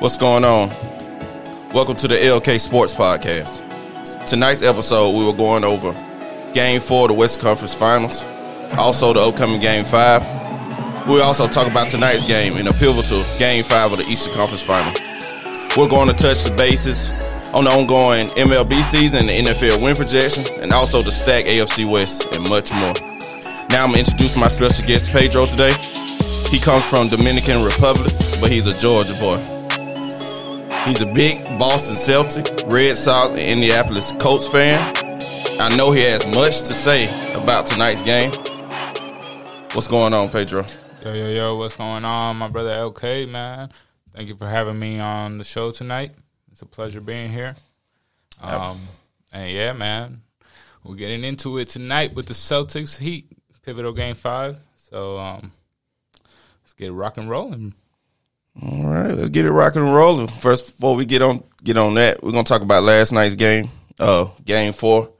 What's going on? Welcome to the LK Sports Podcast. Tonight's episode, we were going over Game 4 of the West Conference Finals, also the upcoming Game 5. We'll also talk about tonight's game in a pivotal Game 5 of the Eastern Conference Final. We're going to touch the bases on the ongoing MLB season, the NFL win projection, and also the stack AFC West, and much more. Now I'm introducing my special guest, Pedro, today. He comes from Dominican Republic, but he's a Georgia boy. He's a big Boston Celtic, Red Sox, and Indianapolis Colts fan. I know he has much to say about tonight's game. What's going on, Pedro? Yo, yo, yo, what's going on, my brother LK, man? Thank you for having me on the show tonight. It's a pleasure being here. Um, and yeah, man, we're getting into it tonight with the Celtics Heat pivotal game five. So um, let's get rock and rolling. All right, let's get it rocking and rolling. First, before we get on get on that, we're gonna talk about last night's game, uh, game four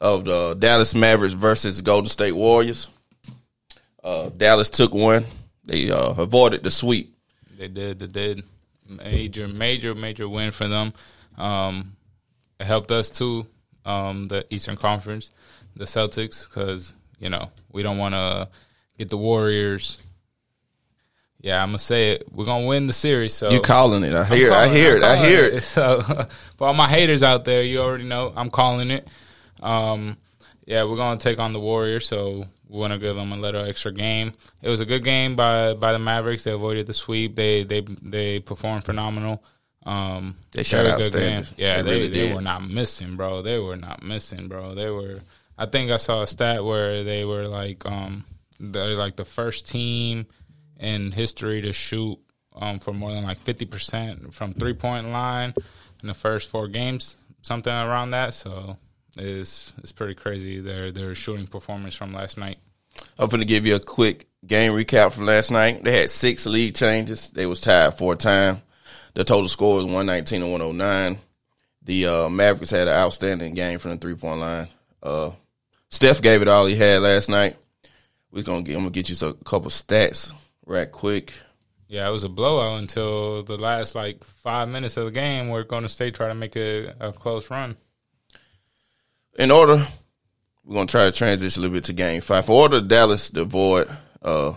of the Dallas Mavericks versus Golden State Warriors. Uh, Dallas took one. They uh, avoided the sweep. They did, they did. Major, major, major win for them. Um, it helped us too, um, the Eastern Conference, the Celtics, because you know we don't want to get the Warriors. Yeah, I'm gonna say it. We're gonna win the series. So You calling it? I hear. I calling- hear I'm it. I hear it. So for all my haters out there, you already know I'm calling it. Um, yeah, we're gonna take on the Warriors, so we want to give them a little extra game. It was a good game by by the Mavericks. They avoided the sweep. They they they performed phenomenal. Um, They shot outstanding. game. Yeah, They they really they, were not missing, bro. They were not missing, bro. They were. I think I saw a stat where they were like um they're like the first team in history to shoot um for more than like fifty percent from three point line in the first four games, something around that. So it's it's pretty crazy their their shooting performance from last night. I'm going to give you a quick game recap from last night. They had six lead changes. They was tied for time. The total score was 119 and 109. The uh, Mavericks had an outstanding game from the three point line. Uh, Steph gave it all he had last night. We're gonna get. I'm gonna get you a couple stats right quick. Yeah, it was a blowout until the last like five minutes of the game where Golden State tried to stay try to make a, a close run. In order, we're gonna try to transition a little bit to game five. For order Dallas to avoid uh,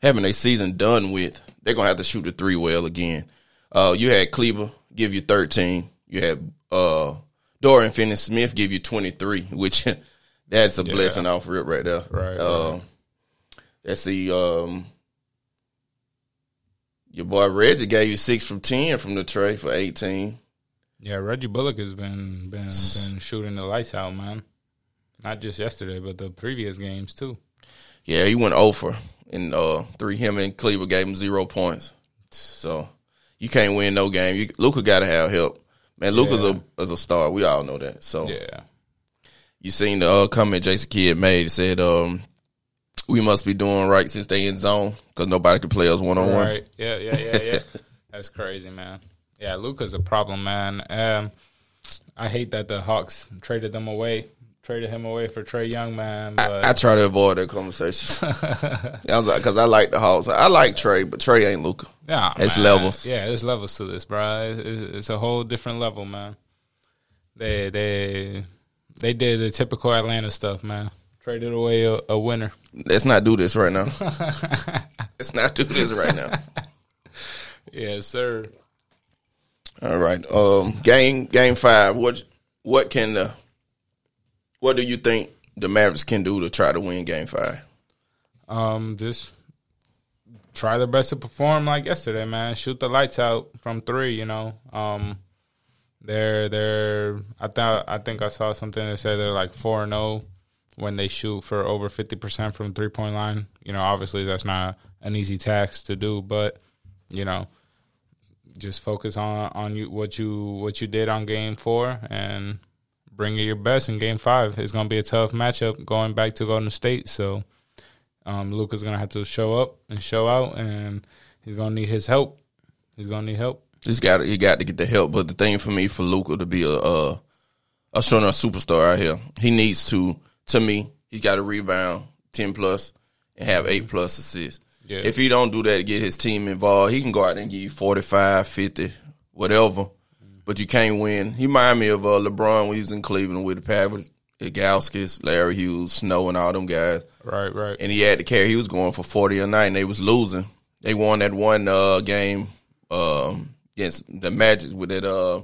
having a season done with, they're gonna have to shoot the three well again. Uh, you had Kleber give you 13. You had uh, Dorian Finney Smith give you 23, which that's a blessing off rip right there. Right, Uh, right. Let's see. Um, your boy Reggie gave you six from 10 from the tray for 18. Yeah, Reggie Bullock has been been been shooting the lights out, man. Not just yesterday, but the previous games too. Yeah, he went over in uh, three. Him and Cleveland gave him zero points. So you can't win no game. You, Luka got to have help. Man, Luka's Yeah. a is a star. We all know that. So Yeah, you seen the uh, comment Jason Kidd made said um, we must be doing right since they in zone because nobody can play us one on one. right. Yeah, yeah, yeah, yeah. That's crazy, man. Yeah, Luka's a problem, man. Um, I hate that the Hawks traded them away, traded him away for Trae Young, man. But I try to avoid that conversation. I like, because I like the Hawks. I like Trae, but Trae ain't Luka. Yeah, It's man. levels. Yeah, there's levels to this, bro. It's, it's it's a whole different level, man. They they they did the typical Atlanta stuff, man. Traded away a, a winner. Let's not do this right now. Let's not do this right now. Yes, sir. All right. Um, game game five. What what can the what do you think the Mavericks can do to try to win game five? Um, just try their best to perform like yesterday, man. Shoot the lights out from three. You know, um, they're they're. I thought I think I saw something that said they're like four and zero when they shoot for over fifty percent from three point line. You know, obviously that's not an easy task to do, but you know, just focus on on you what you what you did on game four and bring your best in game five. It's gonna be a tough matchup going back to Golden State, so um, Luka's gonna have to show up and show out, and he's gonna need his help. He's gonna need help. He's got he got to get the help. But the thing for me for Luka to be a a, a a superstar out here, he needs to. To me, he's got to rebound ten plus and have eight plus assists. Yeah. If he don't do that to get his team involved, he can go out and give you 45, 50, whatever. But you can't win. He remind me of uh, LeBron when he was in Cleveland with the Packers, Gauskis, Larry Hughes, Snow, and all them guys. Right, right. And he had to carry. He was going for 40 a night, and they was losing. They won that one uh, game um, against the Magic with that uh,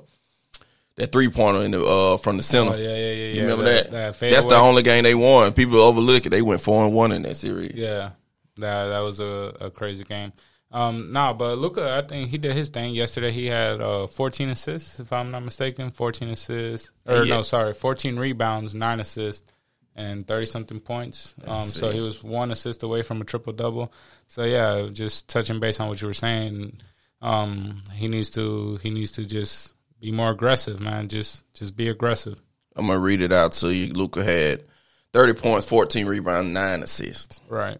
that three pointer in the uh, from the center. Oh, yeah, yeah, yeah, yeah. You remember that? that That's the only game they won. People overlook it. They went four and one in that series. Yeah, that that was a, a crazy game. Um, nah, but Luka, I think he did his thing yesterday. He had uh, 14 assists, if I'm not mistaken. 14 assists, or Yeah. no, sorry, 14 rebounds, nine assists, and 30 something points. Um, so he was one assist away from a triple double. So yeah, just touching base on what you were saying. Um, he needs to he needs to just be more aggressive, man. Just just be aggressive. I'm gonna read it out to you. Luka had 30 points, 14 rebounds, nine assists. Right.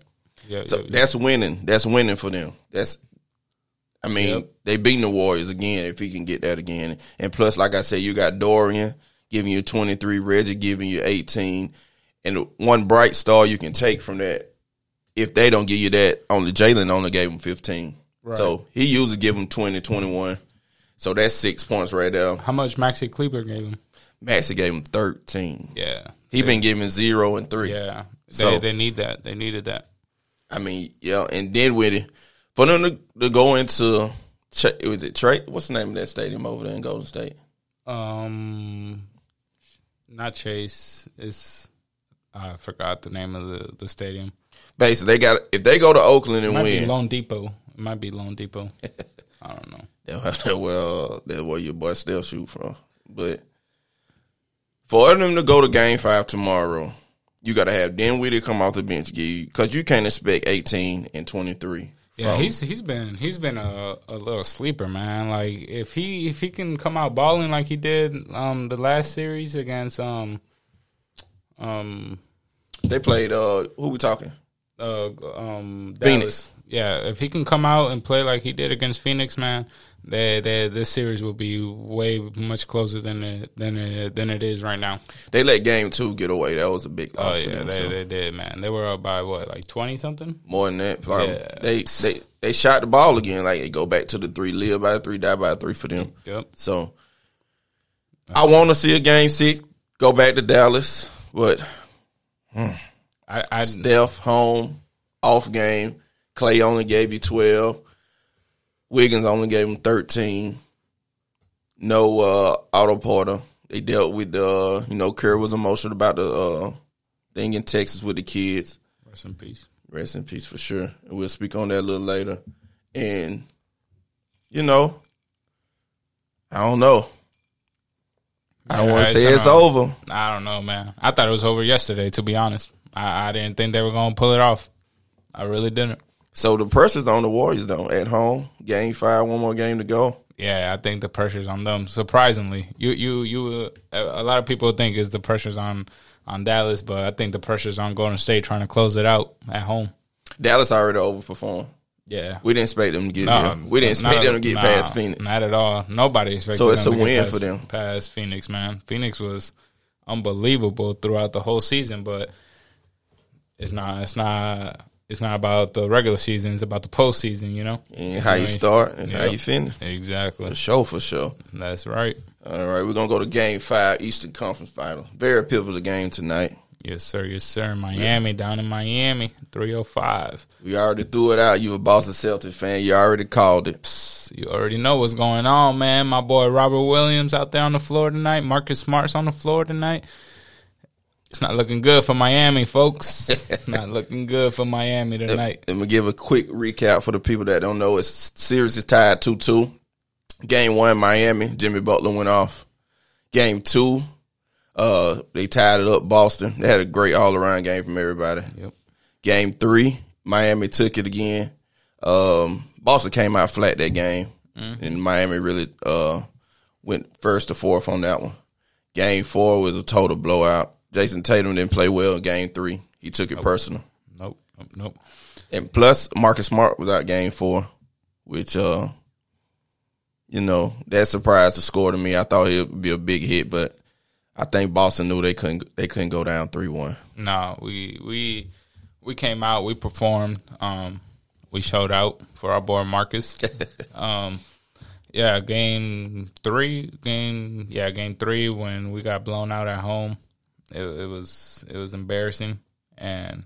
Yeah. So yeah, yeah. that's winning. That's winning for them. That's, I mean, Yep. they beating the Warriors again if he can get that again. And plus, like I said, you got Dorian giving you 23, Reggie giving you 18, and one bright star you can take from that. If they don't give you that, only Jalen only gave him 15. So he usually give him 20, 21. So that's six points right there. How much Maxi Kleber gave him? Maxie gave him 13. Yeah. He been giving zero and three. Yeah. They, So- they need that. They needed that. I mean, yeah, and then with it, for them to, to go into, was it Trey? What's the name of that stadium over there in Golden State? Um, not Chase. It's I forgot the name of the, the stadium. Basically, they got if they go to Oakland It and might be win, Lone Depot. It might be Lone Depot. I don't know. they'll have that well, that's where your boy still shoot from. But for them to go to Game Five tomorrow, you got to have Dinwiddie come off the bench, give you because you can't expect eighteen and twenty three. Yeah, he's he's been he's been a, a little sleeper, man. Like if he if he can come out balling like he did um the last series against um um they played. Uh, who we talking? uh um Phoenix. Dallas. Yeah, if he can come out and play like he did against Phoenix, man, they, they, this series will be way much closer than it than it, than it is right now. They let Game Two get away. That was a big Oh loss for yeah, them. they, they did, man. They were up by what, like twenty something? More than that. Yeah. They they they shot the ball again. Like they go back to the three, live by three, die by three for them. Yep. So I want to see a game six. Go back to Dallas, but hmm. I, I Steph home off game. Clay only gave you twelve. Wiggins only gave him thirteen. No uh Otto Porter. They dealt with uh you know Kerr was emotional about the uh thing in Texas with the kids. rest in peace. Rest in peace for sure. And we'll speak on that a little later. And you know, I don't know. I don't Yeah, want to say it's over. I don't know, man. I thought it was over yesterday. To be honest, I, I didn't think they were gonna pull it off. I really didn't. So the pressure's on the Warriors though. At home, game five, one more game to go. Yeah, I think the pressure's on them. Surprisingly, you you you. Uh, a lot of people think is the pressure's on on Dallas, but I think the pressure's on Golden State trying to close it out at home. Dallas already overperformed. Yeah. We didn't expect them to get No, here. We didn't expect them to get nah, past Phoenix. Not at all. Nobody expected. So it's them a to get win past, for them. Past Phoenix, man. Phoenix was unbelievable throughout the whole season, but it's not. It's not. It's not about the regular season. It's about the postseason. You know. And how you start and how you finish. Exactly. For sure, for sure. That's right. All right, we're gonna go to game five, Eastern Conference Final. Very pivotal game tonight. Yes, sir. Yes, sir. Miami down in Miami, three oh five. We already threw it out. You a Boston Celtics fan. You already called it. You already know what's going on, man. My boy Robert Williams out there on the floor tonight. Marcus Smart's on the floor tonight. It's not looking good for Miami, folks. not looking good for Miami tonight. Let me give a quick recap for the people that don't know. It's series is tied two two. Game one, Miami. Jimmy Butler went off. Game two, uh, they tied it up. Boston. They had a great all around game from everybody. Yep. Game three, Miami took it again. Um, Boston came out flat that game, and Miami really uh went first to fourth on that one. Game four was a total blowout. Jayson Tatum didn't play well in game three. He took it personal. Nope. Nope. Nope. And plus, Marcus Smart was out game four, which, uh, you know, that surprised the score to me. I thought it would be a big hit, but I think Boston knew they couldn't they couldn't go down three one. No, we we we came out. We performed. Um, we showed out for our boy Marcus. um, yeah, game three, game yeah, game three when we got blown out at home, it, it was it was embarrassing, and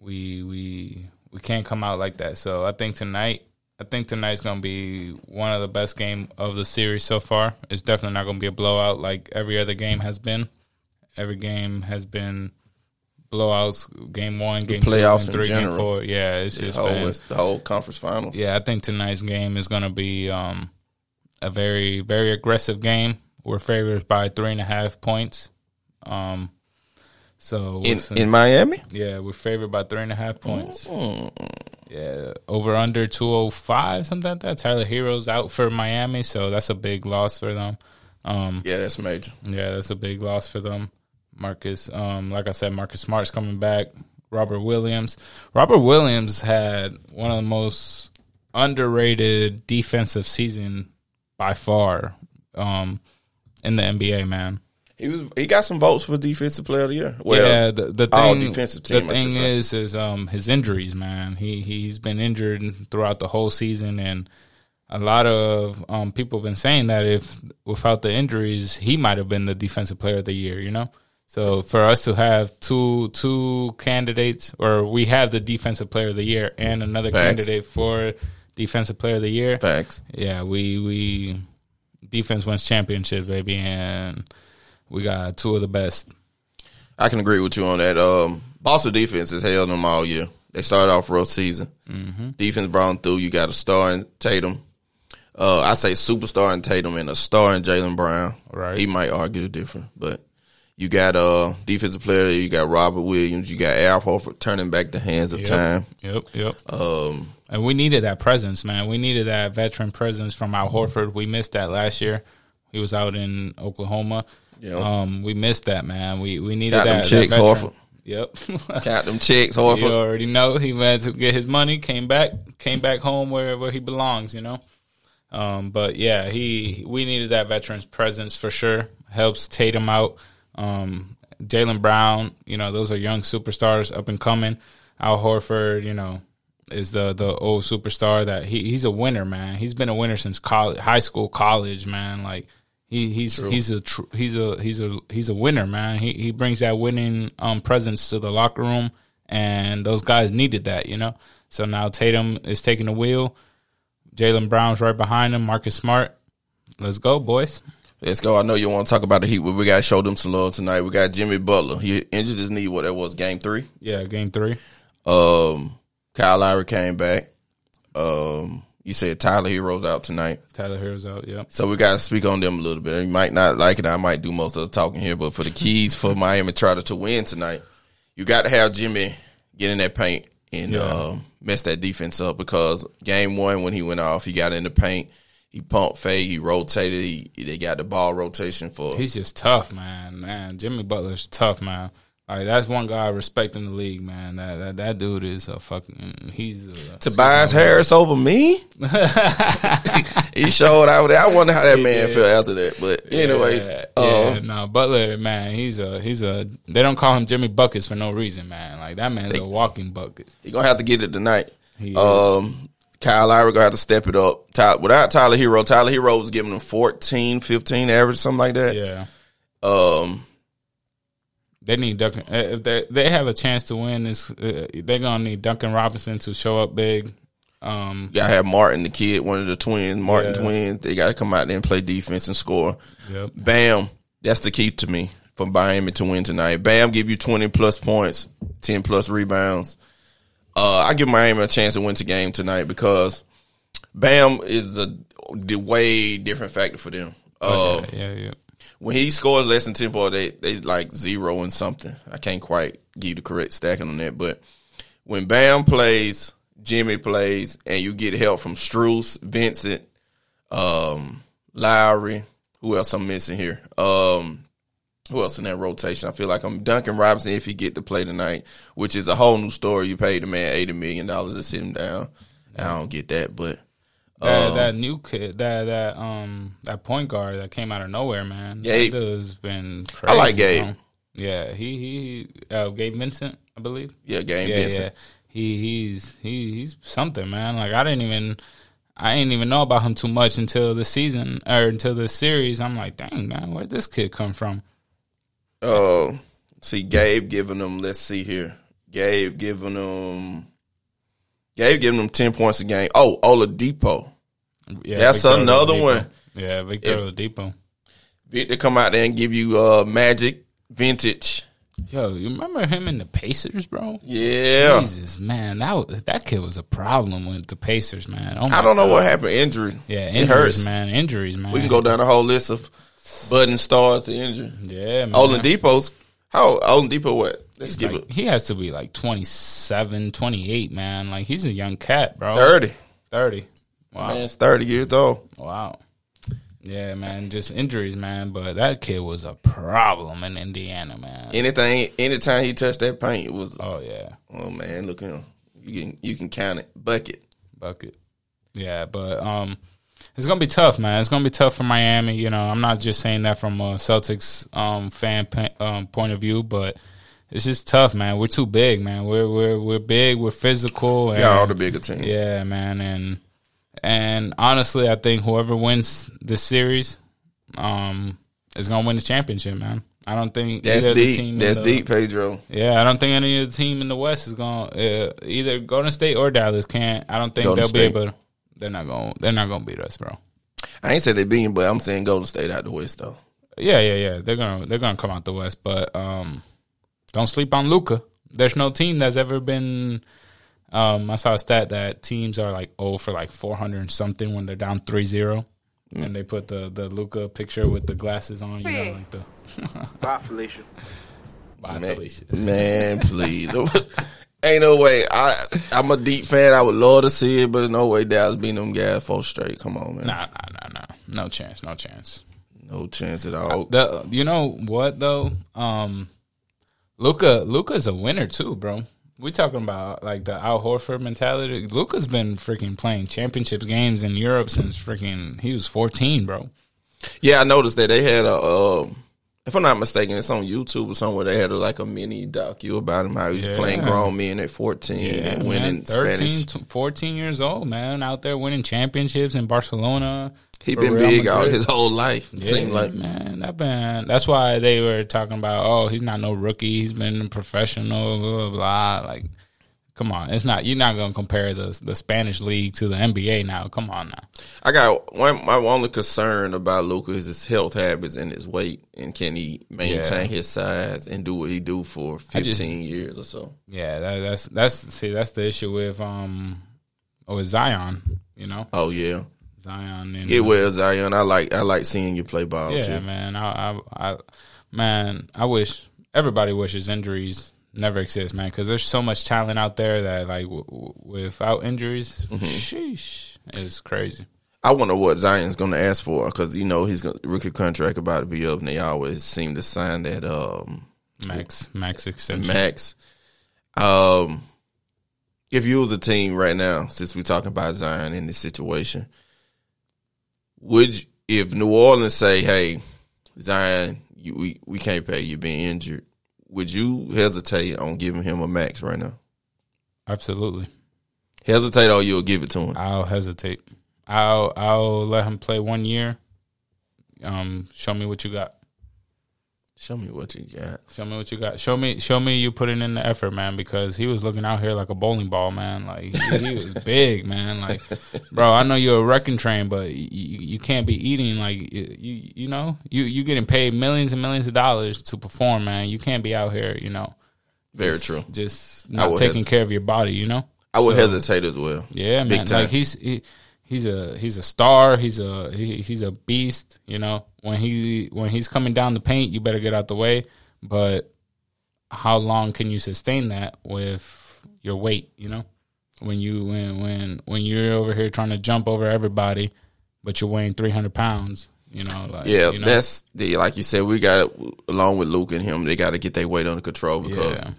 we we we can't come out like that. So I think tonight, I think tonight's gonna be one of the best game of the series so far. It's definitely not gonna be a blowout like every other game has been. Every game has been blowouts. Game one, game playoffs two, in game three, game general. four. Yeah, it's The just whole, been, the whole conference finals. yeah, I think tonight's game is going to be um, a very, very aggressive game. We're favored by three and a half points. Um, so In in Miami. yeah, we're favored by three and a half points. Mm. Yeah, over under two oh five, something like that. Tyler Herro's out for Miami, so that's a big loss for them. Um, Yeah, that's major. yeah, that's a big loss for them. Marcus, um, like I said, Marcus Smart's coming back. Robert Williams. Robert Williams had one of the most underrated defensive season by far um, in the NBA. Man, He was he got some votes for defensive player of the year. Well, yeah. The, the thing, defensive the team, I thing is, is um, his injuries. Man, he he's been injured throughout the whole season, and a lot of um, people have been saying that if without the injuries, he might have been the defensive player of the year. You know, so for us to have two two candidates, or we have the defensive player of the year and another Facts. candidate for defensive player of the year. facts. Yeah, we we defense wins championships, baby, and we got two of the best. I can agree with you on that. Um, Boston defense has held them all year. They started off rough season. Mm-hmm. Defense brought them through. You got a star in Tatum. Uh, I say superstar in Tatum and a star in Jaylen Brown. Right. He might argue different, but you got uh defensive player. You got Robert Williams. You got Al Horford turning back the hands of Yep. time. Yep, yep. Um, And we needed that presence, man. We needed that veteran presence from Al Horford. We missed that last year. He was out in Oklahoma. Yeah. Um, we missed that, man. We we needed Got them that. chicks, that. Horford. Yep. got them chicks, you already know he went to get his money. Came back. Came back home where where he belongs. You know. Um, but yeah, he we needed that veteran's presence for sure. Helps Tatum out. Um, Jaylen Brown, you know, those are young superstars up and coming. Al Horford, you know, is the the old superstar that he he's a winner, man. He's been a winner since college, high school, college, man. Like he he's he's a tr- he's a he's a he's a winner, man. He he brings that winning um presence to the locker room, and those guys needed that, you know. So now Tatum is taking the wheel. Jaylen Brown's right behind him. Marcus Smart. Let's go, boys. Let's go. I know you want to talk about the Heat, but we got to show them some love tonight. We got Jimmy Butler. He injured his knee. What that was, game three. Yeah, game three. Um, Kyle Lowry came back. Um, you said Tyler Herro's out tonight, Tyler Herro's out. yeah. so we got to speak on them a little bit. You might not like it. I might do most of the talking here, but for the keys for Miami Trotter to win tonight, you got to have Jimmy get in that paint and Yeah. um, mess that defense up because game one when he went off, he got in the paint. He pumped fake. He rotated. He, they got the ball rotation for. He's just tough, man. Man, Jimmy Butler's tough, man. Like that's one guy I respect in the league, man. That that, that dude is a fucking. He's a, Tobias Harris over me. he showed out there. I wonder how that man felt after that. But anyways, yeah, um, yeah, no Butler, man. He's a he's a. They don't call him Jimmy buckets for no reason, man. Like that man's a walking bucket. he gonna have to get it tonight. He Um, Kyle Lowry gonna have to step it up. Ty, without Tyler Herro, Tyler Herro was giving him 14, 15 average, something like that. Yeah, Um, they need Duncan. uh, If they they have a chance to win, this uh, they're gonna need Duncan Robinson to show up big. Um, you gotta have Martin, the kid, one of the twins, Martin Yeah. twins. They gotta come out there and play defense and score. yep. Bam, that's the key to me for Miami to win tonight. Bam, give you twenty plus points, ten plus rebounds. Uh, I give Miami a chance to win the game tonight because Bam is a the way different factor for them. Uh, yeah, yeah, yeah. When he scores less than ten points, they they like zero and something. I can't quite give the correct stacking on that, but when Bam plays, Jimmy plays, and you get help from Strus, Vincent, um, Lowry. Who else I'm missing here? Um, who else in that rotation? I feel like I'm Duncan Robinson if he get to play tonight, which is a whole new story. You paid the man eighty million dollars to sit him down. I don't get that, but That, Um, that new kid, that that um that point guard that came out of nowhere, man. Gabe. That dude's been crazy. I like Gabe. bro. Yeah, he he uh, Gabe Vincent, I believe. yeah, game Yeah, Vincent. yeah. he he's he he's something, man. Like I didn't even I didn't even know about him too much until the season or until the series. I'm like, dang man, where'd this kid come from? Uh, see, Gabe giving them. Let's see here. Gabe giving them. Gabe giving them ten points a game. Oh, Oladipo. Yeah, That's Victor another Oladipo. one. Yeah, Victor Oladipo. Victor come out there and give you uh Magic vintage. Yo, you remember him in the Pacers, bro? Yeah. Jesus, man, that was, that kid was a problem with the Pacers, man. Oh I don't know God. what happened. Injury. Yeah, injuries, man. Injuries, man. We can go down the whole list of budding stars to injury. Yeah, man. Oladipo's how Oladipo what? Let's He's give like- it he has to be like 27, 28, man. Like he's a young cat, bro. thirty. 30. Wow. Man's thirty years old. Wow. Yeah, man. Just injuries, man. But that kid was a problem in Indiana, man. Anything, anytime he touched that paint, it was Oh yeah, oh man, look at him. You can you can count it. Bucket. bucket. Yeah, but um, it's gonna be tough, man. It's gonna be tough for Miami. You know, I'm not just saying that from a Celtics um fan um, point of view, but it's just tough, man. We're too big, man. We're we're we're big. We're physical. And, Yeah, all the bigger teams. Yeah, man, and and honestly, I think whoever wins this series, um, is gonna win the championship, man. I don't think That's either of the deep. That's the- deep, Pedro. Yeah, I don't think any of the team in the West is going to uh, either Golden State or Dallas can't. I don't think Golden they'll State. be able. to They're not going. They're not going to beat us, bro. I ain't said they being, but I'm saying Golden State out the West though. Yeah, yeah, yeah. They're gonna they're gonna come out the West, but um, don't sleep on Luka. There's no team that's ever been. Um, I saw a stat that teams are like oh for like 400 and something when they're down 3-0. and they put the the Luka picture with the glasses on. You know, like the. Bye, Felicia. Bye, Man, Felicia. man please. Ain't no way. I I'm a deep fan. I would love to see it, but no way Dallas beating them guys four straight. Come on, man. Nah, nah, nah, nah. No chance. No chance. No chance at all. The you know what though? Um Luka Luka's a winner too, bro. We talking about like the Al Horford mentality. Luka's been freaking playing championships games in Europe since freaking he was fourteen, bro. Yeah, I noticed that they had a. Um, if I'm not mistaken, it's on YouTube or somewhere. They had a, like a mini docu about him how he was Yeah. playing grown men at 14 and man. winning 13, Spanish. t- 14 years old, man, out there winning championships in Barcelona. He been Real big all his whole life. Yeah, seemed like man, that been that's why they were talking about. Oh, he's not no rookie. He's been professional. Blah blah. blah. Like, come on, it's not. You're not gonna compare the the Spanish league to the NBA now. Come on now. I got one. My only concern about Luka is his health habits and his weight, and can he maintain Yeah. his size and do what he do for 15 just- years or so? Yeah, that, that's that's see that's the issue with um with Zion. You know, Oh yeah, Zion and get well, Zion. I like I like seeing you play ball Yeah, too. man. I, I, I, man, I wish everybody wishes injuries never exist, man, because there's so much talent out there that like w- w- without injuries, Mm-hmm. sheesh, it's crazy. I wonder what Zion's going to ask for because you know he's gonna, rookie contract about to be up, and they always seem to sign that um, Max, max extension. max. Um, if you was a team right now, since we're talking about Zion in this situation, would you, if New Orleans say, "Hey, Zion, you, we we can't pay you being injured," would you hesitate on giving him a max right now? Absolutely, Hesitate or you'll give it to him? I'll hesitate. I'll I'll let him play one year. Um, show me what you got. Show me what you got. Show me what you got. Show me, show me you putting in the effort, man. Because he was looking out here like a bowling ball, man. Like he, he was big, man. Like, bro, I know you're a wrecking train, but you, you can't be eating like you, you, know, you you getting paid millions and millions of dollars to perform, man. You can't be out here, you know, Very just- true. Just not taking hesitate. care of your body, you know. I would So- hesitate as well. yeah, Big man. time. Like he's he, he's a he's a star. He's a he, he's a beast. You know when he when he's coming down the paint, you better get out the way. But how long can you sustain that with your weight? You know when you when when when you're over here trying to jump over everybody, but you're weighing three hundred pounds. You know, like Yeah, you know? that's the like you said. We got along with Luka and him. They got to get their weight under control because yeah.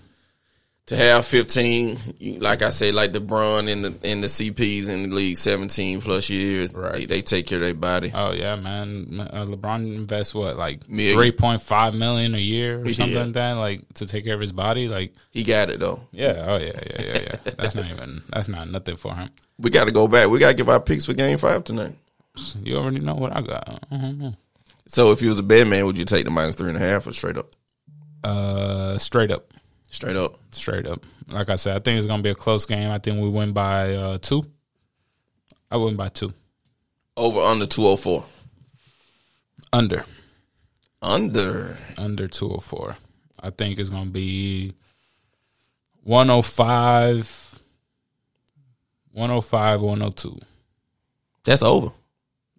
To have 15, like I say, like LeBron and the and the CPs in the league, 17 plus years, Right. they, they take care of their body. Oh yeah, man. Uh, LeBron invests what like Million. three point five million a year or something Yeah. like that, like to take care of his body. Like He got it though. yeah, oh yeah, yeah, yeah, yeah. that's not even that's not nothing for him. We got to go back. We got to give our picks for Game Five tonight. You already know what I got. Uh-huh. So if you was a bad man, would you take the minus three and a half or straight up? Uh, straight up, Straight up. straight up. Like I said, I think it's gonna be a close game. I think we win by uh, two. I win by two. Over under 204. Under. Under. under 204. I think it's going to be 105, 105, 102. That's over.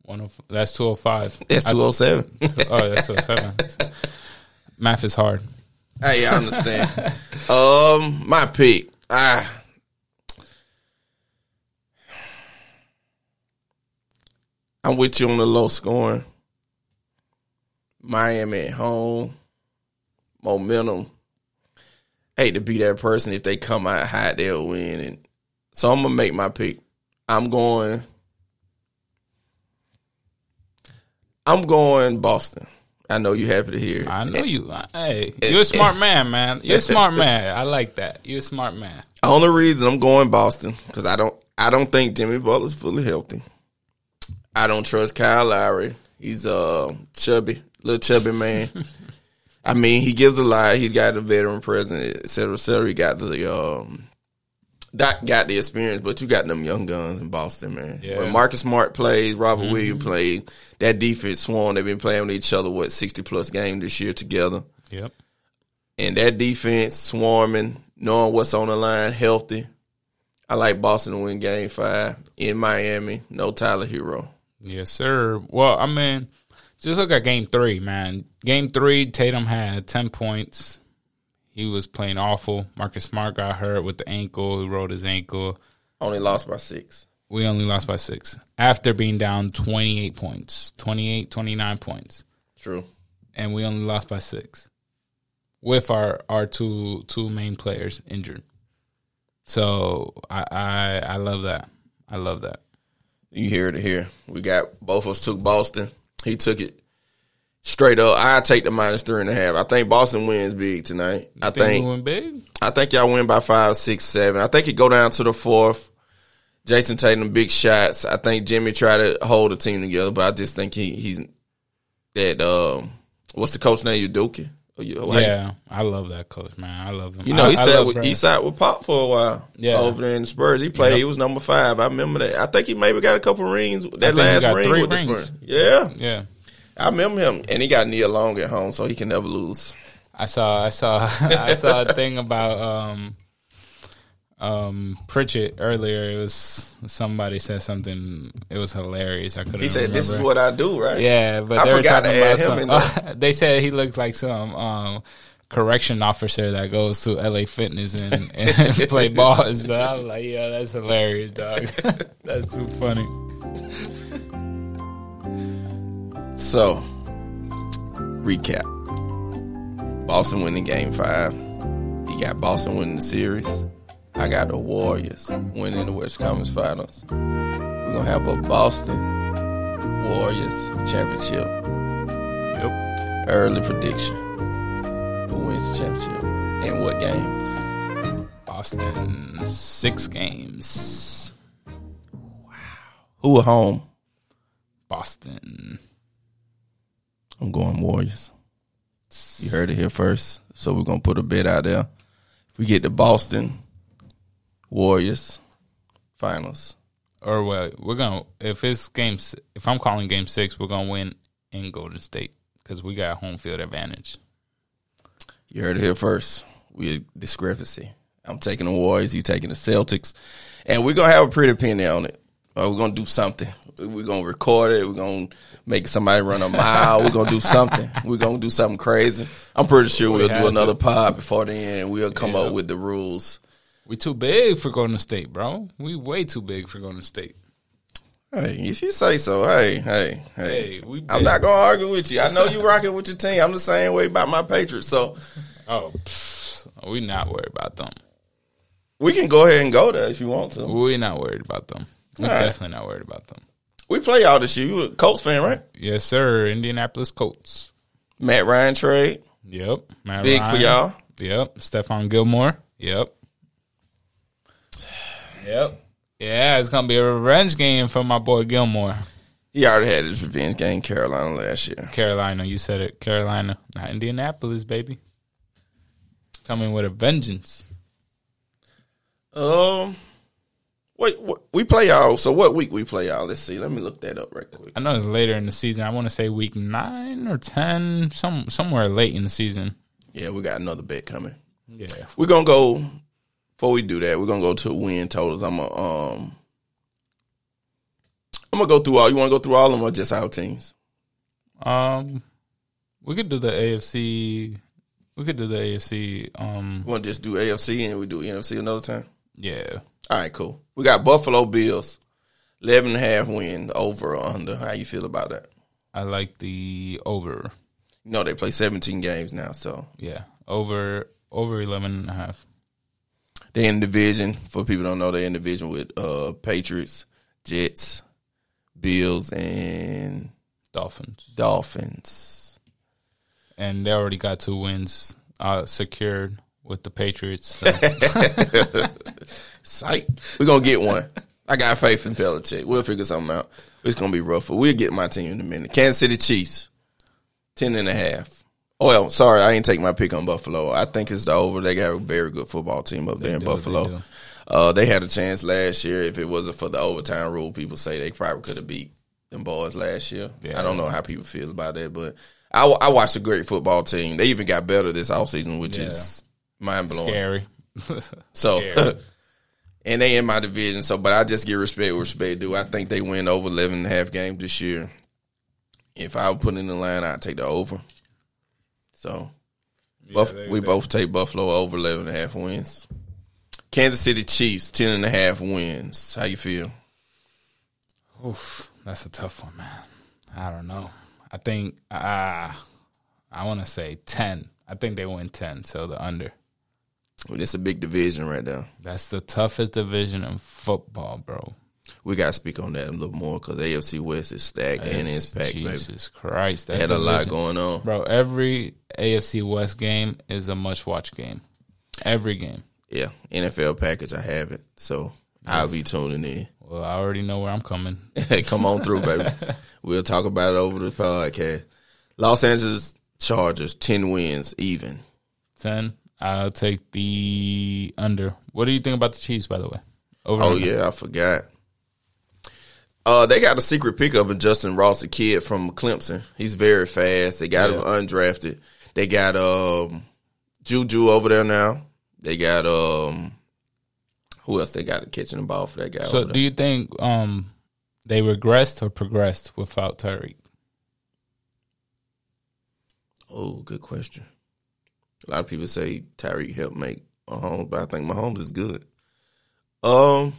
105 That's 205. That's I- 207. oh, that's 207. Math is hard. Hey, I understand. um, my pick. Ah. I'm with you on the low scoring. Miami at home. Momentum. Hate to be that person. If they come out hot, they'll win. And so I'm gonna make my pick. I'm going. I'm going Boston. I know you happy to hear. I know you. Hey, you're a smart man, man. You're a smart man. I like that. You're a smart man. Only reason I'm going Boston because I don't I don't think Jimmy Butler's fully healthy. I don't trust Kyle Lowry. He's a chubby, little chubby man. I mean, he gives a lot. He's got a veteran president, et cetera, et cetera. He got the um, that got the experience, but you got them young guns in Boston, man. Yeah. When Marcus Smart plays, Robert mm-hmm. Williams plays, that defense sworn they've been playing with each other what sixty plus games this year together Yep. and that defense swarming, knowing what's on the line, healthy. I like Boston to win Game Five in Miami. No Tyler Herro. Yes, sir. Well, I mean, just look at game three, man. Game three, Tatum had 10 points. He was playing awful. Marcus Smart got hurt with the ankle. He rolled his ankle. Only lost by six. We only lost by six after being down 28 points, 28, 29 points. True. And we only lost by six with our, our two two main players injured. So I, I I love that. I love that. You hear it here. We got both of us took Boston. He took it straight up. I take the minus three and a half. I think Boston wins big tonight. I Think think win big? I think y'all win by five, six, seven. I think it go down to the fourth. Jayson Tatum big shots. I think Jimmy tried to hold the team together, but I just think he he's that um what's the coach name? Udoka? You- Yeah, I love that coach, man. I love him. You know, he I sat with he sat with Pop for a while. Yeah. over there in the Spurs. He played. Yep. He was number five. I remember that. I think he maybe got a couple rings. That last ring with the. Spurs. Yeah, Yeah, I remember him, and he got Nia Long at home, so he can never lose. I saw, I saw, I saw a thing about um, um, Pritchard earlier. It was somebody said something. It was hilarious. I couldn't. He said, "This is what I do." Right? Yeah, but I they forgot to talking add about him some. they said he looked like some um, correction officer that goes to LA Fitness and, and play ball and stuff. I was like, yeah, that's hilarious, dog. that's too funny. So, recap. Boston winning game five. You got Boston winning the series. I got the Warriors winning the West Conference Finals. We're going to have a Boston Warriors championship. Yep. Early prediction. Who wins the championship? And what game? Boston six games. Wow. Who at home? Boston. I'm going Warriors. You heard it here first. So we're going to put a bet out there. If we get the Boston Warriors finals. Or what? We're gonna if it's game if I'm calling game six, we're gonna win in Golden State because we got home field advantage. You heard it here first. We a discrepancy. I'm taking the Warriors. You taking the Celtics, and we're gonna have a pretty penny on it. Uh, or we're gonna do something. We're gonna record it. We're gonna make somebody run a mile. we're gonna do something. We're gonna do something crazy. I'm pretty sure we'll do another to. pod before the end. We'll come Yeah. up with the rules. We too big for Golden State, bro. We way too big for Golden State. Hey, if you say so, hey, hey, hey. Hey, we I'm not gonna argue with you. I know you rocking with your team. I'm the same way about my Patriots. So Oh, we not worried about them. We can go ahead and go there if you want to. We're not worried about them. We're All right. definitely not worried about them. We play y'all this year. You a Colts fan, right? Yes, sir. Indianapolis Colts. Matt Ryan trade. Yep. Matt Big for y'all. Yep. Stephon Gilmore. Yep. Yep. Yeah, it's gonna be a revenge game for my boy Gilmore. He already had his revenge game in Carolina last year. Carolina, you said it. Carolina, not Indianapolis, baby. Coming with a vengeance. Um, wait, what, we play y'all. So what week we play y'all? Let's see. Let me look that up right quick. I know it's later in the season. I want to say week nine or ten, some somewhere late in the season. Yeah, we got another bet coming. Yeah. We're gonna go. Before we do that, we're gonna go to win totals. I'm gonna um, I'm gonna go through all. You want to go through all of them or just our teams? Um, we could do the AFC. We could do the AFC. Um, want to just do AFC and we do NFC another time? yeah. All right, cool. We got Buffalo Bills, 11 and a half win over or under. How you feel about that? I like the over. You know they play 17 games now, so Yeah, over over eleven and a half. They're in division. For people who don't know, they're in division with uh Patriots, Jets, Bills, and Dolphins, Dolphins. and they already got two wins uh, secured with the Patriots. So. Sight. We're gonna get one. I got faith in Belichick. We'll figure something out. It's gonna be rough, but we'll get my team in a minute. Kansas City Chiefs, 10 and a half. Oh, well, sorry, I ain't take my pick on Buffalo. I think it's the over. They got a very good football team up there in do, Buffalo. do. Uh, they had a chance last year. If it wasn't for the overtime rule, people say they probably could have beat them boys last year. Yeah. I don't know how people feel about that, but I, I watched a great football team. They even got better this offseason, which is mind blowing. Scary. So, Scary. and they in my division. So, but I just give respect where respect due. I think they win over 11 and a half games this year. If I would put in the line, I'd take the over. So, Buff- they- we they- both take Buffalo over 11 and a half wins. Kansas City Chiefs, 10 and a half wins. How you feel? Oof, that's a tough one, man. I don't know. I think uh, I want to say ten. I think they win ten, so the under. Well, it's a big division right now. That's the toughest division in football, bro. We got to speak on that a little more because AFC West is stacked and it's packed, baby. Jesus Christ, that had a lot going on. bro. Every AFC West game is a must-watch game. Every game. Yeah, NFL package, I have it. So, I'll be tuning in. Well, I already know where I'm coming. Hey, come on through, baby. we'll talk about it over the podcast. Los Angeles Chargers, 10 wins, even. Ten. I'll take the under. What do you think about the Chiefs, by the way? Over Oh, under? yeah, I forgot. Uh, they got a secret pickup in Justyn Ross, a kid from Clemson. He's very fast. They got him undrafted. They got um, Juju over there now. They got um, who else? They got catching the ball for that guy. So, over there. do you think um they regressed or progressed without Tyreek? Oh, good question. A lot of people say Tyreek helped make Mahomes, but I think Mahomes is good. Um,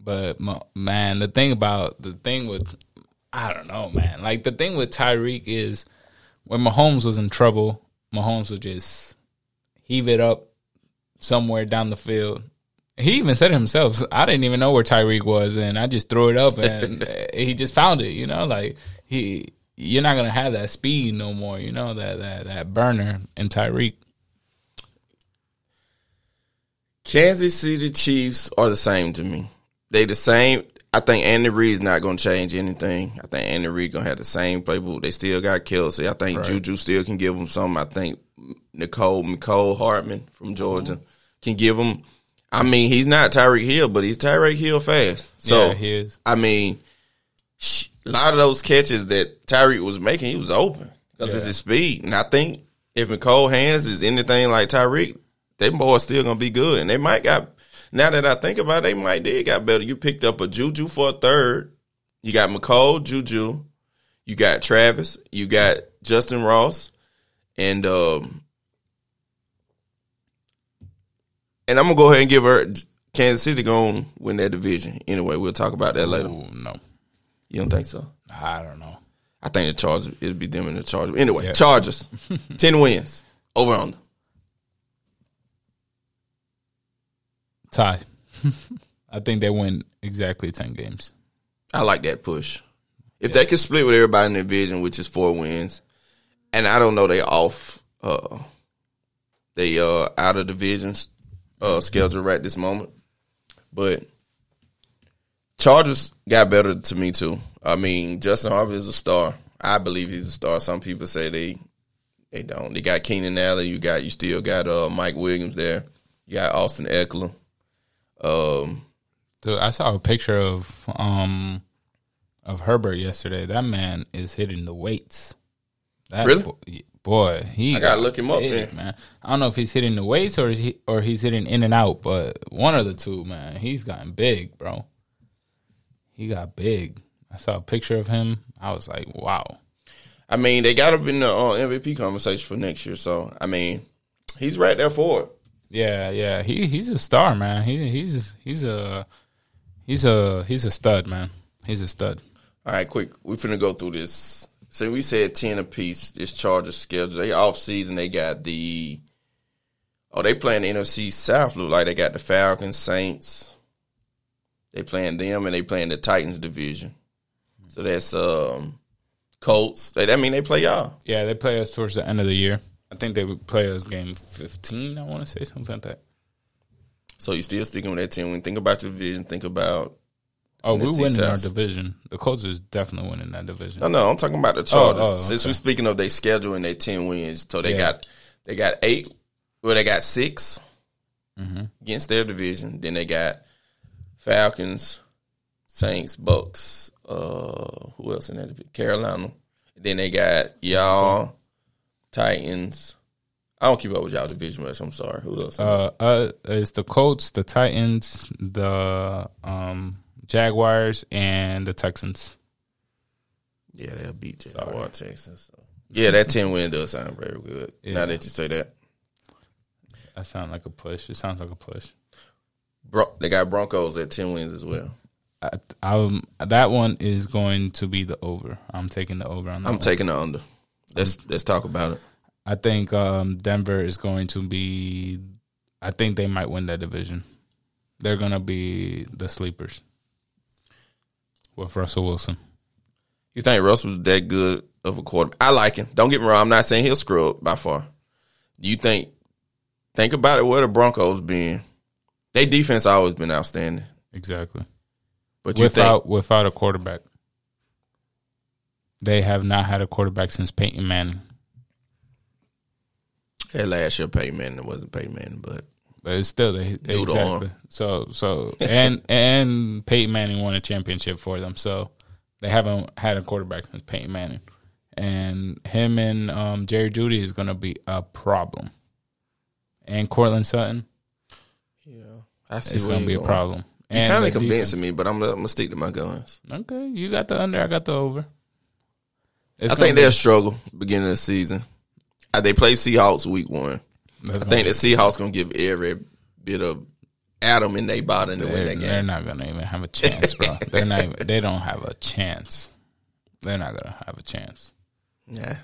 But ma- man, the thing about the thing with I don't know, man. Like the thing with Tyreek is when Mahomes was in trouble, Mahomes would just heave it up somewhere down the field. He even said it himself. I didn't even know where Tyreek was, and I just threw it up, and he just found it. You know, like he, you're not gonna have that speed no more. You know that that that burner in Tyreek. Kansas City Chiefs are the same to me. They the same. I think Andy Reid's not going to change anything. I think Andy Reid going to have the same playbook. They still got Kelce. I think Right. Juju still can give them something. I think Nicole Mecole Hardman from Georgia Mm-hmm. can give them. I mean, he's not Tyreek Hill, but he's Tyreek Hill fast. So yeah, he is. I mean, a lot of those catches that Tyreek was making, he was open because it's Yeah. his speed. And I think if Nicole Hands is anything like Tyreek, they boys still gonna be good. And they might got now that I think about it, they might did got better. You picked up a Juju for a third. You got Mecole, Juju. You got Travis. You got Justyn Ross, and um, and I'm gonna go ahead and give her Kansas City going win that division. Anyway, we'll talk about that later. Ooh, no, You don't think so? I don't know. I think the Chargers it'd be them and the Chargers. Anyway, Yeah. Chargers, ten wins over on Tie. I think they win exactly ten games. I like that push. If they can split with everybody in the division, which is four wins, and I don't know they off uh they uh out of divisions uh schedule right this moment. But Chargers got better to me too. I mean, Justin Herbert is a star. I believe he's a star. Some people say they they don't. They got Keenan Allen. You got you still got uh Mike Williams there. You got Austin Ekeler. Um, Dude, I saw a picture of um of Herbert yesterday. That man is hitting the weights. That Really? bo- boy, he I gotta look him up, man. man. I don't know if he's hitting the weights or he or he's hitting in and out, but one of the two, man. He's gotten big, bro. He got big. I saw a picture of him. I was like, wow. I mean, they got him in the uh, MVP conversation for next year. So I mean, he's right there for it. Yeah, yeah. He he's a star, man. He he's he's a he's a he's a stud, man. He's a stud. All right, quick. We're finna go through this. So we said ten apiece. This Chargers schedule. They off season. They got the. Oh, they playing the NFC South. Look like they got the Falcons, Saints. They playing them, and they playing the Titans division. So that's um, Colts. They, that mean they play y'all. Yeah, they play us towards the end of the year. I think they would play us game fifteen. I want to say something like that. So you still sticking with that team. When you think about your division, think about. Oh, we NFC winning our division. The Colts is definitely winning that division. No, no, I'm talking about the Chargers. oh, Since okay. we're speaking of their schedule and their ten wins, so they Yeah. got they got eight. Well, they got 6 Mm-hmm. against their division. Then they got Falcons, Saints, Bucs. Uh, who else in that? Carolina. Then they got y'all, Titans. I don't keep up with y'all division much. I'm sorry. Who else? Uh, uh, it's the Colts, the Titans, the um, Jaguars, and the Texans. yeah, they'll beat Jaguar, Texas. So. Yeah, that ten win does sound very good. Yeah. Now that you say that. That sounds like a push. It sounds like a push. Bro, they got Broncos at ten wins as well. I, um, that one is going to be the over. I'm taking the over on that. I'm one. taking the under. Let's let's talk about it. I think um, Denver is going to be. I think they might win that division. They're going to be the sleepers with Russell Wilson. You think Russell's that good of a quarterback? I like him. Don't get me wrong. I'm not saying he'll screw up by far. Do you think? Think about it. Where the Broncos been? Their defense always been outstanding. Exactly. But you Without think without a quarterback, they have not had a quarterback since Peyton Manning. that last year Peyton Manning wasn't Peyton Manning, but But it's still they exactly. So so and and Peyton Manning won a championship for them. So they haven't had a quarterback since Peyton Manning, and him and um, Jerry Jeudy is going to be a problem. And Courtland Sutton, I see it's going to be you're a problem. You're kind of convincing me, but I'm, I'm gonna stick to my guns. Okay, you got the under. I got the over. It's I think be- they'll struggle beginning of the season. Uh, They play Seahawks week one. that's I think be- the Seahawks gonna give every bit of atom in their body to win that they're not going to even have a chance, bro. they're not. Even, they don't have a chance. They're not going to have a chance. Yeah.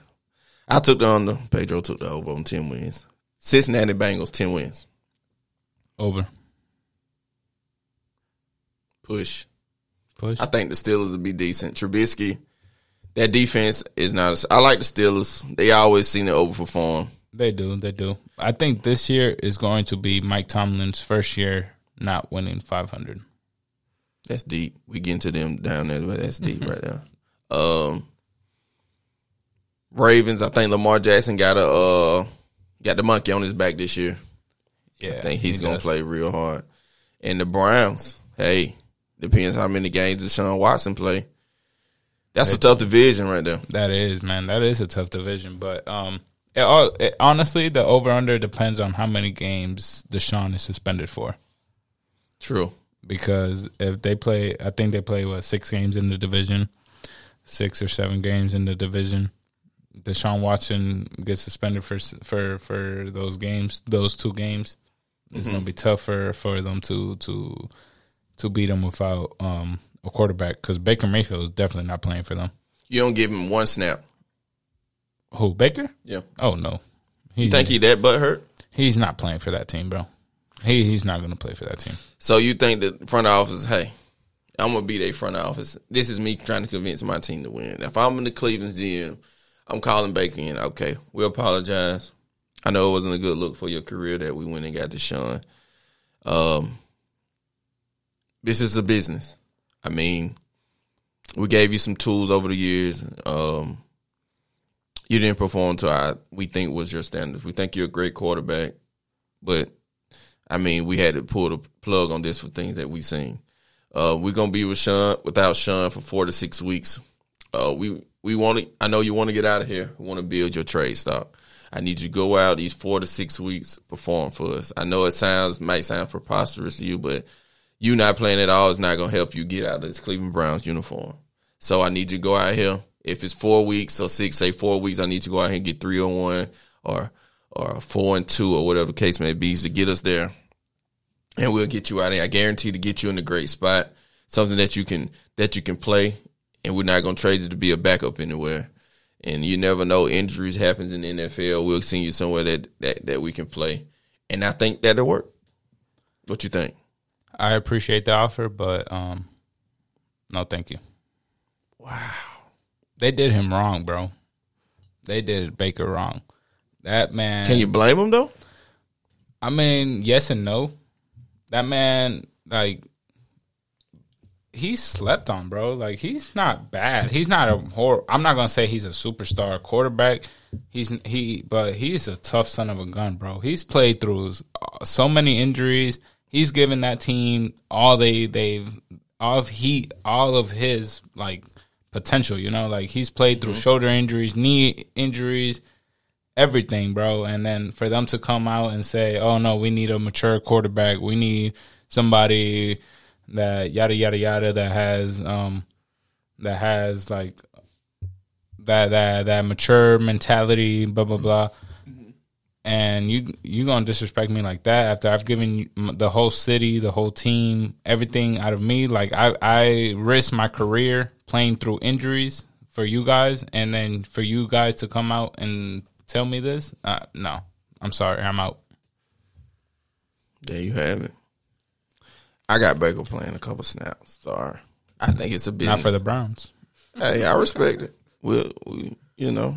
I took the under. Pedro took the over on 10 wins. Cincinnati Bengals, 10 wins. Over. Push. Push. I think the Steelers will be decent. Trubisky, that defense is not. A, I like the Steelers. They always seem to overperform. They do. They do. I think this year is going to be Mike Tomlin's first year not winning 500. That's deep. We get into them down there, but that's deep right there. Um, Ravens. I think Lamar Jackson got a uh, got the monkey on his back this year. Yeah, I think he's he gonna does. play real hard. And the Browns, hey, depends how many games Deshaun Watson play. That's a tough division right there. That is, man. That is a tough division, but um, it, all it, honestly, the over under depends on how many games Deshaun is suspended for. True. Because if they play, I think they play what six games in the division, six or seven games in the division. Deshaun Watson gets suspended for for for those games, those two games. It's gonna be tough for, for them to to to beat them without um, a quarterback because Baker Mayfield is definitely not playing for them. You don't give him one snap. Who Baker? Yeah. Oh no, You think he that butt hurt? he's not playing for that team, bro. He he's not going to play for that team. So you think that front office, hey, I'm gonna be their front office. This is me trying to convince my team to win. If I'm in the Cleveland GM, I'm calling Baker in. Okay, we apologize. I know it wasn't a good look for your career that we went and got Deshaun. Um, this is a business. I mean, we gave you some tools over the years. Um, you didn't perform to our we think was your standards. We think you're a great quarterback, but I mean, we had to pull the plug on this for things that we seen. Uh, we're gonna be with Sean without Sean for four to six weeks. Uh, we we want to. I know you want to get out of here. We want to build your trade stock. I need you to go out these four to six weeks, perform for us. I know it sounds might sound preposterous to you, but you not playing at all is not gonna help you get out of this Cleveland Browns uniform. So I need you to go out here. If it's four weeks or six, say four weeks, I need to go out here and get three on one or or four and two or whatever the case may be to get us there. And we'll get you out. I guarantee to get you in a great spot, something that you can that you can play, and we're not gonna trade you to be a backup anywhere. And you never know, injuries happens in the NFL. We'll send you somewhere that that, that we can play, and I think that'll work. What you think? I appreciate the offer, but um, no, thank you. Wow, They did him wrong, bro. They did Baker wrong. That man. can you blame him though? I mean, yes and no. That man, like, he slept on, bro. Like, he's not bad. He's not a hor. I'm not gonna say he's a superstar quarterback. He's he, but he's a tough son of a gun, bro. He's played through so many injuries. He's given that team all they they've all of he all of his like potential. You know, like he's played through shoulder injuries, knee injuries everything, bro. And then for them to come out and say, "Oh no, we need a mature quarterback. We need somebody that yada yada yada that has um that has like that that that mature mentality, blah blah blah." And you you gonna disrespect me like that after I've given the whole city, the whole team, everything out of me? Like I I risked my career playing through injuries for you guys, and then for you guys to come out and tell me this? Uh, no, I'm sorry, I'm out. There you have it. I got Baker playing a couple snaps. Sorry, I think it's a business. Not for the Browns. Hey, I respect it. We'll, we, you know,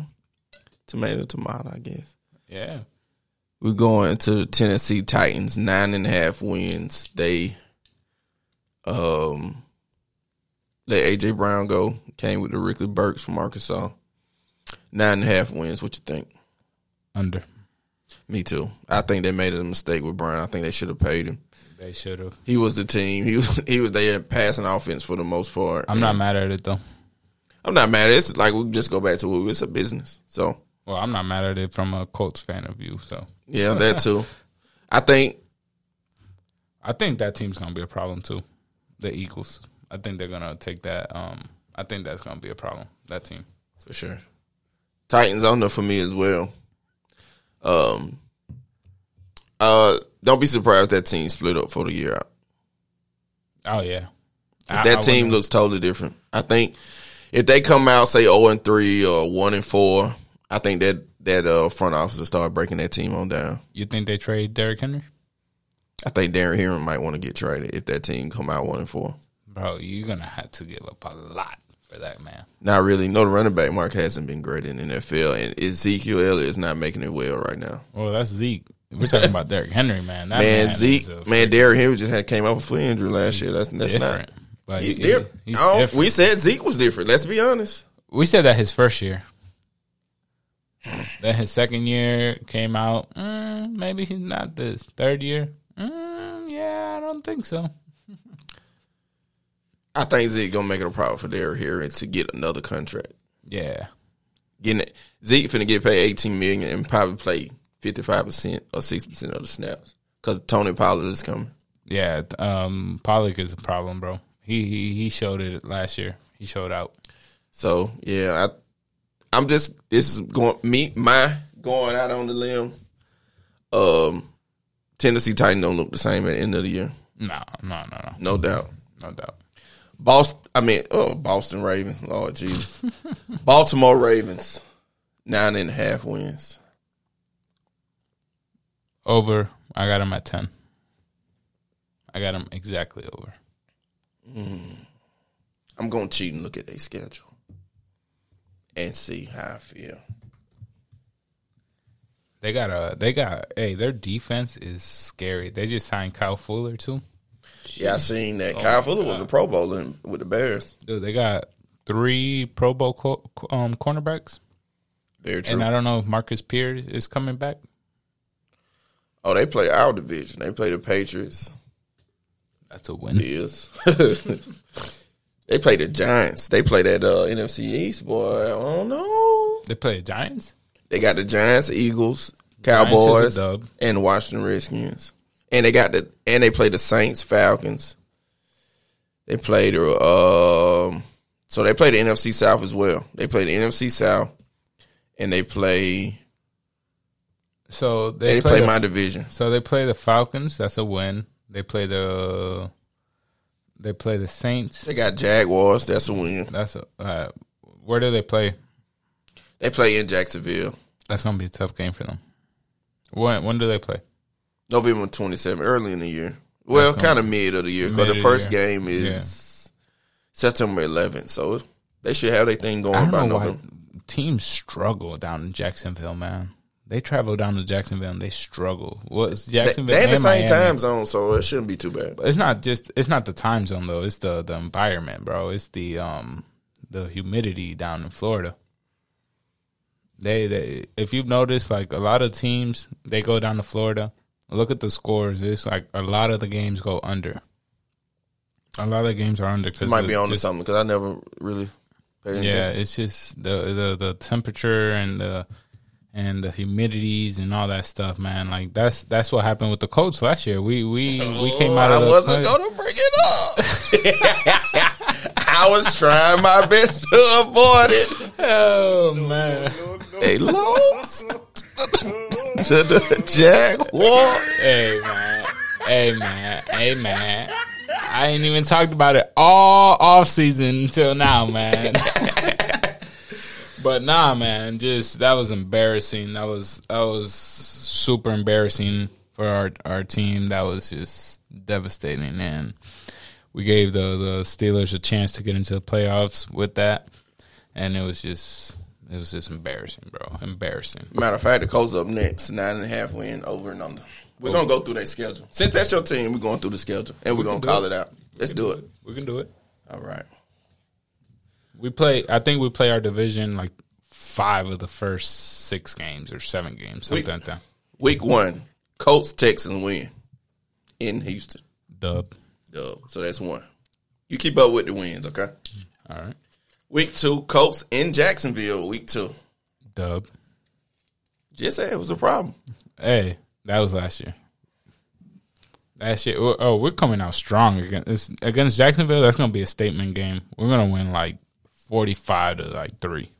tomato, tomato. I guess Yeah, we're going to the Tennessee Titans, nine and a half wins. They, um, let AJ Brown go. Came with the Rickley Burks from Arkansas. Nine and a half wins. What you think? under. Me too. I think they made a mistake with Brown. I think they should have paid him. They should have. He was the team. He was he was their passing offense for the most part. I'm not mad at it though. I'm not mad. It's like we just go back to it. It's a business. So Well, I'm not mad at it from a Colts fan of view. So yeah, that too. I think I think that team's gonna be a problem too. The Eagles. I think they're gonna take that. Um, I think that's gonna be a problem. That team. for sure. Titans on there for me as well. Um, uh, don't be surprised that team split up for the year out. Oh yeah. I- that I team looks totally different. I think if they come out say zero and three or one and four, I think that that uh, front office will start breaking that team on down. You think they trade Derrick Henry? I think Darren Henry might want to get traded if that team come out one and four. Bro, you're gonna have to give up a lot for that man. Not really. No, the running back mark hasn't been great in NFL, and Ezekiel Elliott is not making it well right now. Well, that's Zeke. We're talking about Derrick Henry, man. That Man, man Zeke, man, Derrick Henry just had came off a foot injury last year. That's that's different. not. But He's he- different. He's different. We said Zeke was different. Let's be honest. We said that his first year. Then his second year came out. Mm, maybe he's not this. Third year, mm, yeah, I don't think so. I think Zeke gonna make it a problem for Derrick Henry to get another contract. Yeah, Getting it, Zeke finna get paid eighteen million and probably play fifty five percent or sixty percent of the snaps because Tony Pollard is coming. yeah. Um, Pollock is a problem, bro. He, he he showed it last year. He showed out. So yeah, I, I'm just this is going me my going out on the limb. Um, Tennessee Titans don't look the same at the end of the year, No, no, no, no, no doubt. no doubt. Boston, I mean, oh, Boston Ravens, Lord Jesus, Baltimore Ravens, nine and a half wins. Over. I got him at ten. I got them exactly over. I'm gonna cheat and look at their schedule and see how I feel. They got a they got hey their defense is scary. They just signed Kyle Fuller too. Yeah, I seen that. Oh, Kyle Fuller was a Pro Bowler with the Bears. Dude, they got three Pro Bowl co- um, cornerbacks, Very true. and I don't know if Marcus Pierce is coming back. oh, they play our division. They play the Patriots. That's a win. Bills. they play the Giants. They play that uh, NFC East, boy. I don't know. They play the Giants. They got the Giants, Eagles, Cowboys, dub. and Washington Redskins. And they got the and they play the Saints, Falcons. They play the um so they play the NFC South as well. They play the NFC South and they play So they, they, play, play the, my division. So they play the Falcons. That's a win. They play the they play the Saints. They got Jaguars, that's a win. That's a uh, where do they play? They play in Jacksonville. That's gonna be a tough game for them. When when do they play? November 27, early in the year. Well, kind of mid of the year because the of the first game is September 11th. So they should have their thing I going don't by know why November. teams struggle down in Jacksonville, man. They travel down to Jacksonville and they struggle. What's They, Jacksonville? they in the same Miami. time zone, so it shouldn't be too bad. It's not just it's not the time zone though. It's the the environment, bro. It's the um the humidity down in Florida. They they if you've noticed, like a lot of teams, they go down to Florida. Look at the scores. It's like a lot of the games go under. A lot of the games are under Cause It because might be on to something because I never really paid Yeah, it's just the the the temperature and the and the humidities and all that stuff, man. Like that's that's what happened with the Colts last year. We we we oh, came out of Oh, I wasn't play- going to bring it up. I was trying my best to avoid it. Oh man. They lost to the Jaguars. Hey man. Hey man. Hey man. I ain't even talked about it all off season until now, man. but nah, man, just that was embarrassing. That was that was super embarrassing for our our team. That was just devastating, and we gave the the Steelers a chance to get into the playoffs with that, and it was just it was just embarrassing, bro. Embarrassing. Matter of fact, the Colts up next, nine and a half win over and under. We're gonna go through that schedule. Since that's your team, we're going through the schedule and we're gonna call it. it out. Let's do it. We can do it. All right. We play. I think we play our division like five of the first six games or seven games, something We- like that. Week one, Colts Texans win in Houston. Dub. Dub. So that's one. You keep up with the wins, okay? Mm-hmm. All right. Week two, Colts in Jacksonville. Week two. Dub. Just said it was a problem. Hey, that was last year. Last year. oh, Oh, we're coming out strong against against Jacksonville. That's gonna be a statement game. We're gonna win like forty five to like three.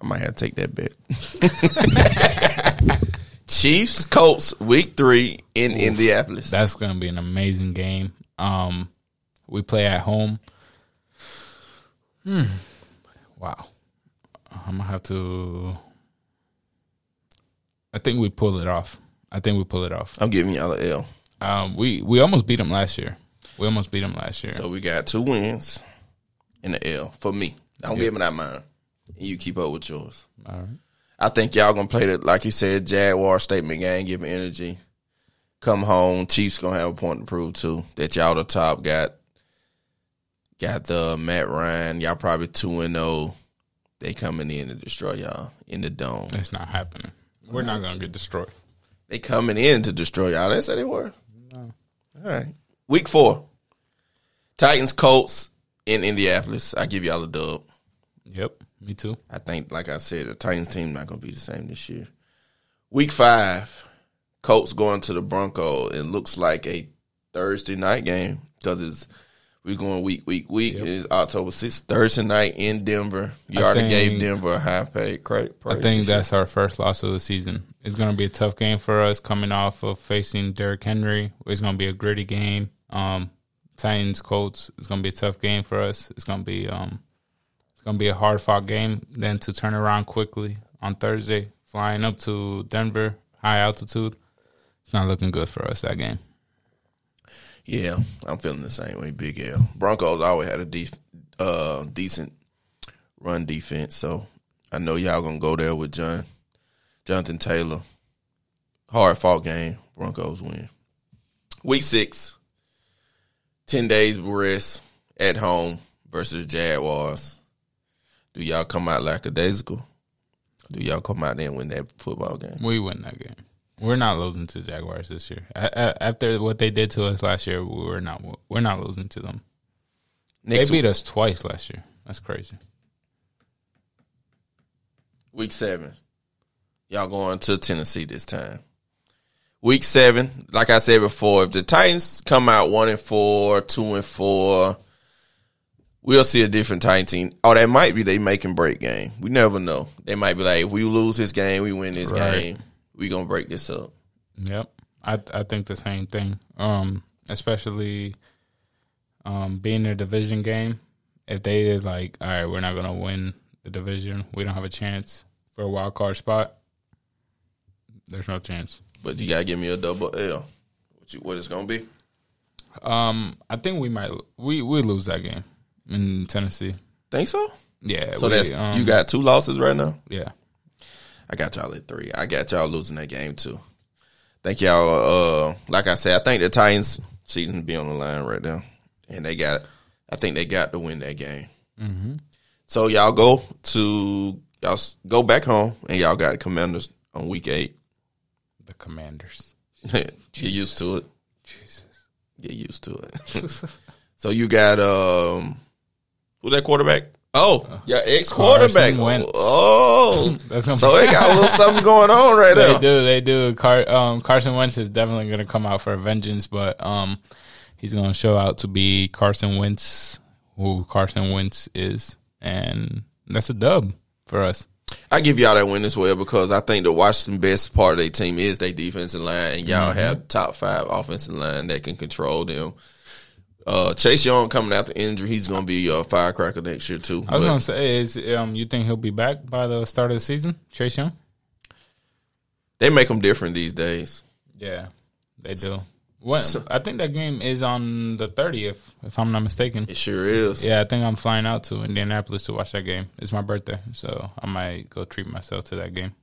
I might have to take that bet. Chiefs, Colts, week three in Indianapolis. That's gonna be an amazing game. Um, we play at home. Hmm. Wow. I'm gonna have to. I think we pull it off. I think we pull it off. I'm giving y'all an L. Um, we we almost beat them last year. We almost beat them last year. So we got two wins in the L for me. I'm giving out mine. And you keep up with yours. All right. I think y'all gonna play the like you said, Jaguar statement game, giving energy. Come home, Chiefs gonna have a point to prove too. That y'all the top got got the Matt Ryan. Y'all probably two and zero. They coming in to destroy y'all in the dome. It's not happening. We're not gonna get destroyed. They coming in to destroy y'all. They said they were. All right. Week four. Titans Colts in Indianapolis. I give y'all a dub. Yep. Me too. I think, like I said, the Titans team not gonna be the same this year. Week five, Colts going to the Broncos. It looks like a Thursday night game because it's we're going week week week. Yep. It's October sixth, Thursday night in Denver. You I already think- gave Denver a high paid price. I think that's our first loss of the season. It's going to be a tough game for us coming off of facing Derrick Henry. It's going to be a gritty game. Um, Titans Colts. It's going to be a tough game for us. It's going to be um, it's going to be a hard fought game. Then to turn around quickly on Thursday, flying up to Denver, high altitude. It's not looking good for us that game. Yeah, I'm feeling the same way. Big L. Broncos always had a def- uh, decent run defense, so I know y'all gonna go there with John Jonathan Taylor. Hard fought game. Broncos win. Week six. Ten days rest at home versus Jaguars. Do y'all come out lackadaisical? Do y'all come out there and win that football game? We win that game. We're not losing to Jaguars this year. After what they did to us last year, we're not we're not losing to them. Next they beat us twice last year. That's crazy. Week seven. Y'all going to Tennessee this time. Week seven, like I said before, if the Titans come out one and four, two and four, we'll see a different Titan team. Oh, that might be they make and break game. We never know. They might be like, if we lose this game, we win this Right. game. We gonna break this up. Yep. I I think the same thing. Um, especially um being a division game. If they did like, all right, we're not gonna win the division, we don't have a chance for a wild card spot. There's no chance. But you gotta give me a double L. What, you, what it's gonna be? Um, I think we might we we lose that game in Tennessee. Think so? Yeah. So we, that's um, you got two losses right now. yeah. I got y'all at three. I got y'all losing that game too. Thank y'all. Uh, like I said, I think the Titans season be on the line right now, and they got. I think they got to win that game. Mm-hmm. So y'all go to y'all go back home, and y'all got Commanders on week eight. The Commanders. Get used to it. Jesus. Get used to it. so you got um, who's that quarterback? Oh, yeah, ex quarterback. Oh, That's gonna so be- they got a little something going on right now. They do, they do. Car, um, Carson Wentz is definitely going to come out for a vengeance, but um, he's going to show out to be Carson Wentz, who Carson Wentz is, and that's a dub for us. I give y'all that win as well because I think the Washington best part of their team is their defensive line, and y'all have top five offensive line that can control them. Uh, Chase Young coming out the injury, he's gonna be a firecracker next year too. I was going to say, is um, you think he'll be back by the start of the season, Chase Young? they make them different these days. Yeah, they do. What, I think that game is on the 30th, if I'm not mistaken. It sure is. Yeah, I think I'm flying out to Indianapolis to watch that game. It's my birthday, so I might go treat myself to that game.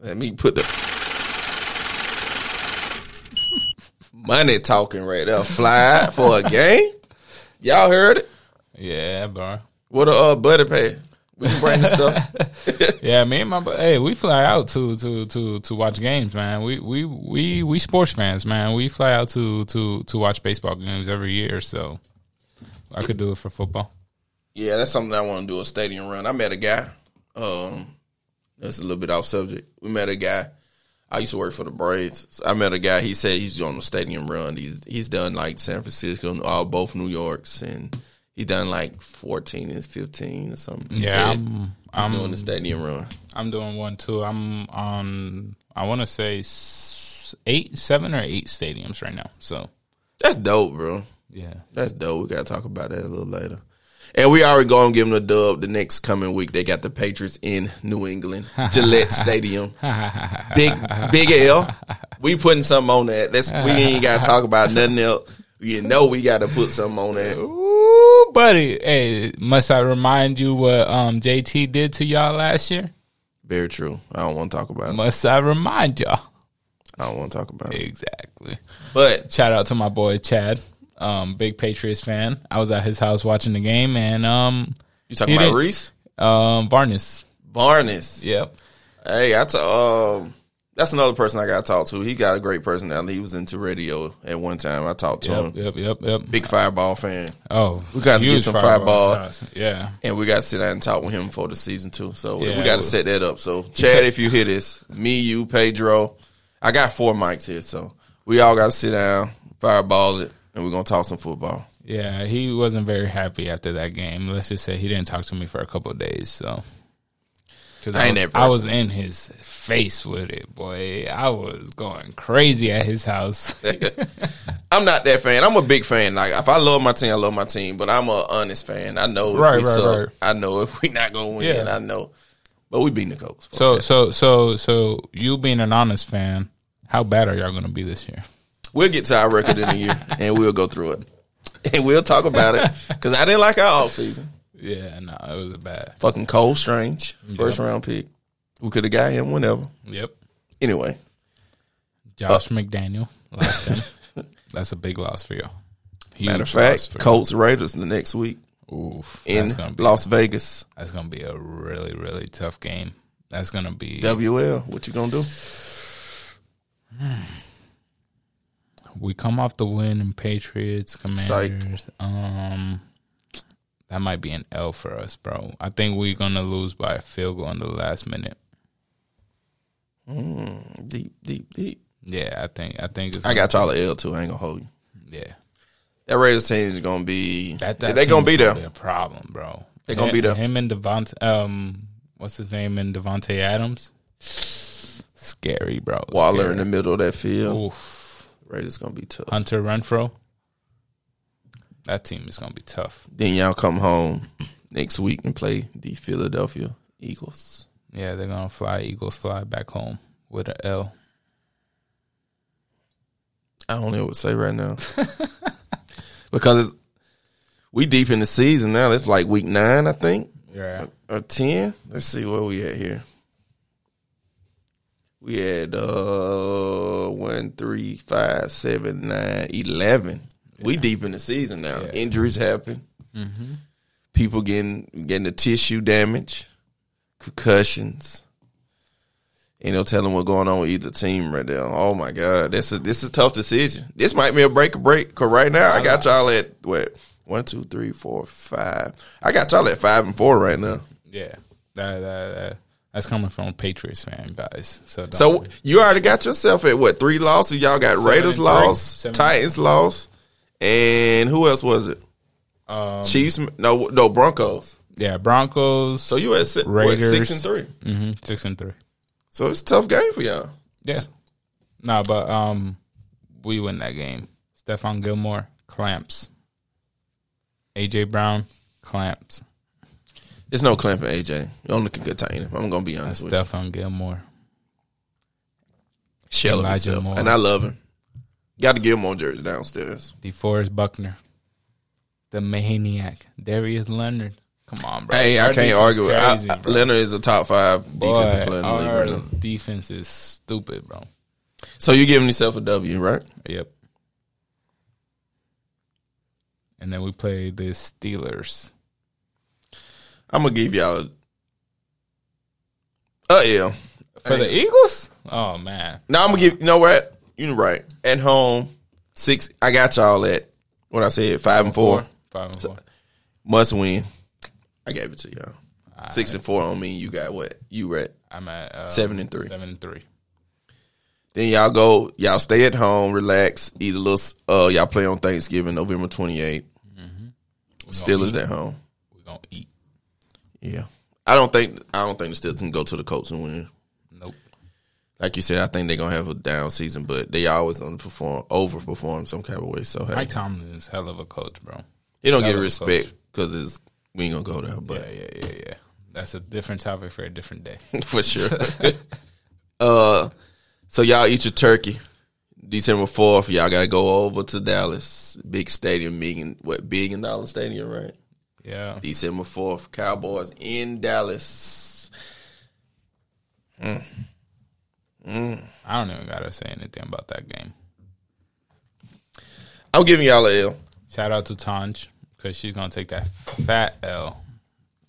Let me put the money talking right there. Fly for a game. Y'all heard it. Yeah, bro. What a uh, buddy pay. We can bring the stuff. Yeah, me and my hey, we fly out to to to to watch games, man. We we we we sports fans, man. We fly out to to to watch baseball games every year, so I could do it for football. Yeah, that's something I want to do a stadium run. I met a guy. Um, that's a little bit off subject. We met a guy. I used to work for the Braves. So I met a guy. He said he's doing a stadium run. He's he's done like San Francisco, all both New Yorks, and he done like fourteen and fifteen or something. Yeah, I'm he's I'm doing the stadium run. I'm doing one too. I'm on I want to say eight, seven or eight stadiums right now. So That's dope, bro. yeah, That's dope. We gotta talk about that a little later. And we already going to give them a dub the next coming week. They got the Patriots in New England, Gillette Stadium. Big Big L. We putting something on that. That's we ain't got to talk about nothing else. You know we got to put something on that. Ooh, buddy. Hey, must I remind you what um JT did to y'all last year? Very true. I don't want to talk about it. Must I remind y'all? I don't want to talk about it. Exactly. But Shout out to my boy Chad, um, big Patriots fan. I was at his house watching the game, and um, you talking about Reese um, Varnes. Barnes? Yep. Hey, I t- um, that's another person I got to talk to. He got a great personality. He was into radio at one time. I talked to him. Yep. Yep. Yep. Yep. Big Fireball fan. Oh, We gotta get some fireball. shots. Yeah. And we got to sit down and talk with him for the season too. So Yeah, we got to set that up. So Chad, if you hear this, me, you, Pedro, I got four mics here, so we all got to sit down, fireball it, and we're gonna talk some football. Yeah, he wasn't very happy after that game. Let's just say he didn't talk to me for a couple of days. So, because I was- I was in his face with it, boy. I was going crazy at his house. I'm not that fan. I'm a big fan. Like if I love my team, I love my team. But I'm a honest fan. I know if Right, we right, suck. right. I know if we not gonna win. Yeah. I know. But we beating the Colts. so, so, so, so, you being an honest fan, how bad are y'all going to be this year? We'll get to our record in a year and we'll go through it. And we'll talk about it. Because I didn't like our offseason. Yeah, no, it was bad. Fucking Cole Strange, first round pick. We could have got him whenever. Yep. Anyway, Josh McDaniel lost him. That's a big loss for you. Huge matter of fact, Colts Raiders the next week. Oof, in that's gonna be Las Vegas. that's gonna be a really really tough game. That's gonna be WL, what you gonna do? we come off the win in Patriots, Commanders. Um, that might be an L for us, bro. I think we're gonna lose by a field goal in the last minute. Deep, deep, deep. Yeah, I think I think it's. I got y'all a L too. I ain't gonna hold you. yeah. That Raiders team is gonna be. That, that they gonna be there. a problem, bro. They gonna be there. Him and Davante, um, what's his name? And Davante Adams. Scary, bro. Waller Scary. in the middle of that field. Oof. Raiders gonna be tough. Hunter Renfrow. That team is gonna be tough. Then y'all come home next week and play the Philadelphia Eagles. Yeah, they're gonna fly. Eagles fly back home with a L. I don't know what to say right now because it's, we deep in the season now. It's like week nine, I think, Yeah. or ten. Let's see where we at here. We had uh one, three, five, seven, nine, eleven. We deep in the season now. Yeah. Injuries happen. Mm-hmm. People getting getting the tissue damage, concussions. Ain't no telling what's going on with either team right there. Oh my god, this is this is a tough decision. This might be a break or break. Cause right now I got y'all at what one, two, three, four, five. I got y'all at five and four right now. Yeah. That, that, that that's coming from a Patriots fan, guys. So So you already got yourself at what three losses? Y'all got Seven Raiders loss, Titans loss, and who else was it? um, Chiefs? No, no Broncos. Yeah, Broncos. So you at si- what, Raiders. six and three. hmm six and three. So it's a tough game for y'all. Yeah. No, but um, we win that game. Stephon Gilmore clamps. AJ Brown clamps. There's no clamping AJ. You only can contain him. I'm gonna be honest with you. Stephon Gilmore. Shell of himself. Moore. And I love him. Got to give him on jersey downstairs. DeForest Buckner. The Maniac. Darius Leonard. Come on, bro. Hey, I can't argue with crazy, I, bro. Leonard is a top five Boy, defensive player in the league right now. defense is stupid, bro. So you giving yourself a W, right? Yep. And then we play the Steelers. I'm gonna give y'all a, a L. For the Eagles? Oh man. Now I'm gonna give. You know what? You're right. At home, six. I got y'all at what I said, five and four. Five and four. Must win. I gave it to y'all. Six and four on me. You got what? You were at I'm at um, Seven and three. Seven and three. Then y'all go, y'all stay at home, relax, eat a little. Uh, y'all play on Thanksgiving, November twenty eighth. Mm-hmm. Steelers at home. We're gonna eat. Yeah, I don't think I don't think the Steelers can go to the Colts and win. Nope. Like you said, I think they're gonna have a down season, but they always underperform, overperform some kind of way. So hey, Mike Tomlin is hell of a coach, bro. he don't get hell a respect because it's we ain't gonna go there, but Yeah, yeah, yeah, yeah. That's a different topic for a different day. for sure. uh, so y'all eat your turkey. December fourth, y'all gotta go over to Dallas, big stadium, million what billion dollar stadium, right? Yeah. December fourth, Cowboys in Dallas. I don't even gotta say anything about that game. I'm giving y'all a L. Shout out to Tanj because she's gonna take that fat L.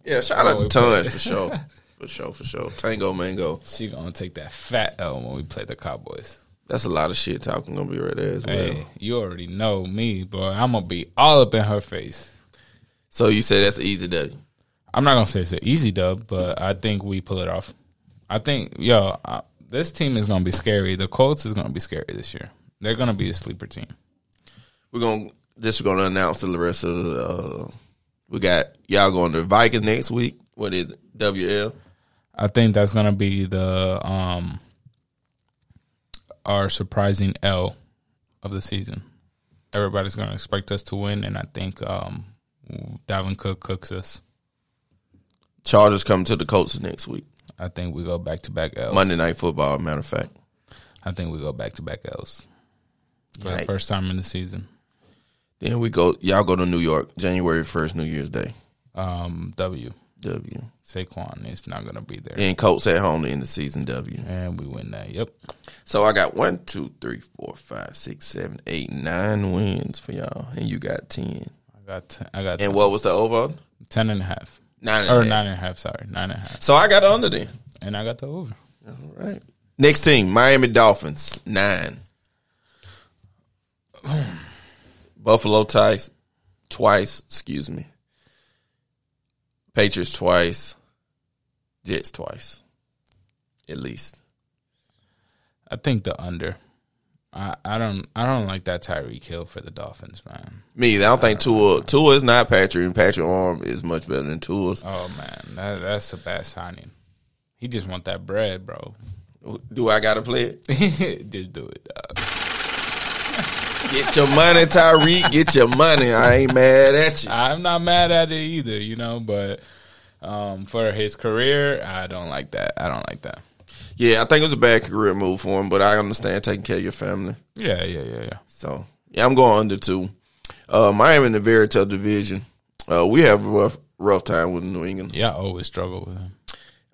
Yeah, shout Oh, out to Tons for sure, for sure, for sure. Tango Mango, She gonna take that fat L when we play the Cowboys. that's a lot of shit talking gonna be right there as well. Hey, you already know me, boy. I'm gonna be all up in her face. So you say that's an easy day. I'm not gonna say it's an easy dub, but I think we pull it off. I think, yo, uh, this team is gonna be scary. The Colts is gonna be scary this year. They're gonna be a sleeper team. We're gonna this we're gonna announce the rest of the. Uh, we got y'all going to Vikings next week. What is it? WL. I think that's gonna be the um our surprising L of the season. Everybody's gonna expect us to win, and I think um Dalvin Cook cooks us. Chargers come to the Colts next week. I think we go back to back L's. Monday Night Football. Matter of fact, I think we go back to back L's. for the first time in the season. Then we go. Y'all go to New York January first, New Year's Day. Um, W. W. Saquon is not gonna be there, Then Colts at home to end the season. W. and we win that. Yep. So I got one, two, three, four, five, six, seven, eight, nine wins for y'all, and you got ten. I got t- I got And what was the over? ten and a half Nine and or a half. nine and a half. Sorry, nine and a half, So I got under then. and I got the over. All right. Next team, Miami Dolphins, nine. Buffalo ties twice, excuse me. Patriots twice. Jets twice. At least. I think the under. I, I don't I don't like that Tyreek Hill for the Dolphins, man. Me. I don't think uh, Tua Tua is not Patrick, and Patrick Arm is much better than Tua's. Oh man, that, that's a bad signing. He just want that bread, bro. Do I gotta play it? just do it. dog. Get your money, Tyreek. Get your money. I ain't mad at you. I'm not mad at it either, you know, but um, for his career, I don't like that. I don't like that. Yeah, I think it was a bad career move for him, but I understand taking care of your family. Yeah, yeah, yeah, yeah. So yeah, I'm going under two. Uh, Miami in the very tough division. Uh, we have a rough rough time with New England Yeah, I always struggle with them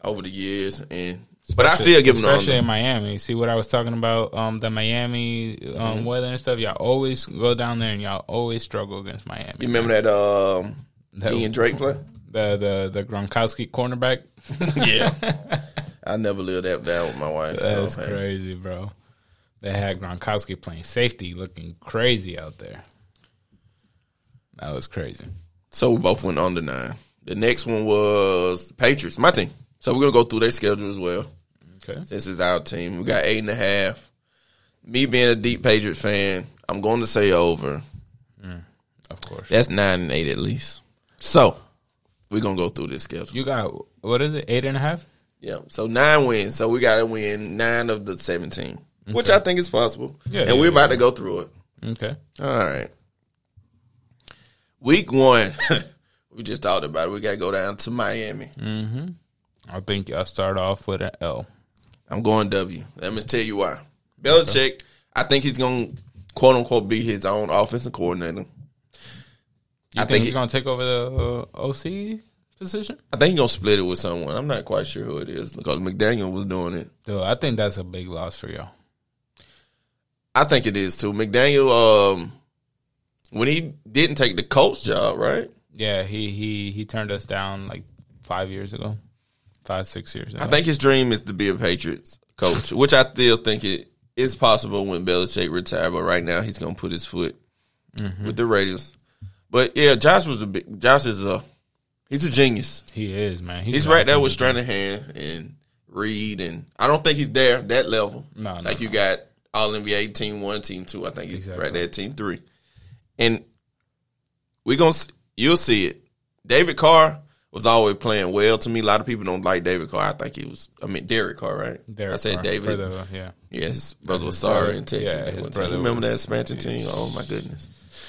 over the years, and but I still give them the especially under. in Miami. See what I was talking about? Um, the Miami um, Mm-hmm. weather and stuff. Y'all always go down there and y'all always struggle against Miami. You remember that um, That- and Drake play? the the the Gronkowski cornerback? Yeah, I never lived that down with my wife. That's so, hey. crazy, bro. They had Gronkowski playing safety, looking crazy out there. That was crazy. So we both went under nine. The next one was Patriots, my team. So we're gonna go through their schedule as well. Okay. This is our team. We got eight and a half. Me being a deep Patriots fan, I'm going to say over. Mm, of course. That's nine and eight at least. So we're gonna go through this schedule. You got what is it? Eight and a half? Yeah. So nine wins. So we got to win nine of the seventeen, which I think is possible. Yeah, and yeah, we're about yeah. to go through it. Okay. All right. Week one, we just talked about it. We got to go down to Miami. Mm-hmm. I think y'all start off with an L. I'm going W. Let me tell you why. Belichick, I think he's going to quote unquote be his own offensive coordinator. You I think, think he's it- gonna take over the uh, OC position? I think he's going to split it with someone. I'm not quite sure who it is because McDaniel was doing it. Dude, I think that's a big loss for y'all. I think it is too. McDaniel, um, when he didn't take the coach job, right? Yeah, he he he turned us down like five years ago, five six years. I think his dream is to be a Patriots coach, which I still think it is possible when Belichick retire. But right now, he's going to put his foot mm-hmm. with the Raiders. But yeah, Josh was a big. Josh is a he's a genius. he is man. He's right there with Shanahan and Reed, and I don't think he's there that level. No, no, like you got All NBA team one, team two. I think he's Exactly. right there, team three. And we're gonna s- you'll see it. David Carr was always playing well. To me, a lot of people don't like David Carr. I think he was. I mean, Derek Carr, right? Derek I said Carr, David. the- yeah, Yeah, his brother was sorry in Texas. Yeah, his brother Remember that was- expansion team? Oh my goodness.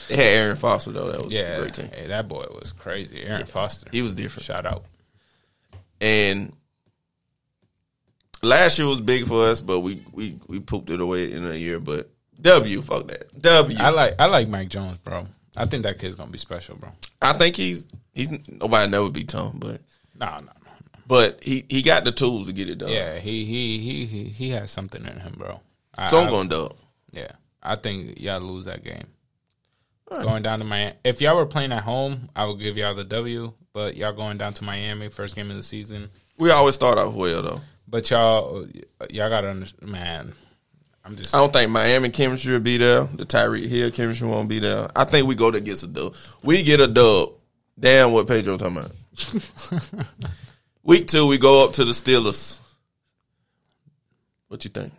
They had Arian Foster though. That was a yeah. great team. Hey, that boy was crazy. Arian Foster. He was different. Shout out. And last year was big for us, but we we we pooped it away in a year. But W, fuck that. W. I like I like Mac Jones, bro. I think that kid's gonna be special, bro. I think he's he's nobody never beat Tom, but No, no, no. but he he got the tools to get it done. Yeah, he he he he, he has something in him, bro. I, So I'm I- going dub. Yeah, I think y'all lose that game. Going down to Miami. If y'all were playing at home, I would give y'all the W. But y'all going down to Miami, first game of the season. We always start off well though. But y'all, y'all gotta understand, man. I'm just I don't think Miami chemistry will be there. The Tyreek Hill chemistry won't be there. I think we go to get a dub. We get a dub. Damn what Pedro talking about. Week two, we go up to the Steelers. What you think?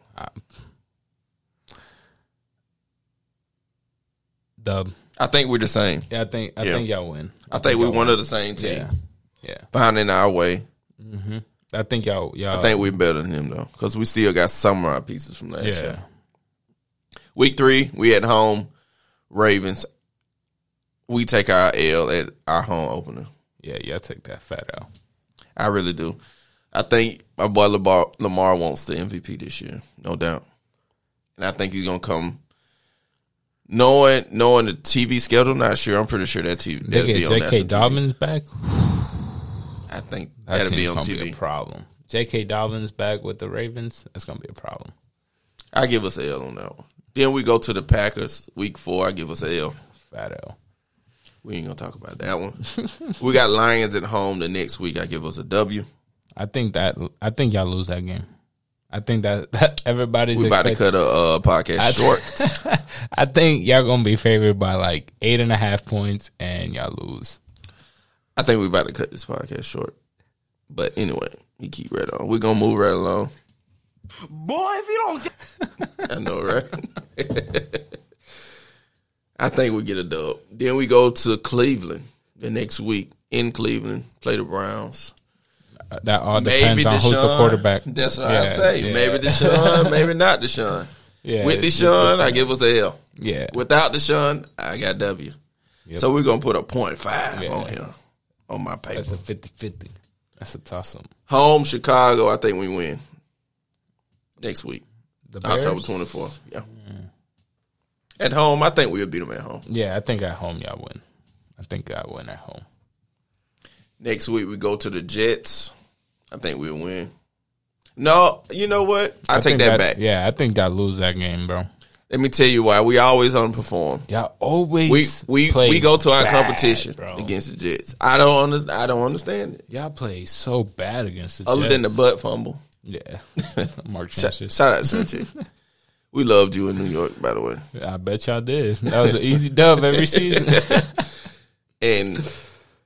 dub. I think we're the same. Yeah, I think I Yeah. think y'all win. I think we're one win. of the same team. Yeah, yeah. Finding our way. Mm-hmm. I think y'all y'all. I think we're better than him though, because we still got some of our pieces from last yeah. year. Week three, we at home. Ravens. We take our L at our home opener. Yeah, y'all take that fat out. I really do. I think my boy Lamar, Lamar wants the MVP this year, no doubt. And I think he's gonna come Knowing knowing the TV schedule, not sure. I'm pretty sure that TV They get J.K. TV. Dobbins back. I think That that'll be on gonna be TV. a problem. J.K. Dobbins back with the Ravens. That's gonna be a problem. I give us a L on that one. Then we go to the Packers week four. I give us a L. Fat L. We ain't gonna talk about that one. we got Lions at home the next week. I give us a W. I think that I think y'all lose that game. I think that, that everybody's We about to cut a uh, podcast I- short. I think y'all gonna be favored by like eight and a half points, and y'all lose. I think we're about to cut this podcast short. But anyway, we keep right on. We're gonna move right along. Boy, if you don't get I know, right? I think we get a dub. Then we go to Cleveland the next week in Cleveland, play the Browns. That all Maybe depends on who's the quarterback. That's what I say. yeah. Maybe Deshaun, maybe not Deshaun. Yeah, With Deshaun, I give us a L. yeah, Without Deshaun, I got W. Yep. So we're gonna put a point five Yeah. on him on my paper. that's a 50-50. That's a toss up. Home Chicago, I think we win next week, The Bears? October twenty fourth. Yeah. At home, I think we'll beat them at home. Yeah, I think at home y'all win. I think I win at home. Next week we go to the Jets. I think we'll win. No, you know what? I, take think that, back. Yeah, I think y'all lose that game, bro. Let me tell you why. We always underperform. Y'all always We we play we go to our bad, competition bro. against the Jets. I don't under, I don't understand it. Y'all play so bad against the Jets. Other Jets. than the butt fumble. yeah, Mark Sanchez. shout out Sanchez. we loved you in New York, by the way. I bet y'all did. That was an easy dub every season. And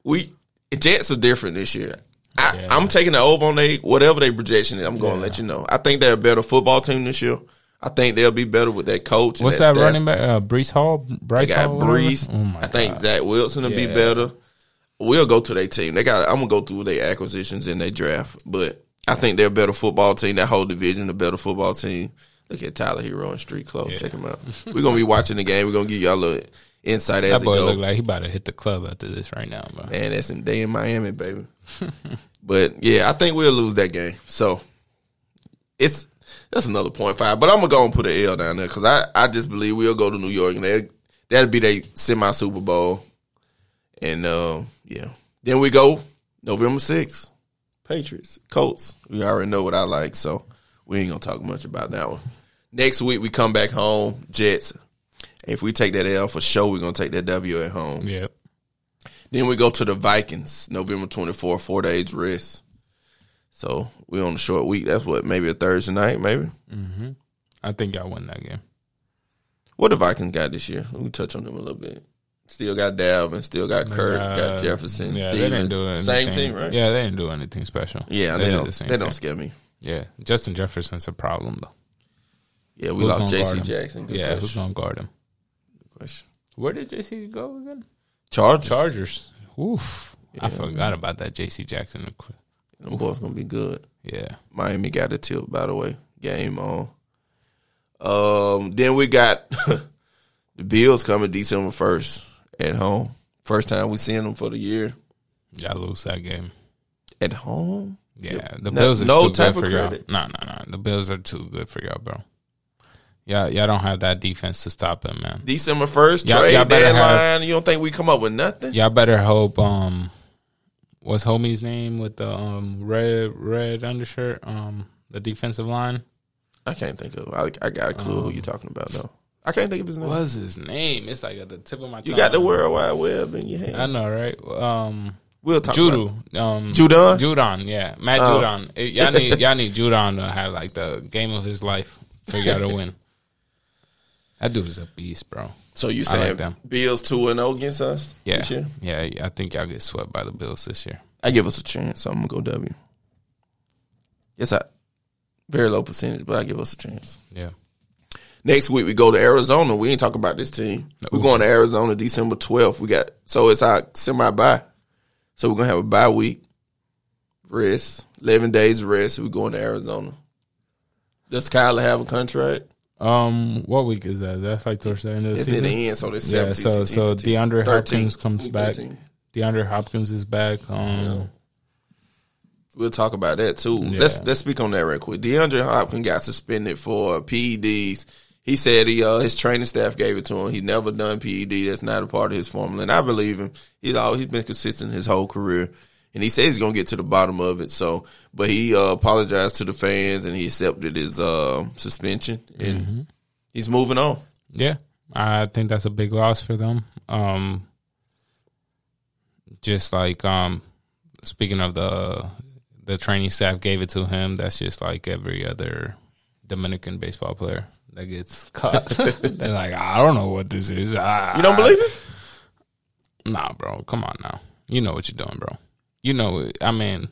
we Jets are different this year. I, Yeah. I'm taking the over on they whatever they projection is. I'm going to Yeah. let you know. I think they're a better football team this year. I think they'll be better with that coach. and What's that staff. running back? Uh, Breece Hall, Bryce They got Hall? Breeze. Oh I think God. Zach Wilson will be better. We'll go to their team. They got. I'm gonna go through their acquisitions and their draft, but I think they're a better football team. That whole division, a better football team. Look at Tyler Herro in street clothes. Check him out. We're gonna be watching the game. We're gonna give y'all a little insight as That boy look like he about to hit the club after this right now, bro. Man, that's in day in Miami, baby. but yeah, I think we'll lose that game. So it's that's another point five. But I'm gonna go and put an L down there because I, I just believe we'll go to New York and they that'll be their semi Super Bowl. And uh, yeah, then we go November sixth, Patriots, Colts. We already know what I like, so we ain't gonna talk much about that one. Next week we come back home, Jets. If we take that L for sure, we're gonna take that W at home. Yep. Then we go to the Vikings, November 24th, four days rest. So we on a short week. That's what, maybe a Thursday night, maybe? I think y'all win that game. What the Vikings got this year? We touch on them a little bit. Still got Dalvin, still got Kirk, Uh, got Jefferson. Yeah, Thielen. they didn't do anything. Same team, right? Yeah, they didn't do anything special. Yeah, they, did don't, the same they don't scare me. Yeah, Justin Jefferson's a problem though. Yeah, we Who's lost J.C. Jackson. Good yeah, who's gonna guard him? Question. Where did JC go again? Chargers. Chargers. Oof. I forgot about that JC Jackson. Them boys going to be good. Yeah. Miami got a tilt, by the way. Game on. Um, then we got the Bills coming December 1st at home. First time we seeing them for the year. Y'all lose that game. At home? Yeah, the No- Bills are no too type good of for y'all. No, no, no. The Bills are too good for y'all, bro. Yeah, y'all don't have that defense to stop them, man. December 1st, Y'all- trade y'all better have- deadline. you don't think we come up with nothing? Y'all better hope. Um, what's homie's name with the um red red undershirt? Um, the defensive line. I can't think of I, I got a clue who you're talking about, though. I can't think of his name. What's his name? It's like at the tip of my tongue. You got the World Wide Web in your hand. I know, right? Um, we'll talk. Judo. Um, Judon? Judon, yeah, Matt Oh. Judon. It- y'all need y'all need Judon to have like the game of his life for y'all to win. That dude is a beast, bro. So you I like. Bills 2 and 0 against us? Yeah, this year? yeah. I think y'all get swept by the Bills this year. I give us a chance, so I'm going to go W. Yes, I. Very low percentage, but I give us a chance. Yeah, Next week we go to Arizona. We ain't talking about this team. We're going to Arizona December 12th. We got so it's our semi bye. So we're gonna have a bye week, rest, eleven days rest. We're going to Arizona. Does Kyler have a contract? Um, what week is that? That's like towards the end of the It's season. near the end, so this Yeah, so so DeAndre Hopkins comes back. DeAndre Hopkins is back. Um, We'll talk about that too. Yeah. Let's let's speak on that real quick. DeAndre Hopkins got suspended for PEDs. He he said he uh, his training staff gave it to him. He's never done PED. That's not a part of his formula, and I believe him. He's always he's been consistent his whole career, and he says he's gonna get to the bottom of it. So, but he uh, apologized to the fans and he accepted his uh, suspension, and he's moving on. Yeah, I think that's a big loss for them. Um, just like um, speaking of the the training staff gave it to him. That's just like every other Dominican baseball player that gets caught. They're like, I don't know what this is. I, You don't believe it? Nah, bro. Come on now. You know what you're doing, bro. You know. I mean,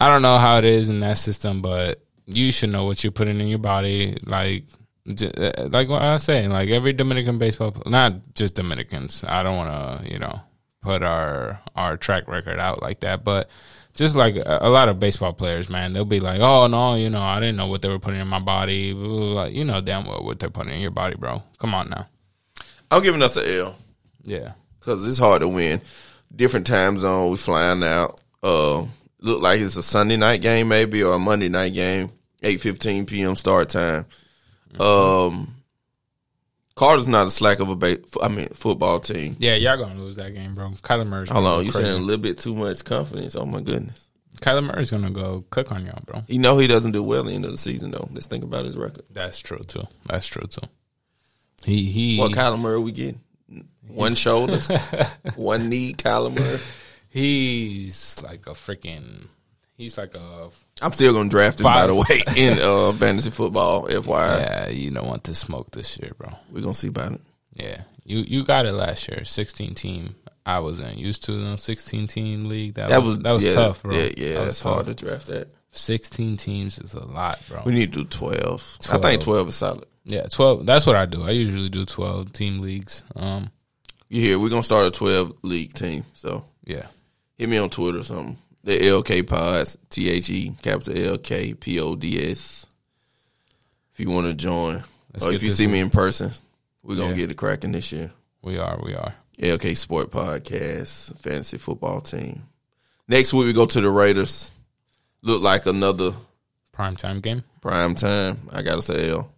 I don't know how it is in that system, but you should know what you're putting in your body. Like, uh, like what I was saying, like every Dominican baseball, not just Dominicans. I don't want to, you know, put our our track record out like that, but just like a, a lot of baseball players, man, they'll be like, "Oh no, you know, I didn't know what they were putting in my body." Blah, blah, blah. You know damn well what they're putting in your body, bro. Come on now. I'm giving us an L. Yeah. because it's hard to win. Different time zone, we flying out. Uh, look like it's a Sunday night game maybe or a Monday night game. Eight fifteen p.m. start time. Um, Carter's not a slack of a ba- I mean football team. Yeah, y'all gonna lose that game, bro. Kyler Murray's Hold on, you saying a little bit too much confidence? Oh my goodness. Kyler Murray's gonna go cook on y'all, bro. You know he doesn't do well at the end of the season though. Let's think about his record. That's true too. That's true too. He he What Kyler Murray we getting? One shoulder, one knee. Kyler Murray. he's like a freaking. He's like a I'm still gonna draft him by the way in uh, fantasy football. FYI, yeah. You don't want to smoke this year, bro. we're gonna see about it. Yeah, you you got it last year. Sixteen team. I was in used to the sixteen team league. That, That was, was that was yeah, tough, bro. Yeah, yeah, That that's hard to draft that. Sixteen teams is a lot, bro. We need to do twelve. I think twelve is solid. Yeah, twelve. That's what I do. I usually do twelve team leagues. Um, You hear? We're gonna start a twelve league team. So yeah. hit me on Twitter or something. The LK Pods, T H E capital L K P O D S. If you want to join, Let's or if you see one. me in person, we're gonna Yeah. get it cracking this year. We are. We are. LK Sport Podcast, fantasy football team. Next week we go to the Raiders. Look like another Prime time game. prime time. I gotta say L.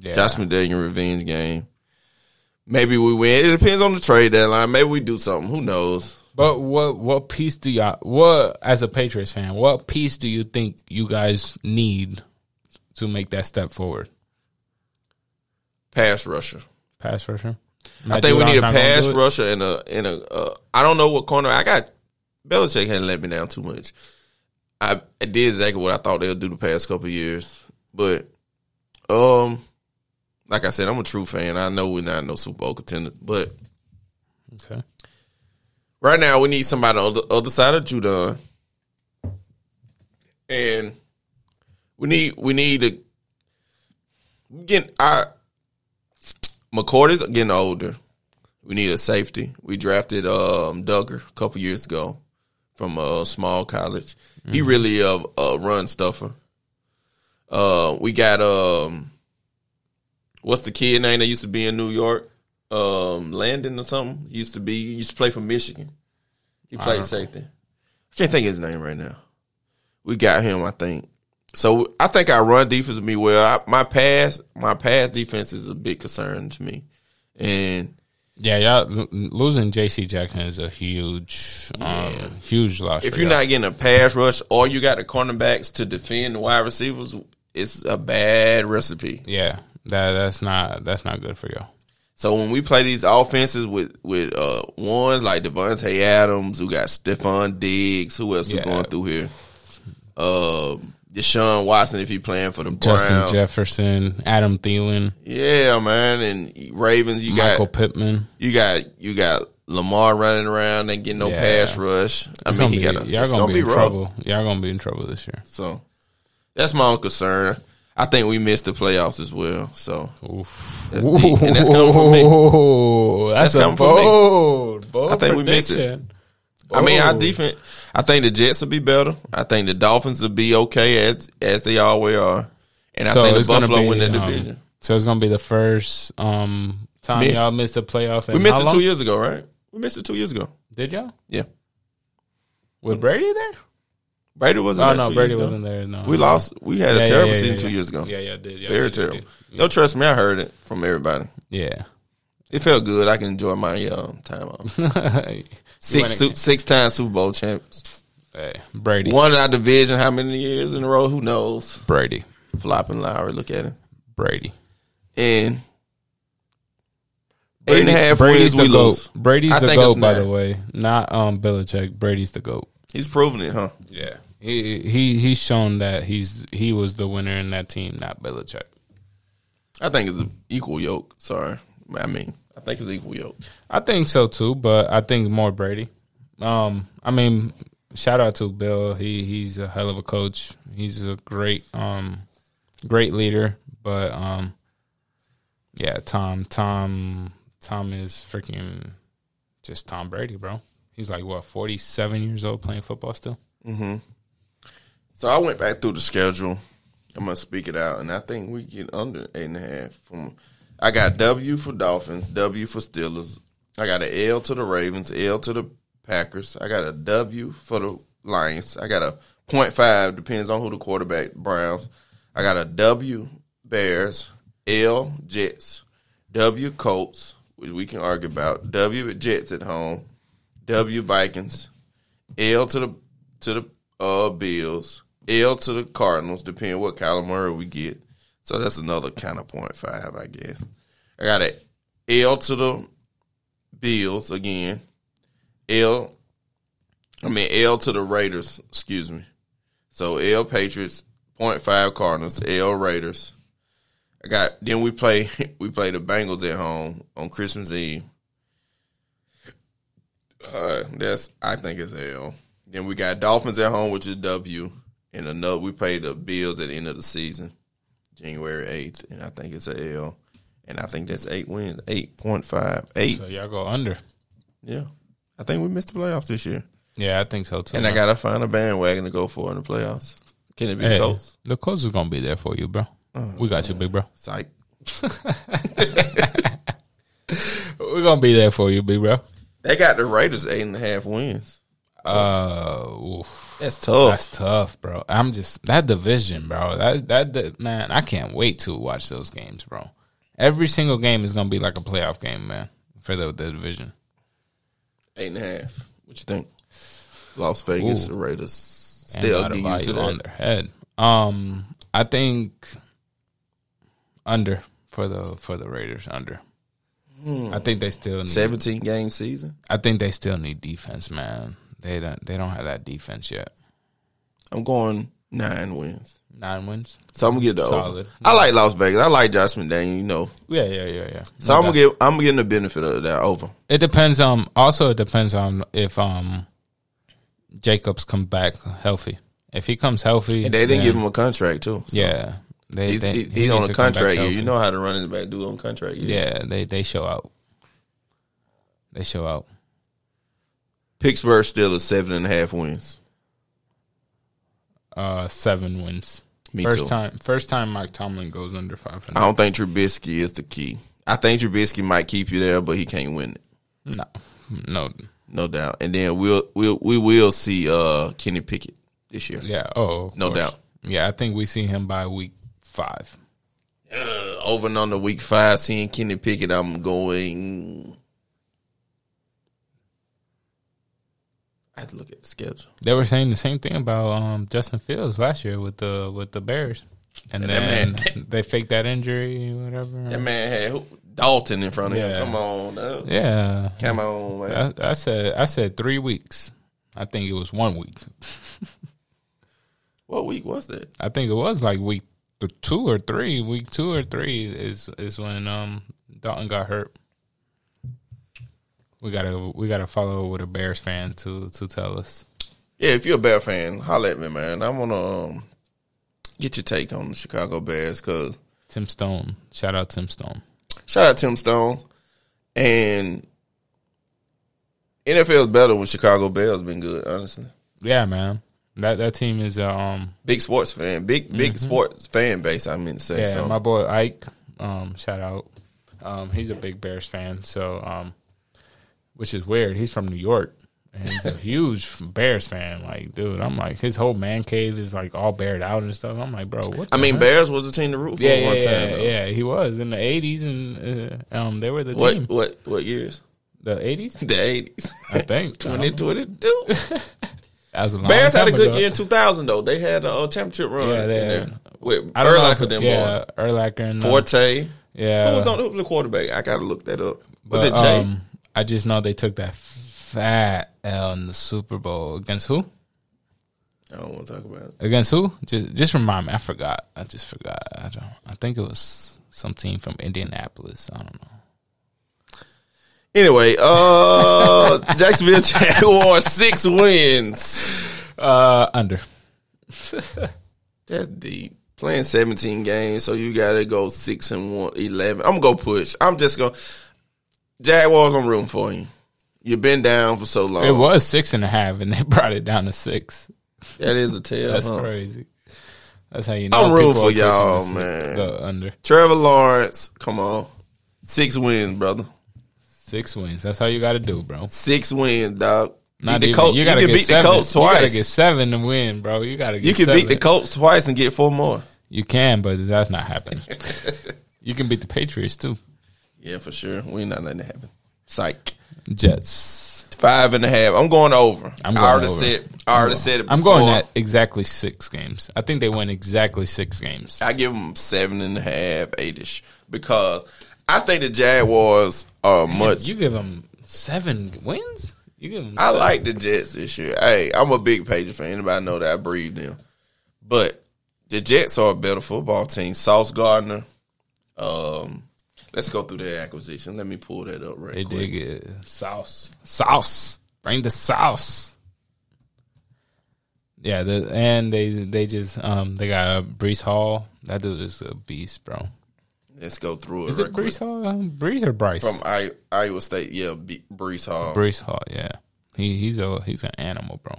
Yeah. Josh McDaniel revenge game. Maybe we win. It depends on the trade deadline. Maybe we do something. Who knows? But what what piece do y'all what as a Patriots fan, what piece do you think you guys need to make that step forward? Pass rusher. Pass rusher. I think we need a pass rusher and a and a. Uh, I don't know what corner. I got Belichick hadn't let me down too much. I, I did exactly what I thought they'll do the past couple of years, but um, like I said, I'm a true fan. I know we're not no Super Bowl contender, but Okay. right now we need somebody on the other side of Judon, and we need we need to get our McCord is getting older. We need a safety. We drafted um, Dugger a couple years ago from a small college. He really a, a run stuffer. Uh, we got um, what's the kid name that used to be in New York? Um, Landon or something. He used to be. He used to play for Michigan. He played don't- safety. I can't think of his name right now. We got him, I think. So I think our run defense will be well. I, my pass, my pass defense is a big concern to me, and Yeah, y'all losing JC Jackson is a huge um huge loss. if you're y'all. not getting a pass rush or you got the cornerbacks to defend the wide receivers, it's a bad recipe. Yeah. That that's not that's not good for y'all. So when we play these offenses with with uh, ones like Davante Adams, who got Stefon Diggs, who else we going through here? Um, Deshaun Watson if he playing for the Justin Browns. Jefferson, Adam Thielen, Yeah, man, and Ravens. You Michael got Pittman. you got you got Lamar running around and getting no Yeah. pass rush. I It's mean, he got a, y'all gonna, gonna, be, be in rough. trouble. Y'all gonna be in trouble this year. So that's my own concern. I think we missed the playoffs as well. So Oof. That's deep, and that's coming from me. That's, That's a coming from me. bold, bold I think we missed it. prediction. I mean, our Bold. defense. I think the Jets will be better. I think the Dolphins will be okay as as they always are, and I So think the Buffalo be, win that um, division. So it's gonna be the first um, time Miss. y'all missed the playoff. We missed it long? two years ago, right? We missed it two years ago. Did y'all Yeah, with Brady there? Brady wasn't. Oh there no, two Brady wasn't there. No, We lost. We had Yeah, a terrible yeah, season yeah, two yeah. years ago. Yeah, yeah, did. Yeah, Very did, terrible. did. Don't trust me. I heard it from everybody. Yeah. It felt good. I can enjoy my uh, time off. Six su- six time Super Bowl champions. Hey, Brady. Won our division. How many years in a row? Who knows? Brady. Flopping Lowry. Look at him. Brady. And eight and a half Brady's wins. the We goat. lose. Brady's I the goat, by the way. Not um Belichick. Brady's the goat. He's proven it, huh? Yeah. He he he's shown that he's he was the winner in that team, not Belichick. I think it's an equal yoke. Sorry, I mean, I think it's equal yoke. I think so too, but I think more Brady. Um, I mean, shout out to Bill. He he's a hell of a coach. He's a great um great leader. But um yeah, Tom Tom Tom is freaking just Tom Brady, bro. He's like what, forty seven years old playing football still? So I went back through the schedule. I'm gonna speak it out, and I think we get under eight and a half. From I got W for Dolphins, W for Steelers. I got a L to the Ravens, L to the Packers. I got a W for the Lions. I got a point five, depends on who the quarterback. Browns. I got a W Bears, L Jets, W Colts, which we can argue about. W Jets at home, W Vikings, L to the to the uh Bills, L to the Cardinals, depending what Kyler Murray we get. So that's another kind of point five, I guess. I got a L to the Bills again. L I mean L to the Raiders, excuse me. So L Patriots, point five Cardinals, L Raiders. I got then we play we play the Bengals at home on Christmas Eve. Uh, that's I think it's L. Then we got Dolphins at home, which is W, and another we play the Bills at the end of the season, January eighth, and I think it's a L. And I think that's eight wins, eight point five, eight. So y'all go under. Yeah, I think we missed the playoffs this year, Yeah, I think so too. and I gotta find a bandwagon to go for in the playoffs. Can it be hey, Colts? the Colts is gonna be there for you, bro. Uh, we got you, big bro. Psych. We're gonna be there for you, big bro. They got the Raiders eight and a half wins. Uh, oof. That's tough. That's tough, bro. I'm just that division, bro. That that, that man, I can't wait to watch those games, bro. Every single game is gonna be like a playoff game, man, for the, the division. Eight and a half. What you think? Las Vegas Ooh. Raiders still got a get used to on their head. Um, I think under for the for the Raiders under. I think they still need. Seventeen game season. I think they still need defense, man. They don't. They don't have that defense yet. I'm going nine wins. Nine wins. So I'm gonna get the over. I like Las Vegas. I like Josh McDaniel. You know, Yeah, yeah, yeah, yeah. so I'm gonna get. I'm getting the benefit of that over. It depends. Um. Also, it depends on if um, Jacobs come back healthy. If he comes healthy, And they didn't then- give him a contract too. So Yeah, they. he's, they he- he he's on a to come back contract year. You know how to run his back do on contract year. Yeah, they they show out. They show out. Pittsburgh still is seven and a half wins. Uh, seven wins. Me first too. time. First time Mike Tomlin goes under five I don't think Trubisky is the key. I think Trubisky might keep you there, but he can't win it. No, no. No doubt. And then we'll we'll we will see uh Kenny Pickett this year. Yeah. Oh, No course. doubt. Yeah, I think we see him by week five. Uh, over and on the week five, seeing Kenny Pickett, I'm going. I have to look at the schedule. They were saying the same thing about um, Justin Fields last year with the with the Bears, and, And then man- they faked that injury, whatever. That man had who- Dalton in front of Yeah. him. Come on, yeah, come on, man. I, I said I said three weeks. I think it was one week. what week was that? I think it was like week two or three. Week two or three is is when um Dalton got hurt. We gotta we gotta follow with a Bears fan to to tell us. Yeah, if you're a Bear fan, holla at me, man. I want to um, get your take on the Chicago Bears because Tim Stone, shout out Tim Stone. shout out Tim Stone and NFL is better when Chicago Bears been good. Honestly, Yeah, man, that that team is uh, um big sports fan, big big sports fan base. I mean to say yeah. so. My boy Ike, um shout out, um he's a big Bears fan. So um, which is weird. He's from New York, And he's a huge Bears fan. Like, dude, I'm like, his whole man cave is like all bared out and stuff. I'm like, bro, what? I mean, heck? Bears was a team to root for yeah, one yeah, time. yeah, though. yeah. He was in the '80s, and uh, um, they were the What team. what what years? The '80s, The eighties. I think. Twenty twenty two. That was a long Bears had a good ago. year in two thousand though. They had a uh, championship run. Yeah, they had- with I don't know Urlacher them yeah, boy. Urlacher and uh, Forte. yeah. Who was on who was the quarterback? I gotta look that up. Was But, it Jay? um, I just know they took that fat L in the Super Bowl against who? I don't want to talk about it. Against who? Just just remind me. I forgot. I just forgot. I don't. I think it was some team from Indianapolis. I don't know. Anyway, uh Jacksonville Jaguars six wins. Uh, under. That's deep. Playing 17 games, so you gotta go six and one, 11. I'm gonna go push. I'm just gonna Jaguars, I'm rooting for you. You've been down for so long. It was six and a half, and they brought it down to six. That is a tell. That's huh? crazy. That's how you know. I'm rooting for y'all, man. The under Trevor Lawrence, come on. Six wins, brother. six wins. That's how you got to do, bro. Six wins, dog. Not the even, Colts. you got to can get beat seven. the Colts twice. You got to get seven to win, bro. You got to. You can beat the Colts twice and get four more. You can, but that's not happening. you can beat the Patriots too. Yeah, for sure. We ain't not letting that happen. Psych. Jets. Five and a half. I'm going over. I'm I already over. said. I already said it. I'm going before. at exactly six games. I think they win exactly six games. I give them seven and a half, eight-ish, because I think the Jaguars are much. You give them seven wins. You give them. I like the Jets this year. Hey, I'm a big Patriot fan. Anybody know that I breathe them, but the Jets are a better football team. Sauce Gardner. Um, let's go through their acquisition. Let me pull that up right they quick. dig it. Sauce. Sauce. Bring the sauce. Yeah, the, and they they just um they got uh, Breece Hall. That dude is a beast, bro. Let's go through it. Is right it quick. Breece Hall? Um, Brees or Bryce? from I, Iowa State? Yeah, B- Breece Hall. Breece Hall. Yeah, he he's a he's an animal, bro.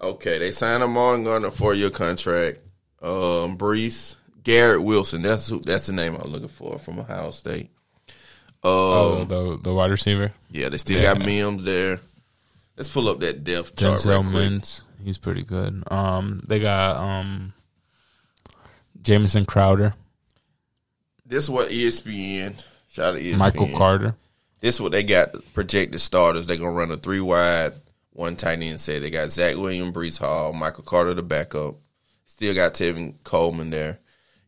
Okay, they signed him on on a four year contract. Um, Brees, Garrett Wilson. That's who. That's the name I'm looking for from Ohio State. Um, Oh, the the wide receiver. yeah, they still Yeah. got Mims there. Let's pull up that depth chart Denzel right. Mims, he's pretty good. Um, they got um, Jamison Crowder, This is what ESPN. Shout out to ESPN. Michael Carter. This is what they got projected starters. They're gonna run a three wide, one tight end set. They got Zach Williams, Breece Hall, Michael Carter the backup. Still got Tevin Coleman there.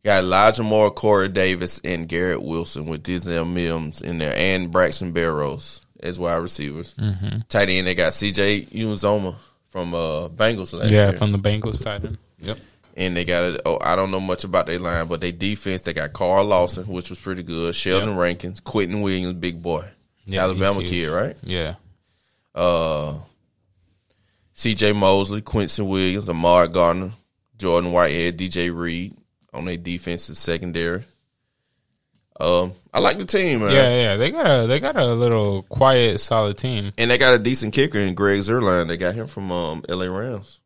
Got Elijah Moore, Corey Davis, and Garrett Wilson with Denzel Mims in there, and Braxton Berrios as wide receivers. Mm-hmm. Tight end, they got C.J. Uzomah from uh, Bengals last Yeah, year. Yeah, from the Bengals tight end. Yep. And they got a, oh, I don't know much about their line, but they defense, they got Carl Lawson, which was pretty good. Sheldon Yep. Rankins, Quentin Williams, big boy. Yeah, Alabama kid, right? Yeah. Uh, C.J. Mosley, Quincy Williams, Amar Gardner, Jordan Whitehead, DJ Reed on their defense defensive secondary. Um, I like the team, man. Yeah, yeah. They got a they got a little quiet, solid team. And they got a decent kicker in Greg Zuerlein. They got him from um, L.A. Rams.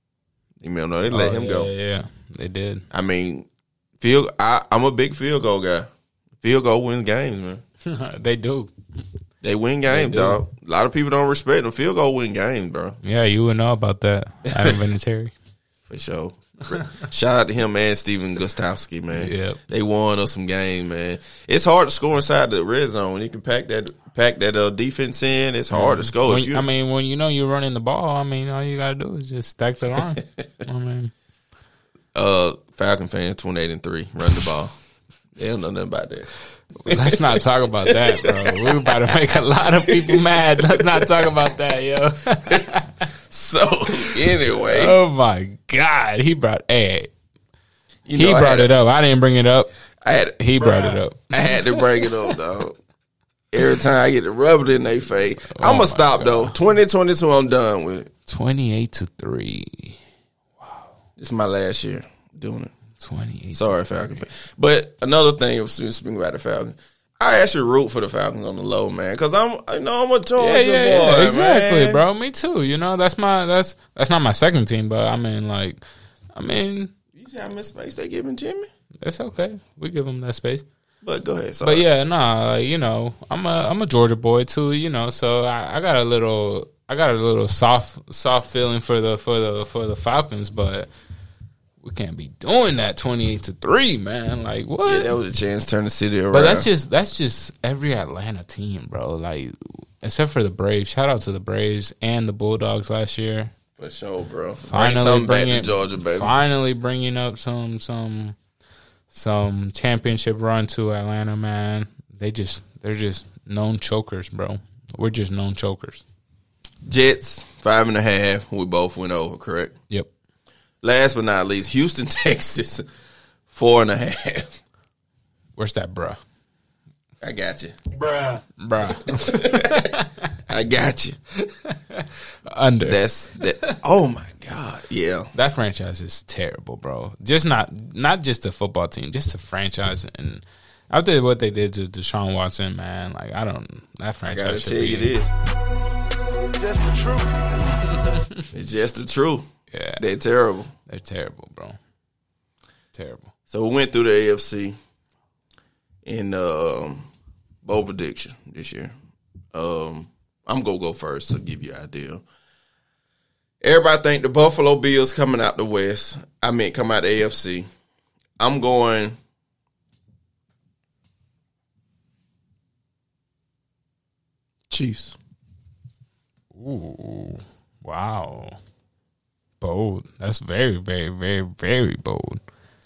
You know, they let Oh, him yeah, go. Yeah, yeah, they did. I mean, field. I, I'm a big field goal guy. Field goal wins games, man. they do. They win games, do. dog. A lot of people don't respect them. Field goal win games, bro. Yeah, you would know about that. Adam Vinatieri. For sure. Shout out to him and Stephen Gostkowski, man. Yep. They won us some games, man. It's hard to score inside the red zone. When you can pack that pack that uh, defense in, it's hard to score. When- I mean, when you know you're running the ball, I mean, all you gotta do is just stack the line. I mean, uh, Falcon fans, twenty eight and three, run the ball. they don't know nothing about that. let's not talk about that, bro. We're about to make a lot of people mad. Let's not talk about that, yo. So anyway, Oh my god, he brought. Hey, you he know, I brought it up. I didn't bring it up. I had He brought it up. I had to bring it up, though. Every time I get to rub it in their face, I'm Oh gonna stop though. 2022, I'm done with it. Twenty-eight to three. This is my last year doing it. Twenty-eight. Sorry, Falcon. But another thing, of speaking about the Falcons, I actually root for the Falcons on the low, man, because I'm, I know I'm a yeah, Georgia yeah, yeah, boy, exactly, man. bro. Me too. You know, that's my that's that's not my second team, but I mean, like, I mean, You see how much space they giving Jimmy? That's okay. We give him that space. But go ahead. Sorry. But yeah, nah, you know, I'm a I'm a Georgia boy too, you know, so I, I got a little I got a little soft soft feeling for the for the for the Falcons, but we can't be doing that twenty eight to three, man. Like what? Yeah, that was a chance to turn the city around. but that's just that's just every Atlanta team, bro. Like except for the Braves. Shout out to the Braves and the Bulldogs last year. for sure, bro. Bring Finally back bringing Georgia, baby. finally bringing up some some some championship run to Atlanta, man. They just they're just known chokers, bro. We're just known chokers. Jets five and a half. We both went over, correct? Yep. Last but not least, Houston, Texas, four and a half. Where's that, bruh? I got you. Bruh. Bruh. I got you. Under. That's that. Oh my god. Yeah. that franchise is terrible, bro. Just not not just the football team, just the franchise and after what they did to Deshaun Watson, man, like I don't that I franchise gotta should tell be, you this. Just the truth. It's just the truth. Yeah. They're terrible. They're terrible, bro. Terrible. So we went through the AFC in um, bowl prediction this year. Um, I'm gonna go first to give you an idea. Everybody think the Buffalo Bills coming out the West. I mean, come out the AFC. I'm going. Chiefs. Ooh, wow. Bold. That's very, very, very, very bold.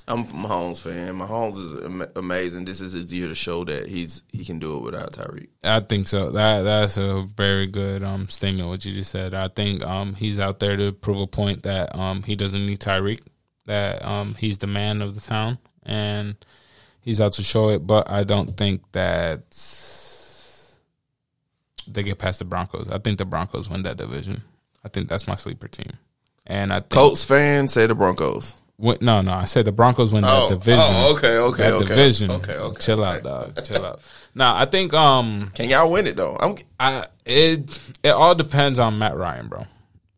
I'm a Mahomes fan. Mahomes is am- amazing. This is his year to show that he's he can do it without Tyreek. I think so. That that's a very good um statement. What you just said. I think um he's out there to prove a point that um he doesn't need Tyreek. That um he's the man of the town and he's out to show it. But I don't think that they get past the Broncos. I think the Broncos win that division. I think that's my sleeper team. And I think Colts fans say the Broncos. Win- no, no, I said the Broncos win Oh, that division. oh, okay, okay, that okay. division. Okay, okay, Chill okay. out, dog. Chill out. Now, I think um, Can y'all win it though? I'm I it it all depends on Matt Ryan, bro.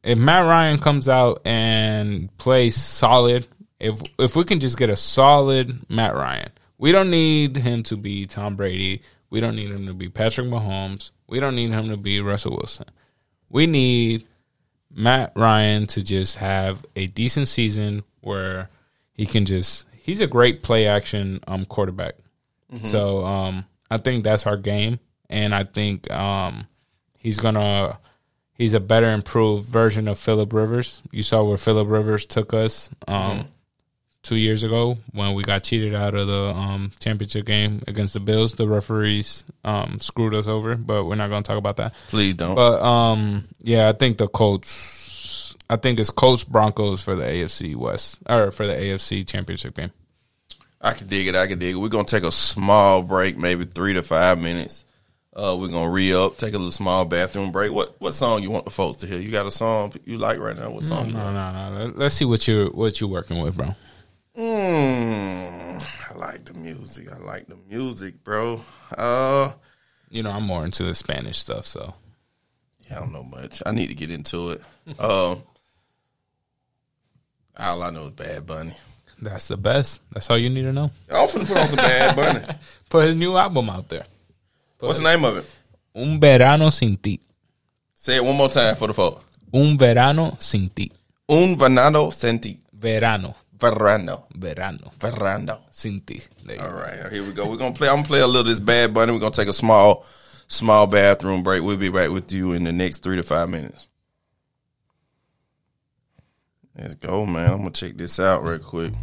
If Matt Ryan comes out and plays solid, if if we can just get a solid Matt Ryan, we don't need him to be Tom Brady. We don't need him to be Patrick Mahomes. We don't need him to be Russell Wilson. We need Matt Ryan to just have a decent season where he can just he's a great play action um quarterback. So um I think that's our game and I think um he's gonna he's a better improved version of Philip Rivers. You saw where Philip Rivers took us um two years ago when we got cheated out of the um championship game against the Bills. The referees um screwed us over, but we're not gonna talk about that. please don't. But um, yeah, I think the Colts. I think it's Colts Broncos for the AFC West or for the AFC Championship game. I can dig it. I can dig it. We're gonna take a small break, maybe three to five minutes. Uh, we're gonna re up, take a little small bathroom break. What what song you want the folks to hear? You got a song you like right now? What song? you No, no, no. Let- Let's see what you what you working with, bro. Mm, I like the music. I like the music, bro. Uh, You know, I'm more into the Spanish stuff, so yeah, I don't know much. I need to get into it. Um, all I know is Bad Bunny. that's the best. That's all you need to know. I'm finna put on some Bad Bunny. Put his new album out there. What's the name of it? Un verano sin ti. Say it one more time for the folks. Un verano sin ti. Un venado senti Verano, verano verano verano. sin ti. There you All go. right, here we go. We're gonna play. I'm gonna play a little of this Bad Bunny. We're gonna take a small, small bathroom break. We'll be back with you in the next three to five minutes. Let's go, man. I'm gonna check this out real quick.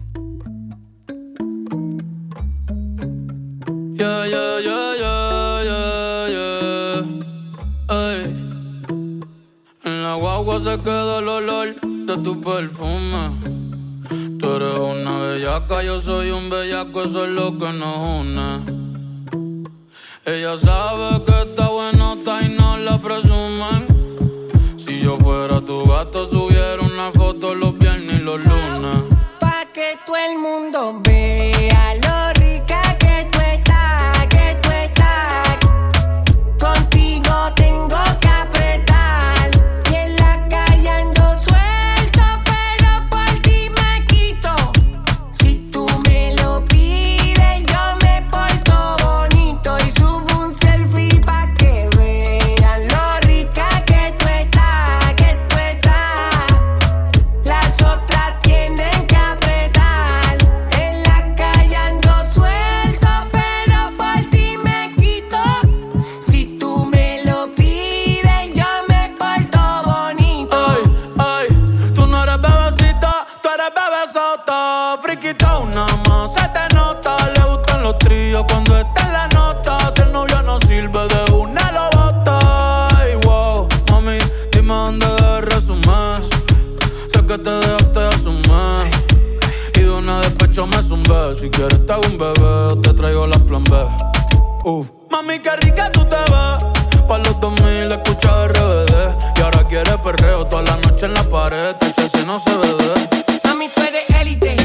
Yeah, yeah, yeah, yeah, yeah, yeah. Ey. En la guagua se queda el olor de tu perfume. Tú eres una bellaca, yo soy un bellaco, eso es lo que nos une. Ella sabe que está buenota y no la presumen. Si yo fuera tu gato, subiera una foto los viernes y los lunes. Pa' que todo el mundo vea Si quieres te hago un bebé, te traigo las plan B. Uf. Mami, qué rica tú te ves. Pa' los 2000 escucha RBD. Y ahora quieres perreo toda la noche en la pared. Te si no se ve. Mami, tú eres élite,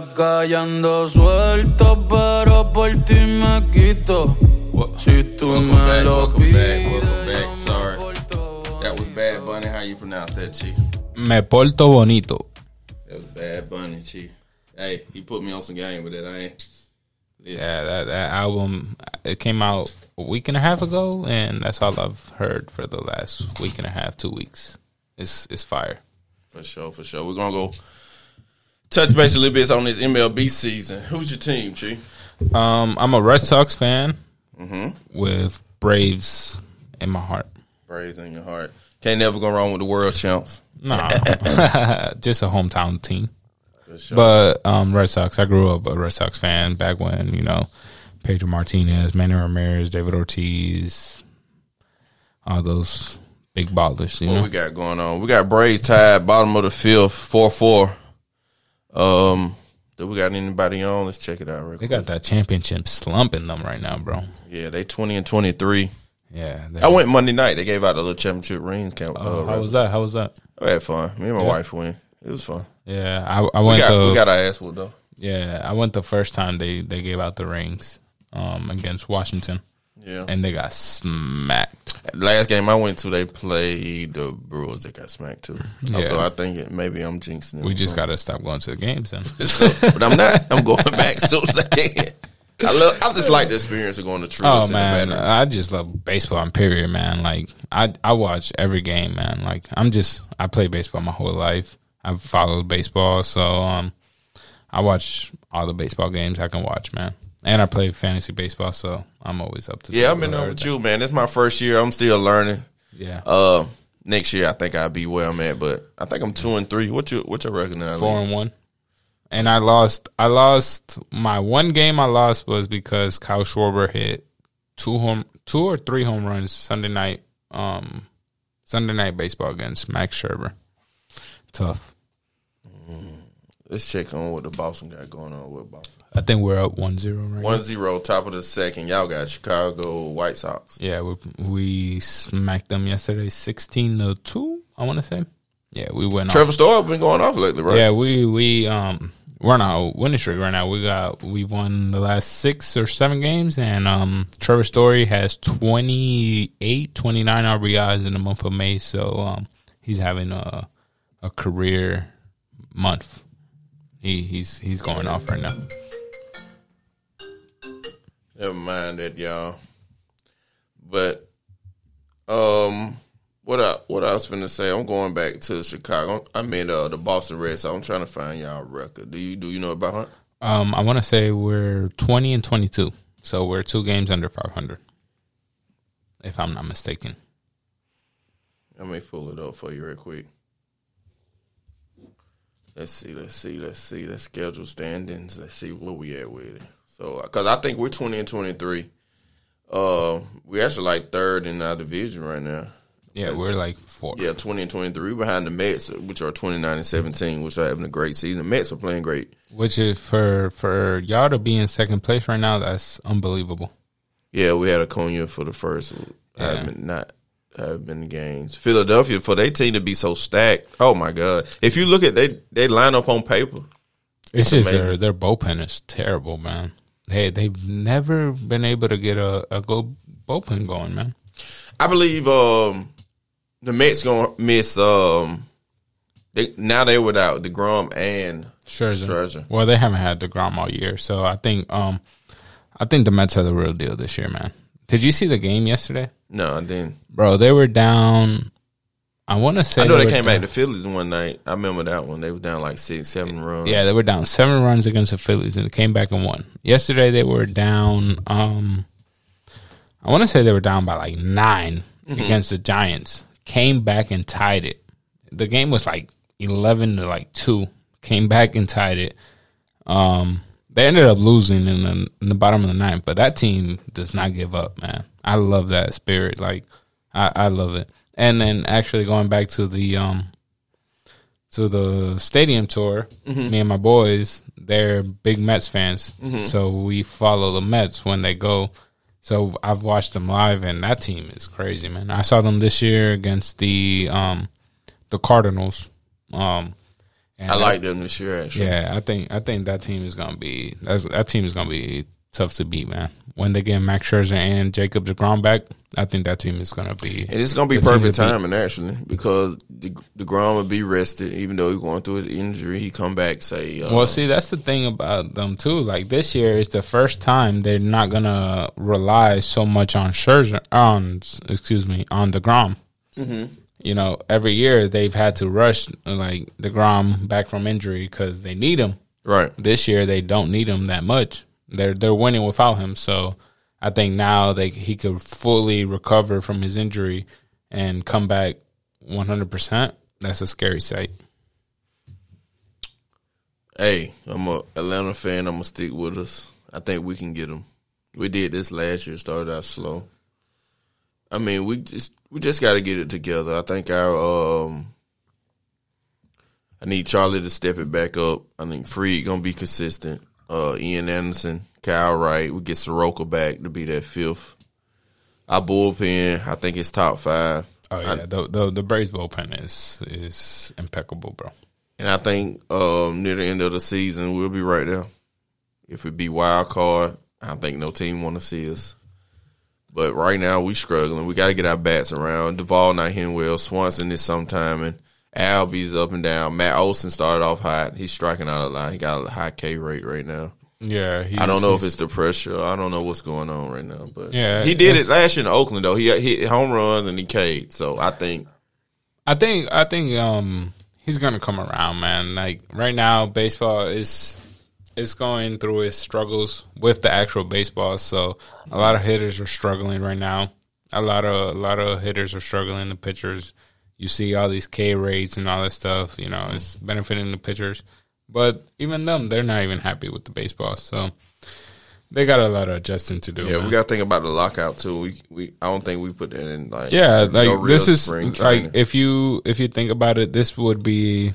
la calle ando suelto, pero por ti me quito. What- Si tú welcome me back, lo welcome pides, back, welcome back. Sorry. That was Bad Bunny. How you pronounce that, Chief? Me porto bonito. That was Bad Bunny, Chief. Hey, he put me on some game with that. I ain't. Listen. Yeah, that, that album it came out a week and a half ago, and that's all I've heard for the last week and a half, two weeks. It's it's fire. For sure, for sure. We're gonna go touch base a little bit on this MLB season. Who's your team, Chief? Um, I'm a Red Sox fan Mm-hmm. with Braves in my heart. Braves in your heart. Can't never go wrong with the world champs. No, just a hometown team. Sure. But um, Red Sox, I grew up a Red Sox fan back when you know Pedro Martinez, Manny Ramirez, David Ortiz, all those big ballers. You what know, we got going on? We got Braves tied bottom of the fifth, four four. Um, do we got anybody on? Let's check it out. Real they got that championship slump in them right now, bro. Yeah, they twenty and twenty three. Yeah, I went Monday night. They gave out the little championship rings. Count. Oh, uh, how was that? How was that? I had fun. Me and my wife went. It was fun. Yeah, I, I We got the we got our ass whooped though. yeah I went the first time they they gave out the rings um against Washington Yeah. and they got smacked. Last game I went to, they played the Brewers. They got smacked too. Yeah. So I think it, maybe I'm jinxing. it We just got to stop going to the games then. So, but I'm not. I'm going back as soon as I can. I love. I just like the experience of going to trips. Oh man. I just love baseball and period, man. Like I I watch every game, man. Like I'm just I play baseball my whole life. I've followed baseball, so um I watch all the baseball games I can watch, man. And I play fantasy baseball, so I'm always up to yeah, I've been there with you, man. Is my first year. I'm still learning. Yeah, Uh, next year I think I'll be where I'm at, but I think I'm two and three. What you what your record now? four and one. And I lost. I lost my one game. I lost was because Kyle Schwarber hit two home, two or three home runs Sunday night. Um, Sunday night baseball against Max Scherzer. Tough. Let's check on what the Boston got going on with Boston. I think we're up 1-0 right One now. zero, top of the second. Y'all got Chicago White Sox. Yeah, we we smacked them yesterday, sixteen to two. I want to say. Yeah, we went. Off. Trevor off. Story been going off lately, right? Yeah, we we um we're on a winning streak right now. We got we won the last six or seven games, and um Trevor Story has 28, 29 RBIs in the month of May. So um he's having a a career month. He he's he's going off right now. Never mind that, y'all. But um, what I what I was finna say, I'm going back to Chicago. I mean, uh, the Boston Red Sox. I'm trying to find y'all record. Do you do you know about her? Um, I want to say we're twenty and twenty two, so we're two games under five hundred, if I'm not mistaken. Let me pull it up for you real quick. Let's see, let's see, let's see. Let's schedule standings. Let's see where we at with it. So, because I think we're 20 and 23. Uh, we're actually like third in our division right now. Yeah, we're like four. Yeah, 20 and 23 behind the Mets, which are 29 and 17, which are having a great season. Mets are playing great. Which is for for y'all to be in second place right now. That's unbelievable. Yeah, we had a Acuna for the first. Yeah. Have been not have been games. Philadelphia for their team to be so stacked. Oh my god! If you look at they they line up on paper, It's just their their bullpen is terrible, man. They they've never been able to get a, a good bullpen going, man. I believe um, the Mets gonna miss. Um, they now they without Degrom and Scherzer. Scherzer. Well, they haven't had Degrom all year, so I think um, I think the Mets are the real deal this year, man. Did you see the game yesterday, No, I didn't. bro? They were down. I want to say I know they were came down- back to the Phillies one night. I remember that one. They were down like six, seven runs. Yeah, they were down seven runs against the Phillies and they came back and won. Yesterday they were down um I want to say they were down by like 9 against the Giants. Came back and tied it. The game was like 11 to like 2. Came back and tied it. Um they ended up losing in the, in the bottom of the ninth, but that team does not give up, man. I love that spirit. Like I, I love it. And then actually going back to the um to the stadium tour, me and my boys, they're big Mets fans. So we follow the Mets when they go. So I've watched them live and that team is crazy, man. I saw them this year against the um the Cardinals. Um and I like them this year. Actually, yeah, I think I think that team is gonna be that's, that team is gonna be tough to beat, man. When they get Max Scherzer and Jacob Degrom back, I think that team is gonna be. and it's gonna be perfect beat. timing actually because the Degrom will be rested, even though he's going through his injury. He come back say, uh, Well, see, that's the thing about them too. Like this year is the first time they're not gonna rely so much on Scherzer, on excuse me, on Degrom. You know, every year they've had to rush like the Degrom back from injury because they need him. right. this year they don't need him that much. They're they're winning without him. So I think now they he could fully recover from his injury and come back one hundred percent. That's a scary sight. Hey, I'm a Atlanta fan. I'm gonna stick with us. I think we can get them. We did this last year. Started out slow. I mean, we just we just got to get it together. I think our um, I need Charlie to step it back up. I think Fried gonna be consistent. Uh, Ian Anderson, Kyle Wright. We get Soroka back to be that fifth. Our bullpen, I think it's top five. Oh yeah, the the the Braves bullpen is is impeccable, bro. And I think um, near the end of the season, we'll be right there. If it be wild card, I think no team want to see us. But right now, we struggling. We got to get our bats around. Duvall not hitting well. Swanson is sometime, and Albies up and down. Matt Olson started off hot. He's striking out a lot. He got a high K rate right now. Yeah, I don't know if it's the pressure. I don't know what's going on right now. But Yeah, he did it last year in Oakland though. He hit home runs and he K'd. So I think I think I think um he's gonna come around, man. Like right now, baseball is is going through its struggles with the actual baseball. So a lot of hitters are struggling right now. A lot of a lot of hitters are struggling. The pitchers, you see all these K rates and all that stuff. You know, it's benefiting the pitchers, but even them, they're not even happy with the baseball. So they got a lot of adjusting to do. yeah, man. we got to think about the lockout too. We we I don't think we put that in like Yeah, no like real this is like if you if you think about it, this would be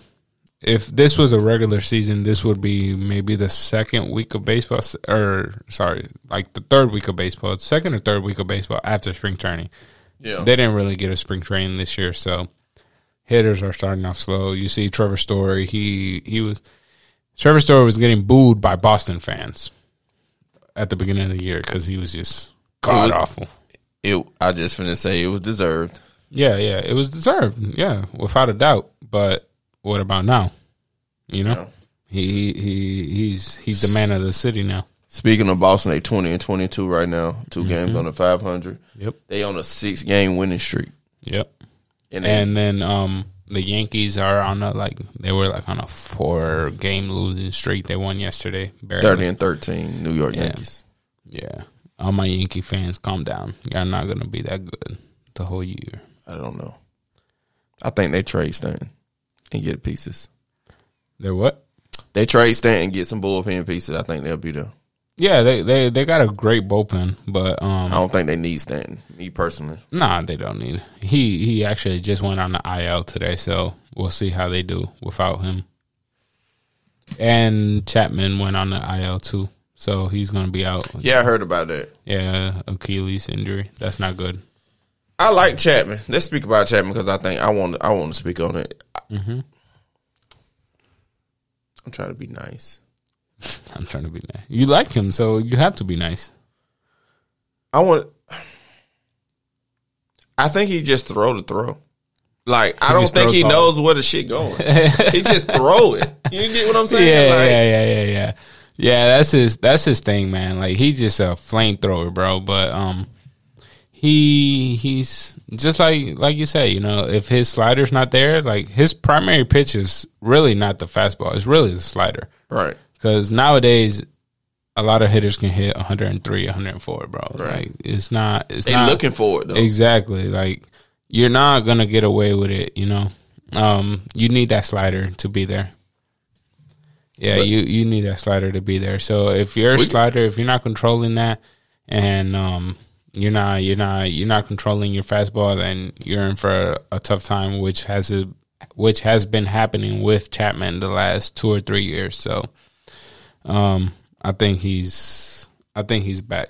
if this was a regular season, this would be maybe the second week of baseball, or sorry, like the third week of baseball, second or third week of baseball after spring training. yeah. They didn't really get a spring training this year, so hitters are starting off slow. You see Trevor Story, he he was Trevor Story was getting booed by Boston fans at the beginning of the year because he was just god awful. it I just finna say it was deserved. Yeah, yeah, it was deserved. Yeah, without a doubt. But what about now? You know, he he he's he's the man of the city now. Speaking of Boston, they twenty and twenty two right now. 2 Mm-hmm. games on the five hundred. Yep, They on a six game winning streak. yep. And, they, And then um the Yankees are on a like they were like on a four game losing streak. They won yesterday. Barely. thirty and thirteen, New York Yeah. Yankees. Yeah. All my Yankee fans, calm down. You're not gonna be that good the whole year. I don't know. I think they trade Stanton and get pieces. They're what? They trade Stanton and get some bullpen pieces. I think they'll be there. Yeah, they they they got a great bullpen, but um I don't think they need Stanton. Me personally. Nah, they don't need. He he actually just went on the IL today, so we'll see how they do without him. And Chapman went on the IL too, so he's gonna be out. Yeah, I heard about that. Yeah, Achilles injury. That's not good. I like Chapman. Let's speak about Chapman because I think I want I want to speak on it. Mm-hmm. I'm trying to be nice. I'm trying to be nice. You like him, so you have to be nice. I want. I think he just throw the throw. Like I He don't think he hard. knows where the shit going. he just throw it. You get what I'm saying? Yeah, like, yeah, yeah, yeah, yeah. Yeah, that's his that's his thing, man. Like he's just a flamethrower, bro. But um he he's just like like you say, you know, if his slider's not there, like his primary pitch is really not the fastball, it's really the slider. Right. Because nowadays a lot of hitters can hit 103, 104, bro. Right. Like it's not it's They not looking for it though. Exactly. Like you're not gonna get away with it, you know. Um, you need that slider to be there. Yeah, But- you you need that slider to be there. So if your We- slider, if you're not controlling that, and um, you're not you're not you're not controlling your fastball, then you're in for a, a tough time, which has a which has been happening with Chapman the last two or three years. So, um, I think he's I think he's back.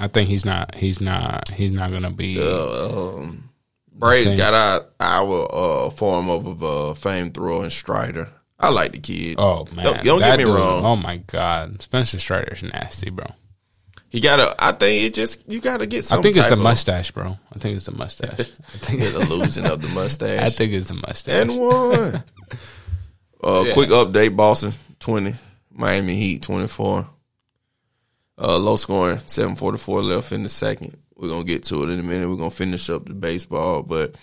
I think he's not he's not he's not gonna be. Uh, um, Brady got our our uh, form of a fame throwing Strider. I like the kid. Oh man, Don't- don't get me dude- wrong. Oh my god, Spencer Strider's nasty, bro. He got to I think it just you got to get. Some I think it's the of- mustache, bro. I think it's the mustache. I think it's the losing of the mustache. I think it's the mustache. and one. Uh, Yeah. Quick update: Boston twenty, Miami Heat twenty four. Uh, low scoring, seven forty four left in the second. We're gonna get to it in a minute. We're gonna finish up the baseball, but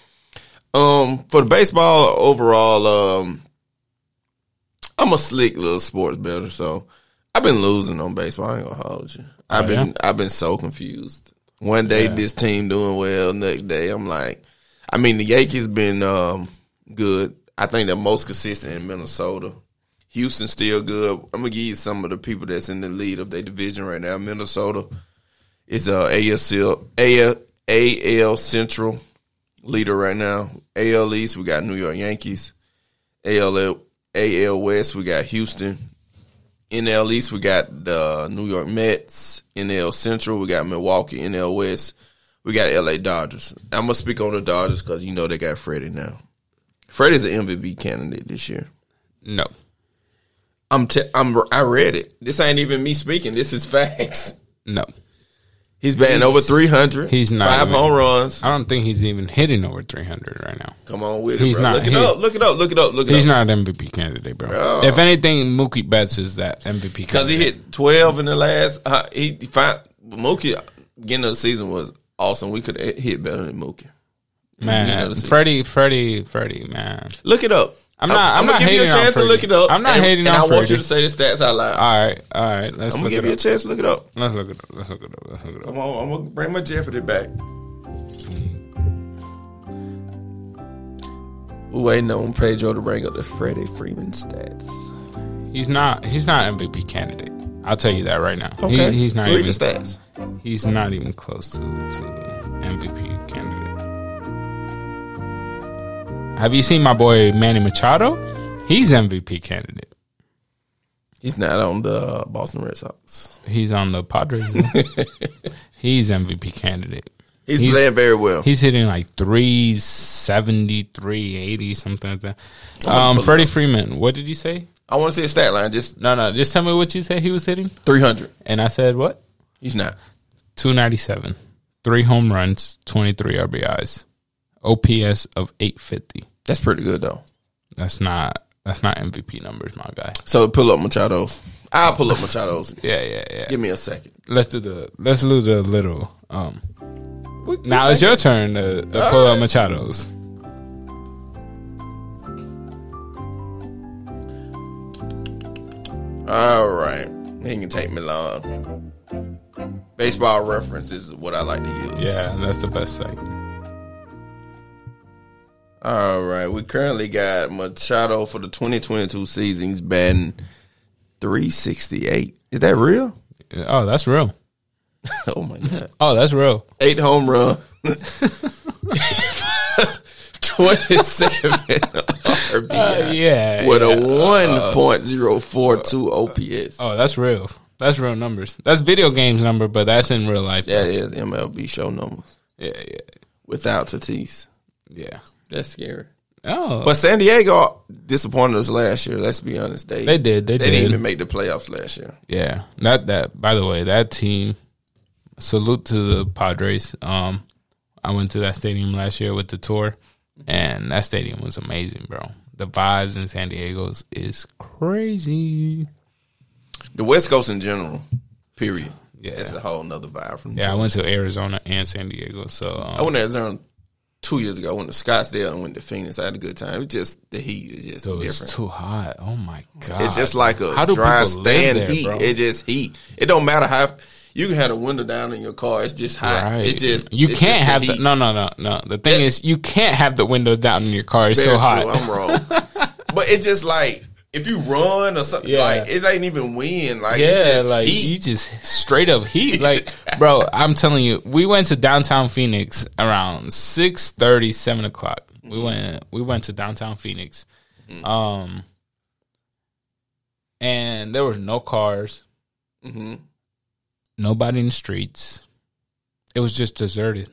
um, for the baseball overall, um, I'm a slick little sports better, so I've been losing on baseball. I ain't gonna hold you. I've Oh, been yeah? I've been so confused. One day Yeah. this team doing well, next day I'm like, I mean the Yankees been um, good. I think they're most consistent in Minnesota. Houston still good. I'm gonna give you some of the people that's in the lead of their division right now. Minnesota is uh ASL AL, AL Central leader right now. AL East we got New York Yankees. AL AL West we got Houston. NL East we got the New York Mets. NL Central we got Milwaukee. NL West we got LA Dodgers. I'm gonna speak on the Dodgers because you know they got Freddie now. Freddie's an MVP candidate this year. no, I'm t- I'm I read it. This ain't even me speaking. This is facts. no. He's batting over 300. he's not five even- home runs. I don't think he's even hitting over 300 right now. Come on with He's it, bro. not- look it he- up. Look it up. Look it up. Look it He's up. not an MVP candidate, bro. If anything, Mookie Betts is that MVP Because he hit 12 in the last. Uh, he find, Mookie beginning of the season was awesome. We could hit better than Mookie. man. beginning of the. Freddie, Freddie, Freddie, man. Look it up. I'm not- I'm gonna give you a chance to look it up. I'm not and, hating and on I want you to say the stats out loud. All right, all right. Let's I'm gonna give you a chance to look it up. Let's look it up. Let's look it up. Let's look it up. Come on, I'm gonna bring my Jeopardy back. Mm-hmm. We waiting on Pedro to bring up the Freddie Freeman stats. He's not. He's not MVP candidate. I'll tell you that right now. He- Okay, he's not Read even. the stats. He's not even close to to MVP candidate. Have you seen my boy Manny Machado? He's MVP candidate. He's not on the Boston Red Sox. He's on the Padres. he's MVP candidate. He's, He's- playing very well. He's hitting like 370, 380, something like that. Um, Freddie up. Freeman, what did you say? I want to see a stat line. Just No, no, just tell me what you said he was hitting. 300. And I said what? He's not. 297. Three home runs, 23 RBIs. OPS of 850. That's pretty good though. That's not that's not MVP numbers, my guy. So pull up Machado's. I'll pull up Machado's. Yeah, yeah, yeah. Give me a second. Let's do the let's do the little um now it's your turn to, to pull up Machado's. All right. It can take me long. Baseball references is what I like to use. Yeah, that's the best site. All right. We currently got Machado for the 2022 season. He's batting 368. Is that real? Oh, that's real. Oh my God. Oh, that's real. Eight home runs. 27 RBI. Uh, yeah. with yeah. a 1.042 OPS. Oh, that's real. That's real numbers. That's video games number, but that's in real life. That is MLB show numbers Yeah, yeah, without Tatis. yeah. That's scary. Oh, But San Diego disappointed us last year. Let's be honest. They They did, they didn't even make the playoffs last year. yeah. not that. By the way, that team. Salute to the Padres. Um, I went to that stadium last year with the tour, and that stadium was amazing, bro. The vibes in San Diego's is crazy. The West Coast in general, period. Yeah. it's a whole nother vibe from. Yeah, I went to Arizona and San Diego, so um, I went to Arizona two years ago. I went to Scottsdale and went to Phoenix. I had a good time. It just the heat is just it was different. too hot. Oh my god! It's just like a How dry stand there, heat. bro? It just heat. It don't matter how you can have the window down in your car. It's just hot. Right. It just you it's can't just have the, heat. no no no no. The thing Yeah. is, you can't have the window down in your car. It's Very so hot. I'm wrong, but it's just like if you run or something. Yeah. Like it ain't even wind. Like Yeah, like heat. you just straight up heat. Like, bro, I'm telling you, we went to downtown Phoenix around 6 7 o'clock. We went we went to downtown Phoenix. Um and there was no cars, hmm nobody in the streets. It was just deserted.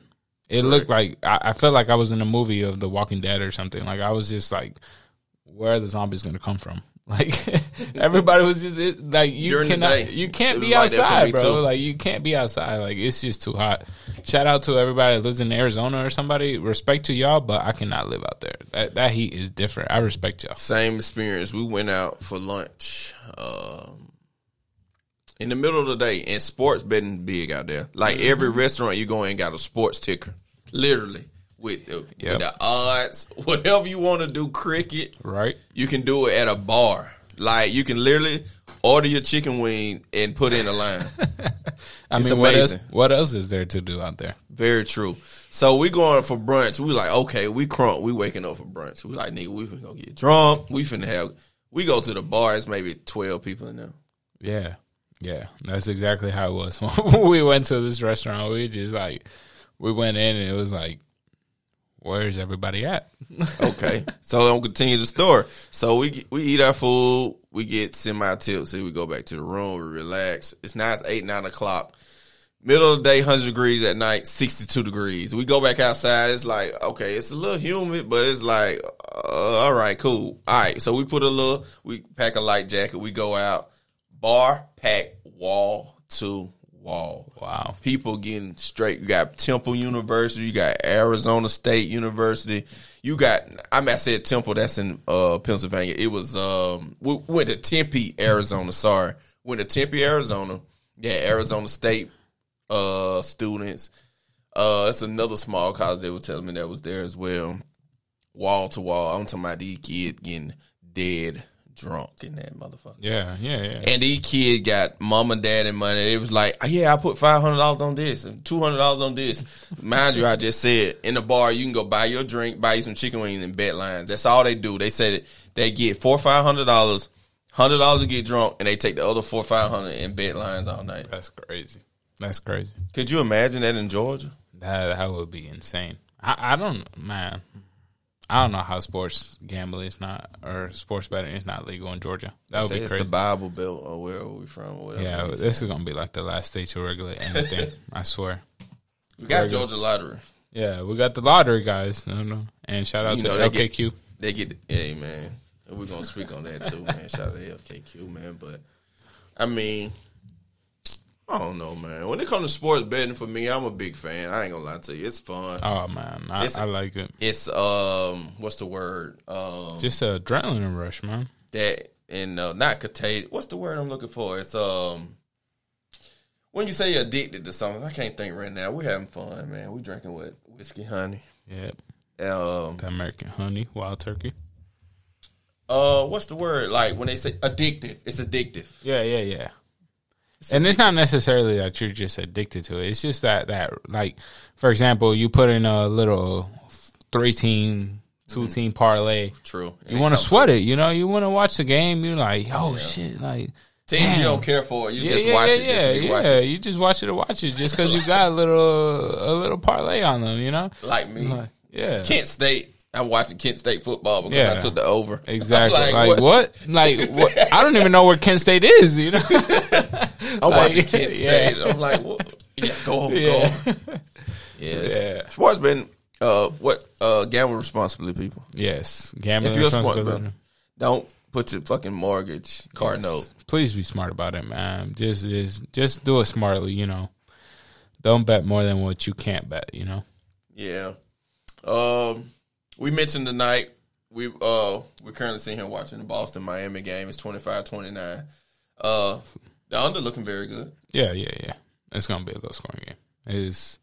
It looked like I, I felt like I was in a movie of The Walking Dead or something. Like I was just like, where are the zombies going to come from? Like everybody was just it, like you During cannot you can't be like that for outside, bro. too. Like you can't be outside. Like it's just too hot. Shout out to everybody that lives in Arizona or somebody. Respect to y'all, but I cannot live out there. That that heat is different. I respect y'all. Same experience. We went out for lunch um, in the middle of the day, and sports betting big out there. Like every Mm-hmm. restaurant you go in got a sports ticker, literally with, the- Yep. with the odds, whatever you want to do. Cricket, Right? you can do it at a bar. Like you can literally order your chicken wing and put in a line. I It's mean, what else? What else is there to do out there? Very true. So we going for brunch. We like, okay, we crunk. We waking up for brunch. We like, nigga, we finna go get drunk. We finna have. We go to the bar. It's maybe twelve people in there. Yeah, yeah, that's exactly how it was. We went to this restaurant, we just like we went in and it was like, where's everybody at? Okay, so I'm continue the story. So we we eat our food. We get semi tipsy. We go back to the room. We relax. It's now it's eight nine o'clock. Middle of the day, hundred degrees at night, sixty two degrees. We go back outside. It's like okay, it's a little humid, but it's like uh, all right, cool. All right, so we put a little. We pack a light jacket. We go out. Bar pack wall to wall Wow. people getting straight. You got Temple University, you got Arizona State University, you got. I mean, I said Temple. That's in uh, Pennsylvania. It was um, we went to Tempe, Arizona. Sorry, went to Tempe, Arizona. Yeah, Arizona State uh, students. Uh, it's another small college they were telling me that was there as well. Wall to wall. I'm talking about these kids getting dead drunk in that motherfucker. Yeah, yeah, yeah. And these kids got mom and dad and money. It was like, "Oh, yeah, I put five hundred dollars on this and two hundred dollars on this. Mind you, I just said in the bar you can go buy your drink, buy you some chicken wings and bet lines. That's all they do. They said they get four five hundred dollars, hundred dollars to get drunk, and they take the other four five hundred and bet lines all night. That's crazy. That's crazy. Could you imagine that in Georgia? That that would be insane. I, I don't, man. I don't know how sports gambling is not or sports betting is not legal in Georgia. That would be it's crazy. the Bible Belt or where are we from? Yeah, this say. is gonna be like the last state to regulate anything. I swear. we got. Georgia lottery. Yeah, we got the lottery guys. I don't know. And shout out You to know, they get- LKQ. They get, hey man, we're gonna speak on that too, man. Shout out to LKQ, man. But I mean, I don't know, man. When it comes to sports betting, for me, I'm a big fan. I ain't gonna lie to you, it's fun. Oh man, I, I like it. It's um, what's the word? Um, Just an adrenaline rush, man. that and uh, not contagious. What's the word I'm looking for? It's um, when you say you're addicted to something. I can't think right now. We're having fun, man. We drinking what whiskey, honey. Yep. Um, the American honey, wild turkey. uh, what's the word? Like when they say addictive, it's addictive. Yeah, yeah, yeah. And it's not necessarily that you're just addicted to it. It's just that that like, for example, you put in a little three team, two mm-hmm. team parlay. True. You want to sweat it, you know. You want to watch the game. You're like, oh shit, like Teams Damn. you don't care for, you yeah, just yeah, watch yeah, it. yeah, be yeah. watching. You just watch it to watch it, just because you got a little a little parlay on them, you know. Like me, Like, yeah, Kent State. I'm watching Kent State football because Yeah. I took the over. exactly. I'm Like, what? Like what? I don't even know where Kent State is, you know. I'm watching Like, Kent yeah. State. I'm like, what? Yeah, go over, Yeah. go over. Yes. Yeah. Sports been uh what uh gamble responsibly, people. yes, gambling. If you're a smart man, don't put your fucking mortgage card Yes. note. Please be smart about it, man. Just just just do it smartly, you know. Don't bet more than what you can't bet, you know. Yeah. Um, we mentioned tonight we uh we're currently sitting here watching the Boston Miami game. It's 25-29. Uh, the under looking very good. Yeah, yeah, yeah. It's gonna be a low scoring game. It's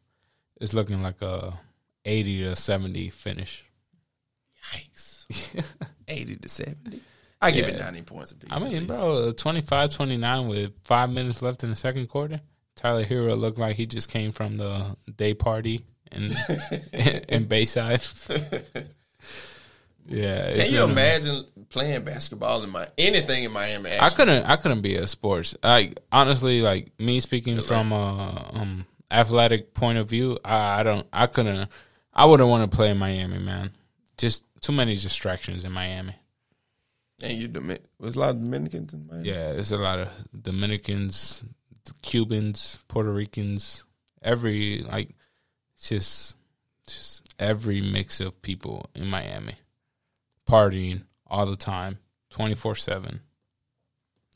it's looking like a eighty to seventy finish. Yikes. 80 to 70. I give it 90 points apiece. I mean, bro, 25-29 with five minutes left in the second quarter. Tyler Herro looked like he just came from the day party in in Bayside. yeah, Can you in- imagine playing basketball in my anything in Miami? I couldn't. I couldn't be a sports. Like honestly, like me speaking from a um, athletic point of view, I, I don't. I couldn't. I wouldn't want to play in Miami, man. Just too many distractions in Miami. And you there's a lot of Dominicans in Miami. Yeah, there's a lot of Dominicans, Cubans, Puerto Ricans, every like, just, just every mix of people in Miami, partying all the time, twenty four seven.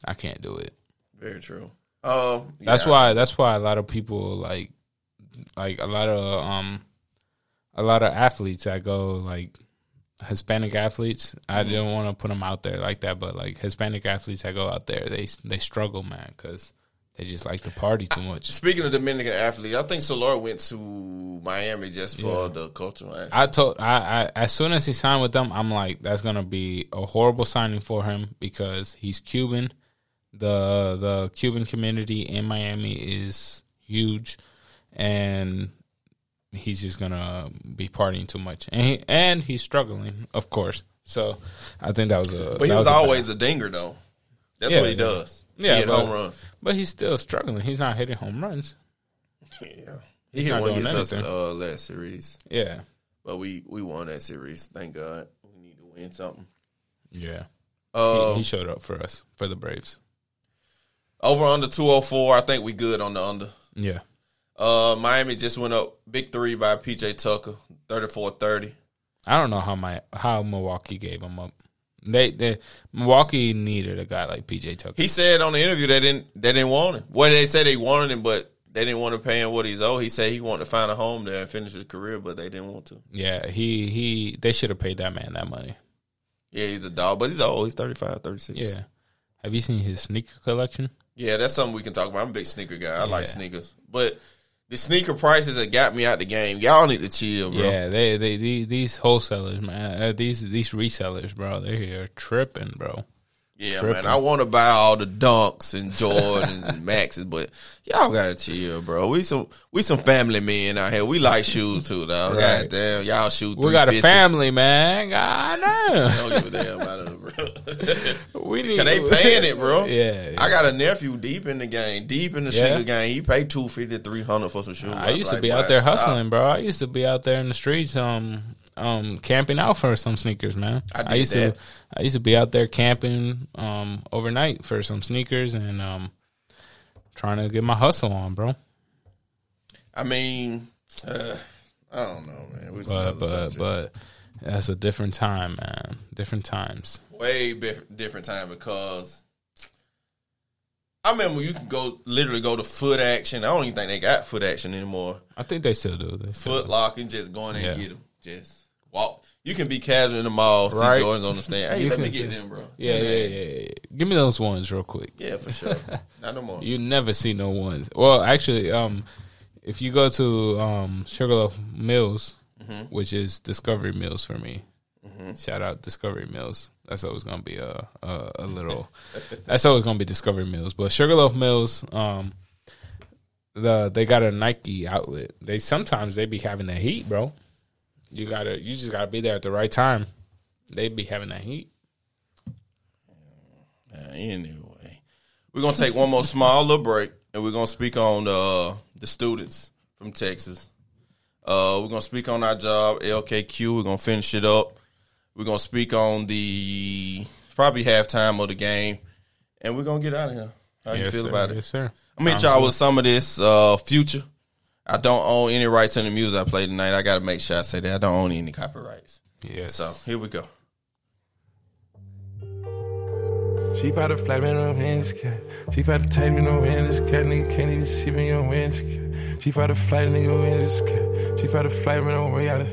I can't do it. Very true. Oh, That's why. That's why a lot of people like, like a lot of um, a lot of athletes that go like Hispanic athletes. I Mm-hmm. don't want to put them out there like that, but like Hispanic athletes that go out there, they they struggle, man, because they just like to party too much. Speaking of Dominican athletes, I think Soler went to Miami just for the cultural. I told I, I as soon as he signed with them, I'm like, that's gonna be a horrible signing for him because he's Cuban. The the Cuban community in Miami is huge, and he's just gonna be partying too much, and he, and he's struggling, of course. So I think that was a. but he was a always a dinger, though. That's Yeah, what he yeah. does. Yeah, he hit but- home run. but he's still struggling. He's not hitting home runs. Yeah, he hit not one against us uh, last series, Yeah, but we we won that series. Thank God. We need to win something. yeah. Uh, he, he showed up for us for the Braves. over under two hundred four. I think we good on the under. Yeah. Uh, Miami just went up big three by PJ Tucker, 34-30. I don't know how my how Milwaukee gave him up. They they Milwaukee needed a guy like PJ Tucker. He said on the interview they didn't they didn't want him. Well, they said they wanted him, but they didn't want to pay him what he's owed. He said he wanted to find a home there and finish his career, but they didn't want to. yeah, he he they should have paid that man that money. Yeah, he's a dog, but he's old. He's 35, 36. Yeah. Have you seen his sneaker collection? Yeah, that's something we can talk about. I'm a big sneaker guy. I like sneakers. But the sneaker prices that got me out the game, y'all need to chill, bro. Yeah, they, they they these wholesalers, man, uh, these these resellers, bro, they're here tripping, bro. Yeah, Tripping. man. I want to buy all the Dunks and Jordans and Maxes, but y'all gotta chill, bro. We some we some family men out here. We like shoes too, though. Right. God damn, y'all shoot. We got a family, man. God Don't damn. give a damn about it, bro. we need. Cause they paying it, bro. Yeah, I got a nephew deep in the game, deep in the Yeah. sneaker game. He paid two fifty, three hundred for some shoes. I I'm used to be boy, out there stop. hustling, bro. I used to be out there in the streets, um, um, camping out for some sneakers, man. I did used that. to, I used to be out there camping, um, overnight for some sneakers and um, trying to get my hustle on, bro. I mean, uh, I don't know, man. Some But but but that's a different time, man. Different times. way bif- different time because I remember you can go literally go to foot action. I don't even think they got foot action anymore. I think they still do. They still Foot lock and just go in there and Yeah. get them. Just walk. You can be casual in the mall, see Right. Jordans on the stand. Hey, You let me get see- them, bro. Yeah, yeah, yeah, yeah. Give me those ones real quick. yeah, for sure. Not no more. You never see no ones. Well, actually, um, if you go to um, Sugarloaf Mills, Mm-hmm. which is Discovery Mills for me, shout out Discovery Mills. That's always gonna be a a, a little. that's always gonna be Discovery Mills. But Sugarloaf Mills, um, the they got a Nike outlet. They sometimes they be having that heat, bro. You gotta you just gotta be there at the right time. They be having that heat. Anyway, we're gonna take one more small little break, and we're gonna speak on uh, the students from Texas. Uh, we're gonna speak on our job, LKQ. We're gonna finish it up. We're gonna speak on the probably halftime of the game, and we're gonna get out of here. How you feel sir. about it? Yes, sir. I'm gonna hit y'all with some of this uh, future. I don't own any rights to the music I play tonight. I got to make sure I say that I don't own any copyrights. Yes. So here we go. She bout to flat me no hands cat. She bout to take me no hands cat. Nigga can't even see me on hands cat. She fight a flight, nigga, in this sky. She fight a flight, man, on way out of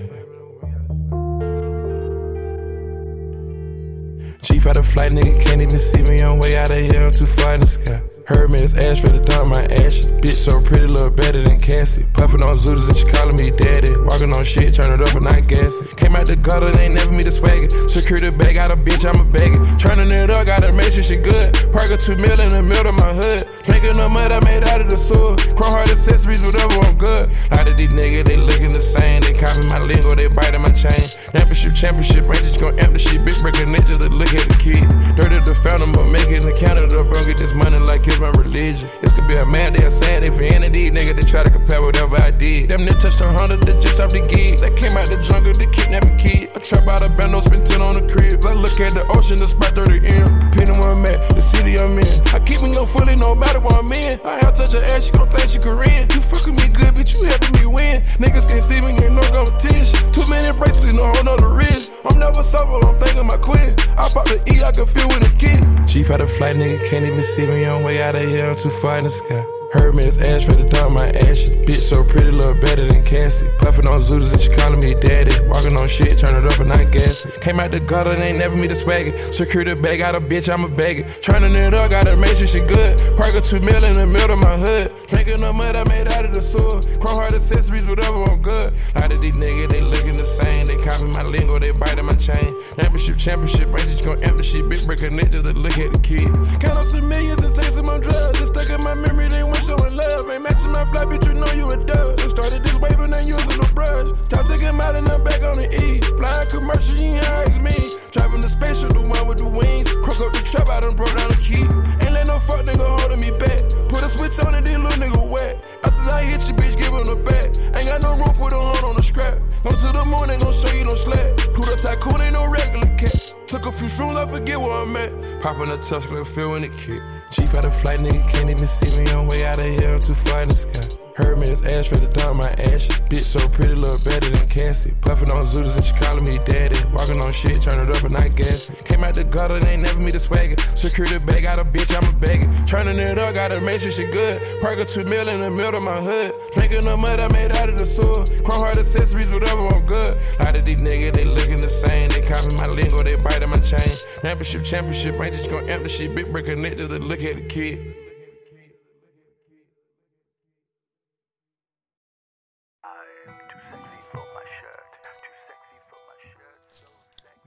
She fight a flight, nigga, can't even see me on way out of here. I'm too far in the sky. Heard me, it's ash for the dump my ashes. Bitch so pretty, look better than Cassie. Puffin' on Zooties and she calling me daddy. Walking on shit, turn it up and not gassy. Came out the gutter, ain't never me the swagger. Secure the bag, got a bitch, I'm a bagger. Turning it up, gotta make sure she good. Park a two mil in the middle of my hood. Drinking the mud I made out of the sewer. Chrome heart accessories, whatever, I'm good. lot of these niggas, they looking the same. They copy my lingo, they biting my chain. Championship, championship, Rangers gon' empty shit. Big breaker niggas, look at the kid. Dirty the fountain, but making the counter, the bro. Get this money like it's my religion. This could be a mad day, a sad day for any of these niggas that try to compare whatever I did. Them niggas touched a hundred that just off the gig. That came out the jungle to kidnap a kid. I trap out a bando, spend 10 on the crib. I look at the ocean, the spot 30 M. Depending where I'm at, the city I'm in. I keep me no fully, no matter where I'm in. I have touch her ass, she gon' think she Korean. You fucking me good, bitch, you helping me win. Niggas can't see me, ain't no competition. Too many bracelets, no whole nother wrist. I'm never sober, I'm thinking my quit. I pop the E, I can feel with a kid. Chief had a flight, nigga, can't even see me on way out of here. I'm too far in the sky. Heard me, it's ash for the dump my ashes. Bitch so pretty, look better than Cassie. Puffin' on Zooties and she calling me daddy. Walking on shit, turn it up and not gassy. Came out the gutter, they ain't never me the swagger. Secure the bag, got a bitch, I'm a bagger. Turning it up, gotta make sure she good. Park a two mil in the middle of my hood. Drinking the mud I made out of the sewer. Chrome heart accessories, whatever, I'm good. lot of these niggas, they looking the same. They copy my lingo, they biting my chain. Championship, championship, Rangers gon' empty shit. Big breaker niggas to look at the kid. Count up some millions and take some on drugs. Just stuck in my memory, they went showing love. Ain't matching my fly, bitch, you know you a dub. Just started this wave and then using the brush. Time to get out and I'm back on the E. Flying commercial, you ain't high as me. Driving the spaceship, the one with the wings. Crook up the trap, I done broke down the key. Ain't let no fuck nigga holding me back. Put a switch on and then little nigga wet. After I hit you, bitch, give him the back. Ain't got no room, put a hand on the scrap. Go to the moon, ain't gon' show you no slack. Pluto tycoon ain't no regular cat. Took a few shrooms, I forget where I'm at. Popping a like feeling it kick. Chief had a flight, nigga can't even see me on way out of here. I'm too far in the sky. Heard me, it's ash for the dump my ashes. Bitch so pretty, look better than Cassie. Puffin' on Zooties and she calling me daddy. Walking on shit, turn it up and not gassy. Came out the gutter, they ain't never me the swagger. Secure the bag, got a bitch, I'm a bagger. Turning it up, gotta make sure she good. Park two mil in the middle of my hood. Drinking the mud I made out of the sewer. Chrome heart accessories, whatever, I'm good. lot of these niggas, they looking the same. They copy my lingo, they biting my chain. Championship, championship, ain't just gonna empty shit. Big breaker niggas to look at the kid.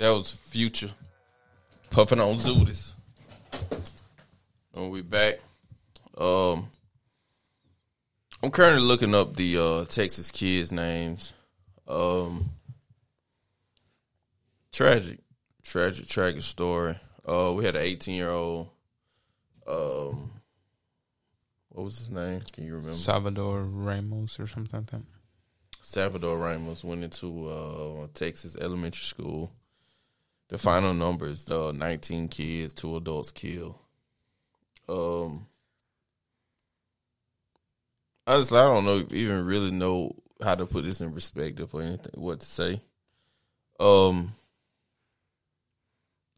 That was Future. Puffing on Zooties. And we back. Um I'm currently looking up the uh Texas kids' names. Um tragic. Tragic, tragic story. Uh we had an eighteen year old um what was his name? Can you remember? Salvador Ramos or something like that. Salvador Ramos went into uh, Texas elementary school. The final numbers: uh, nineteen kids, two adults killed. Um, honestly, I don't know even really know how to put this in perspective or anything. What to say? Um,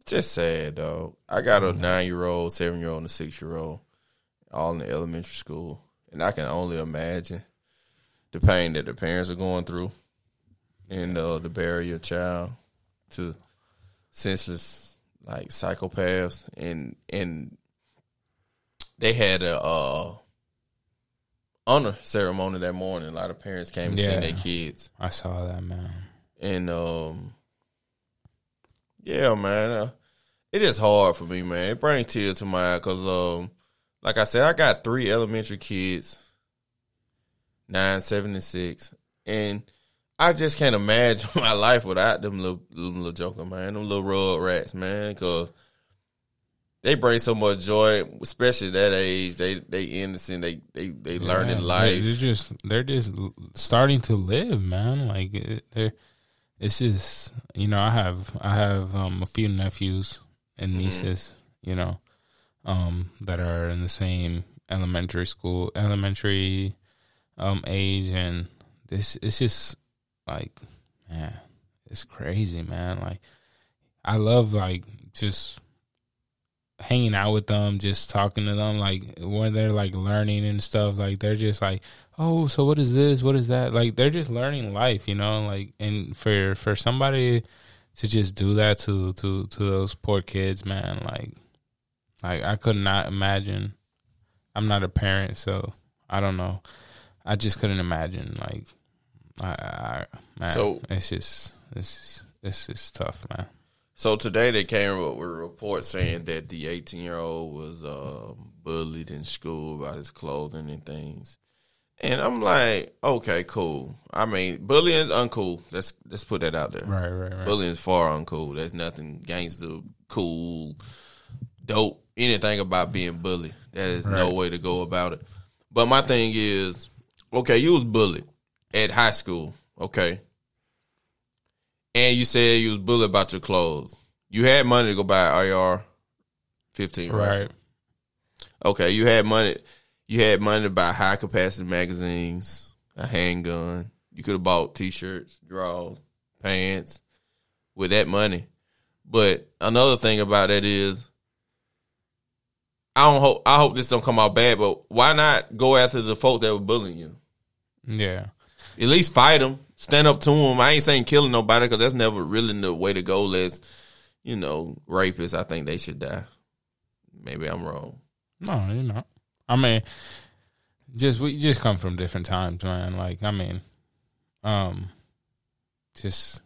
just sad, though. I got a nine year old, seven year old, and a six year old, all in the elementary school, and I can only imagine the pain that the parents are going through, and uh, the barrier child to senseless like psychopaths, and and they had a uh, honor ceremony that morning. A lot of parents came and Yeah. their kids, I saw that man. and um, yeah, man, uh, it is hard for me, man. It brings tears to my eye because, um, like I said, I got three elementary kids, nine, seven, and six, and I just can't imagine my life without them little, them little joker, man, them little road rats, man, because they bring so much joy, especially at that age. They they innocent, they they they learning life. They're just they're just starting to live, man. Like they're it's just you know I have I have um, a few nephews and Mm-hmm. nieces, you know, um, that are in the same elementary school, elementary um age, and this it's just like man, it's crazy, man. Like I love like just hanging out with them, just talking to them, like when they're like learning and stuff, like they're just like, oh, so what is this? What is that? Like they're just learning life, you know. Like and for for somebody to just do that to to to those poor kids, man, like like I could not imagine. I'm not a parent, so I don't know. I just couldn't imagine. Like I, I man, So- it's just it's it's just tough, man. So today they came up with a report saying that the 18 year old was uh, bullied in school about his clothing and things. And I'm like, okay, cool. I mean, bullying is uncool. Let's let's put that out there. Right, right, right. Bullying is far uncool. There's nothing gangster, cool, dope, anything about being bullied. That is no way to go about it. But my thing is, okay, you was bullied at high school, okay, and you said you was bullied about your clothes. You had money to go buy AR fifteen, right? Right. Okay, you had money. You had money to buy high capacity magazines, a handgun. You could have bought t-shirts, drawers, pants with that money. But another thing about that is, I don't hope I hope this don't come out bad. But why not go after the folks that were bullying you? Yeah. At least fight them, stand up to them. I ain't saying killing nobody because that's never really the way to go. Let's, you know, rapists. I think they should die. Maybe I'm wrong. No, you're not. I mean, just we just come from different times, man. Like, I mean, um, just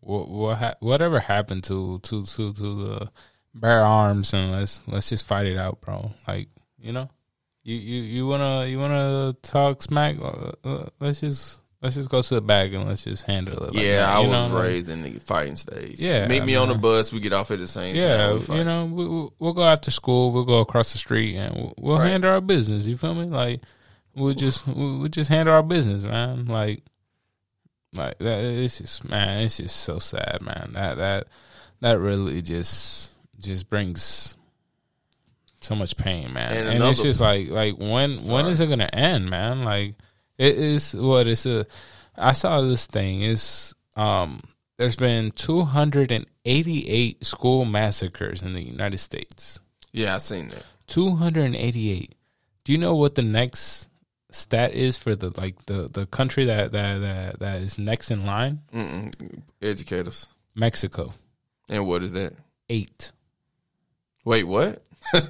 what what ha- whatever happened to to to to the bare arms and let's let's just fight it out, bro. Like, you know, you you you wanna you wanna talk smack? Uh, uh, let's just let's just go to the back and let's just handle it. Like yeah, that, I was raised in the fighting stage. Yeah, meet me on the bus. We get off at the same Yeah, time. you know, we, we- we'll go after school. We'll go across the street, and we'll, we'll Right. handle our business. You feel me? Like we'll just we'll, we'll just handle our business, man. Like, like that. It's just man. It's just so sad, man. That that that really just just brings so much pain, man. And And, it's just like like when when Sorry. is it gonna end, man? Like it is what it's a. I saw this thing. Is um. There's been 288 school massacres in the United States. yeah, I seen that. 288. Do you know what the next stat is for the like the the country that that that, that is next in line? Mm-mm. Educate us. Mexico. And what is that? 8. Wait, what?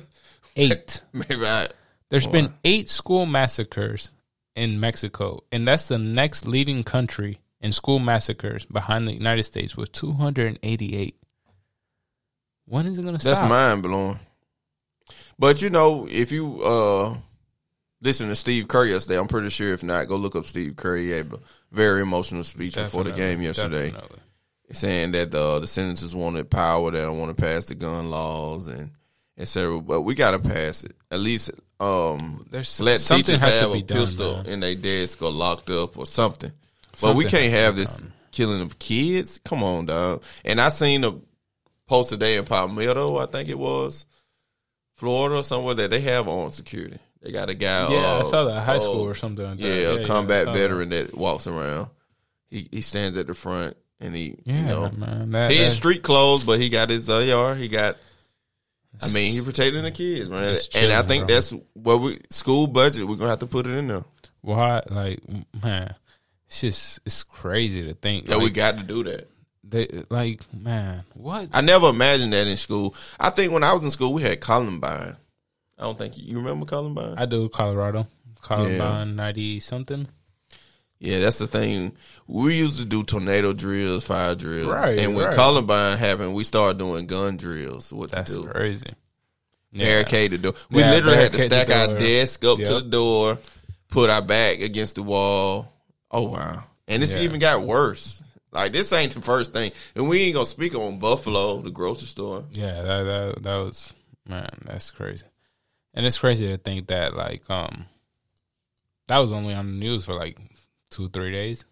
8. Maybe I. There's been 8 school massacres in Mexico and that's the next leading country in school massacres behind the United States with 288. When is it going to stop? That's mind blowing. But you know, if you uh listen to Steve Kerr yesterday, I'm pretty sure if not, go look up Steve Kerr. He had a very emotional speech before the game yesterday. definitely. saying that the the senators wanted power, they don't want to pass the gun laws and etc. But we got to pass it. At least um, There's let teachers has to have be a done, pistol man. in their desk or locked up or something. but we can't have this done. killing of kids. Come on, dog. And I seen a post today in Palmetto, I think it was Florida or somewhere that they have armed security. They got a guy. Yeah, uh, I saw that high uh, school or something like that. yeah, Yeah, a combat yeah, veteran that. walks around. He he stands at the front and he Yeah, you know man. That, he in street clothes, but he got his AR. He got. I mean, he protecting the kids, man, and I think bro. that's what we school budget. We're gonna have to put it in there. why, like, man, it's just it's crazy to think. that like, we got to do that. they like, man, what? I never imagined that in school. I think when I was in school, we had Columbine. I don't think you remember Columbine. I do Colorado, Columbine ninety something. Yeah, that's the thing. We used to do tornado drills, fire drills, Right, and when right. Columbine happened, we started doing gun drills. What That's to do? crazy. Yeah. barricade the door. We Yeah, literally had to stack our desk up to the door, put our back against the wall. Oh wow! And this Yeah. even got worse. Like this ain't the first thing, and we ain't gonna speak on Buffalo, the grocery store. Yeah, that that that was man, that's crazy. And it's crazy to think that like um that was only on the news for like two, three days.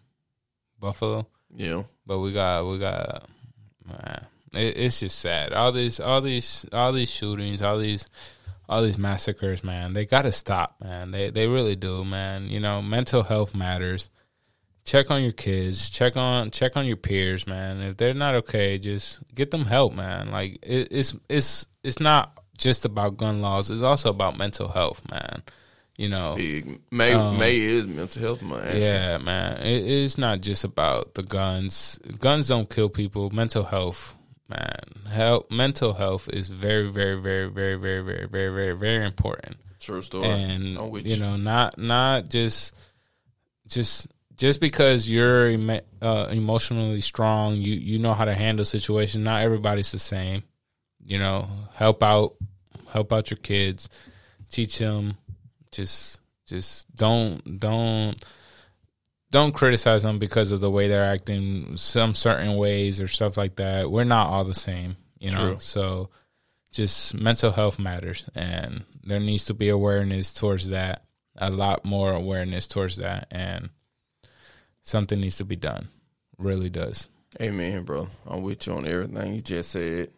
Buffalo. Yeah, But we got we got man, it, it's just sad. All these all these all these shootings, all these all these massacres, man. They got to stop, man. They they really do, man. You know, mental health matters. Check on your kids. Check on check on your peers, man. If they're not okay, just get them help, man. Like it, it's it's it's not just about gun laws. It's also about mental health, man. You know, Big May Um, May is mental health month. yeah, man. It, it's not just about the guns. Guns don't kill people. Mental health, man. Health, mental health is very, very, very, very, very, very, very, very, very important. true story. And I'm you know, not not just just just because you're uh, emotionally strong, you you know how to handle situations. Not everybody's the same. You know, help out, help out your kids, teach them. Just just don't don't don't criticize them because of the way they're acting some certain ways or stuff like that. We're not all the same, you know. True. So just mental health matters and there needs to be awareness towards that. A lot more awareness towards that and something needs to be done. Really does. Amen, bro. I'm with you on everything you just said.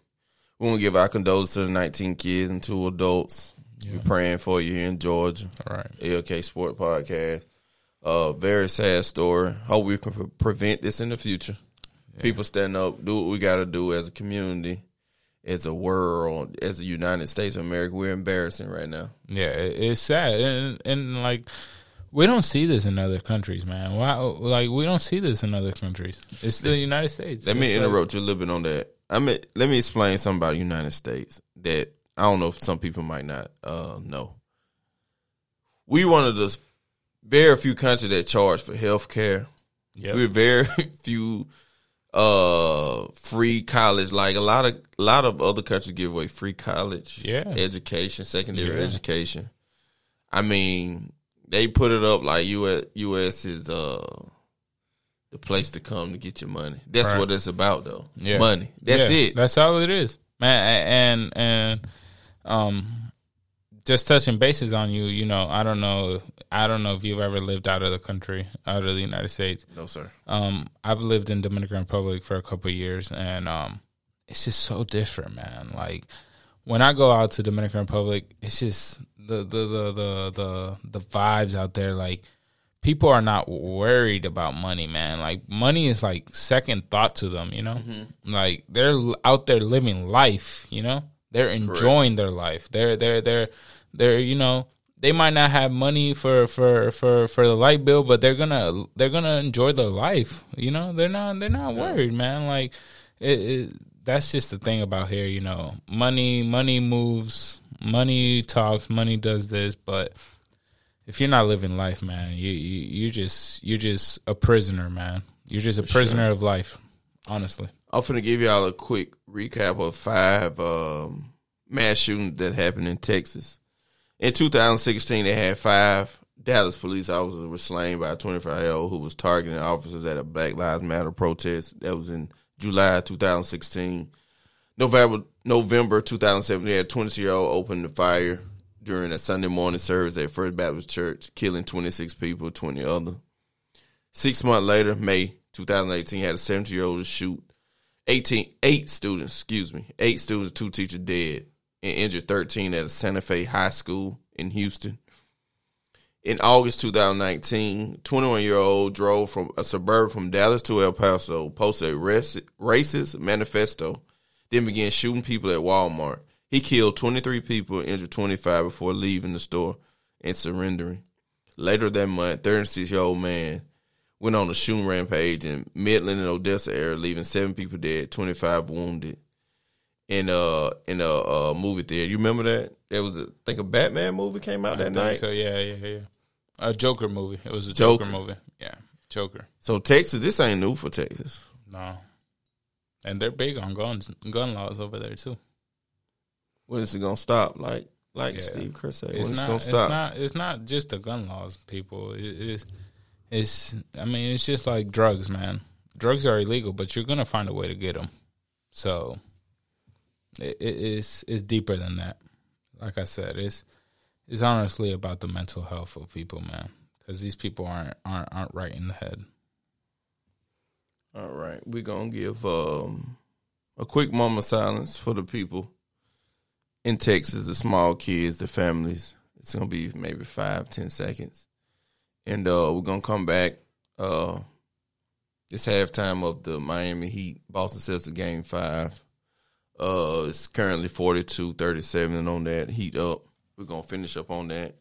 We want to give our condolences to the 19 kids and two adults. We're praying for you here in Georgia. All right. ALK Sport Podcast. Uh, very sad story. Hope we can pre- prevent this in the future. People stand up, do what we got to do as a community, as a world, as the United States of America. We're embarrassing right now. Yeah, it, it's sad, and and like we don't see this in other countries, man. Why? Like we don't see this in other countries. It's the United States. Let me like- interrupt you a little bit on that. I mean, let me explain something about the United States that I don't know if some people might not uh, know. We one of the very few countries that charge for health care. Yep. We're very few uh free college. Like a lot of a lot of other countries give away free college, Yeah. education, secondary Yeah. education. I mean, they put it up like US, US is uh the place to come to get your money. That's Right. what it's about, though. Yeah. Money. That's Yeah, it. That's all it is, man. And and um, just touching bases on you. You know, I don't know. I don't know if you've ever lived out of the country, out of the United States. no, sir. Um, I've lived in Dominican Republic for a couple of years, and um, it's just so different, man. Like when I go out to Dominican Republic, it's just the the the the the, the vibes out there. Like people are not worried about money, man. Like money is like second thought to them, you know. Like they're out there living life, you know. They're enjoying their life. They're they're they're they're you know they might not have money for for for for the light bill, but they're gonna they're gonna enjoy their life. You know, they're not they're not worried, man. Like it, it, that's just the thing about here. You know, money money moves, money talks, money does this, but if you're not living life, man, you you you just you're just a prisoner, man. You're just a prisoner of life, honestly. I'm gonna give y'all a quick recap of five um, mass shootings that happened in Texas. In 2016, they had five Dallas police officers were slain by a 25 year old who was targeting officers at a Black Lives Matter protest. That was in July 2016. November November 2017, they had a 20 year old opened the fire during a Sunday morning service at First Baptist Church, killing 26 people, 20 other. Six months later, May 2018, had a 70 year old shoot 18, eight students, excuse me, eight students, two teachers dead, and injured 13 at a Santa Fe High School in Houston. In August 2019, 21 year old drove from a suburb from Dallas to El Paso, posted a racist manifesto, then began shooting people at Walmart. He killed 23 people and injured 25 before leaving the store and surrendering. Later that month, 36 year old man went on a shooting rampage in Midland and Odessa area, leaving seven people dead, 25 wounded. In uh in a uh, movie theater, you remember that? There was a I think a Batman movie came out I that night. So yeah, yeah, yeah. A Joker movie. It was a Joker. Joker, movie. Yeah, Joker. So Texas, this ain't new for Texas. No, and they're big on guns, gun laws over there too. When is it gonna stop? Like like Yeah. Steve Chris said, when It's it's not. gonna It's not. It's not just the gun laws, people. It, it's. It's. I mean, it's just like drugs, man. Drugs are illegal, but you're gonna find a way to get them. So, it, it, it's it's deeper than that. Like I said, it's it's honestly about the mental health of people, man. Because these people aren't aren't aren't right in the head. All right, we're gonna give um, a quick moment of silence for the people in Texas, the small kids, the families. It's gonna be maybe five, ten seconds, and uh, we're gonna come back. Uh, it's halftime of the Miami Heat Boston Celtics game five Uh, it's currently 42-37 on that. Heat up. We're gonna finish up on that,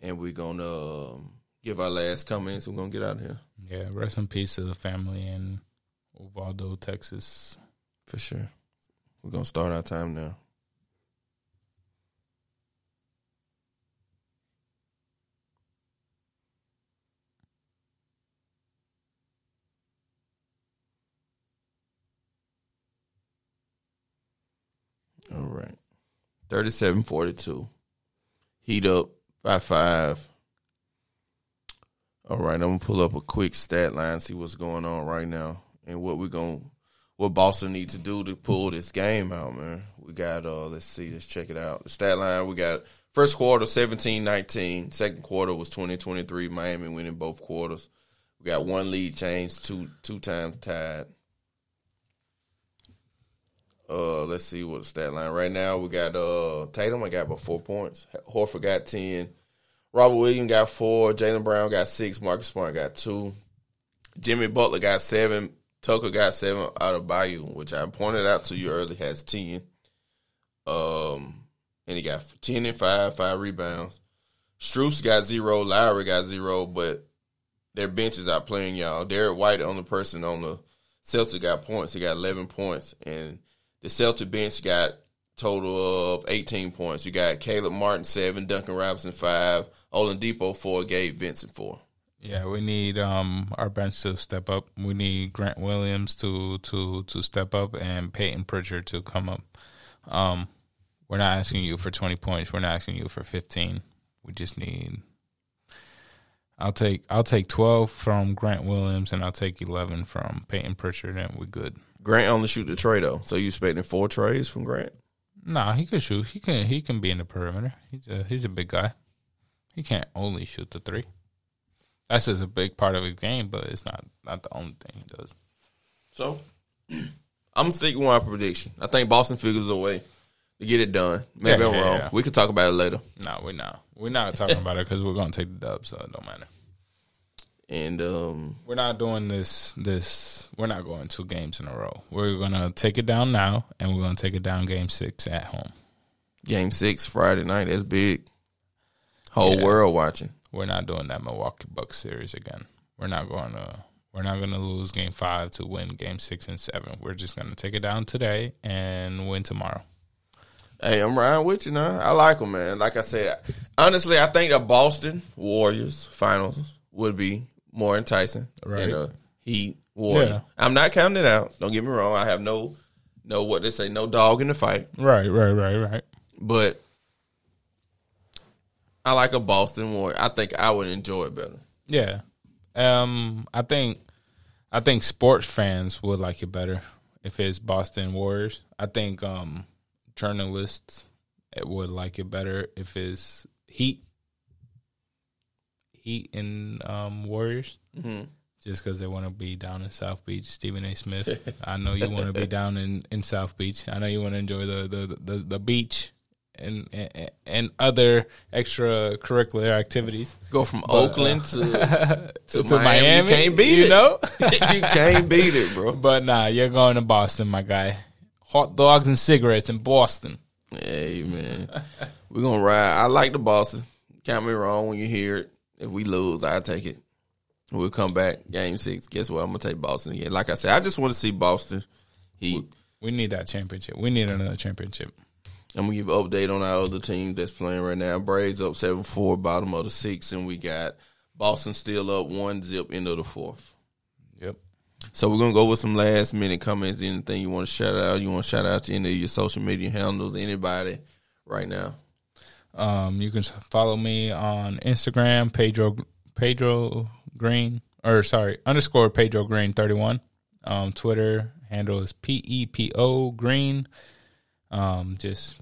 and we're gonna um, give our last comments. We're gonna get out of here Yeah, rest in peace to the family in Uvaldo, Texas. for sure. We're gonna start our time now. All right. 37 42. Heat up by five. All right, I'm gonna pull up a quick stat line, see what's going on right now, and what we're gonna what Boston need to do to pull this game out, man. We got uh let's see, let's check it out. The stat line, we got first quarter 17-19, second quarter was 20-23, Miami winning both quarters. We got one lead change, two two times tied. Uh, let's see what the stat line right now. We got uh Tatum. I got about four points. Horford got ten. Robert Williams got four. Jaylen Brown got six. Marcus Smart got two. Jimmy Butler got seven. Tucker got seven Adebayo, which I pointed out to you earlier, has ten. Um, and he got ten and five, five rebounds. Strus got zero. Lowry got zero, but their benches are playing y'all. Derrick White, the only person on the Celtics got points. He got eleven points, and the Celtic bench got total of eighteen points. You got Caleb Martin seven, Duncan Robinson five, Olin Oladipo four, Gabe Vincent four. Yeah, we need um our bench to step up. We need Grant Williams to to to step up and Payton Pritchard to come up. Um, we're not asking you for twenty points. We're not asking you for fifteen. We just need. I'll take I'll take twelve from Grant Williams and I'll take eleven from Payton Pritchard and we're good. Grant only shoot the trey though, so you expecting four treys from Grant? Nah, he could shoot. He can he can be in the perimeter. He's a he's a big guy. He can't only shoot the three. That's just a big part of his game, but it's not not the only thing he does. So I'm sticking with my prediction. I think Boston figures a way to get it done. Maybe Yeah, I'm yeah, wrong. yeah. We can talk about it later. No, we're not. We're not talking about it because we're gonna take the dub, so it don't matter. And um, We're not doing this. This we're not going two games in a row. We're gonna take it down now, and we're gonna take it down game six at home. game six Friday night. That's big. Whole Yeah. world watching. We're not doing that Milwaukee Bucks series again. We're not going to. We're not going to lose game five to win game six and seven. We're just going to take it down today and win tomorrow. Hey, I'm riding with you now. I like them, man. Like I said, honestly, I think the Boston Warriors finals would be more enticing Right. than the Heat Warriors. Yeah. I'm not counting it out. Don't get me wrong. I have no, no what they say, no dog in the fight. Right, right, right, right. But I like a Boston Warrior. I think I would enjoy it better. Yeah. Um, I think I think sports fans would like it better if it's Boston Warriors. I think um journalists would like it better if it's Heat, Heat and um Warriors. Mhm. Just because they want to be down in South Beach, Stephen A. Smith. I know you want to be down in, in South Beach. I know you want to enjoy the the, the, the beach and, and and other extracurricular activities. Go from Oakland to, to, to Miami. Miami, You can't beat you it. know? you can't beat it, bro. But nah, you're going to Boston, my guy. Hot dogs and cigarettes in Boston. Hey man, we're gonna ride. I like the Boston. Count me wrong when you hear it. If we lose, I take it. We'll come back game six. Guess what? I'm gonna take Boston again. Like I said, I just want to see Boston. Heat. We need that championship. We need another championship. I'm gonna give an update on our other team that's playing right now. Braves up seven four, bottom of the six, and we got Boston still up one zip into the fourth. Yep. So we're gonna go with some last minute comments. Anything you want to shout out? You want to shout out to any of your social media handles? Anybody right now? Um, you can follow me on Instagram, Pedro Pedro Green, or sorry, underscore Pedro Green thirty one. Um, Twitter handle is P E P O Green. Um, just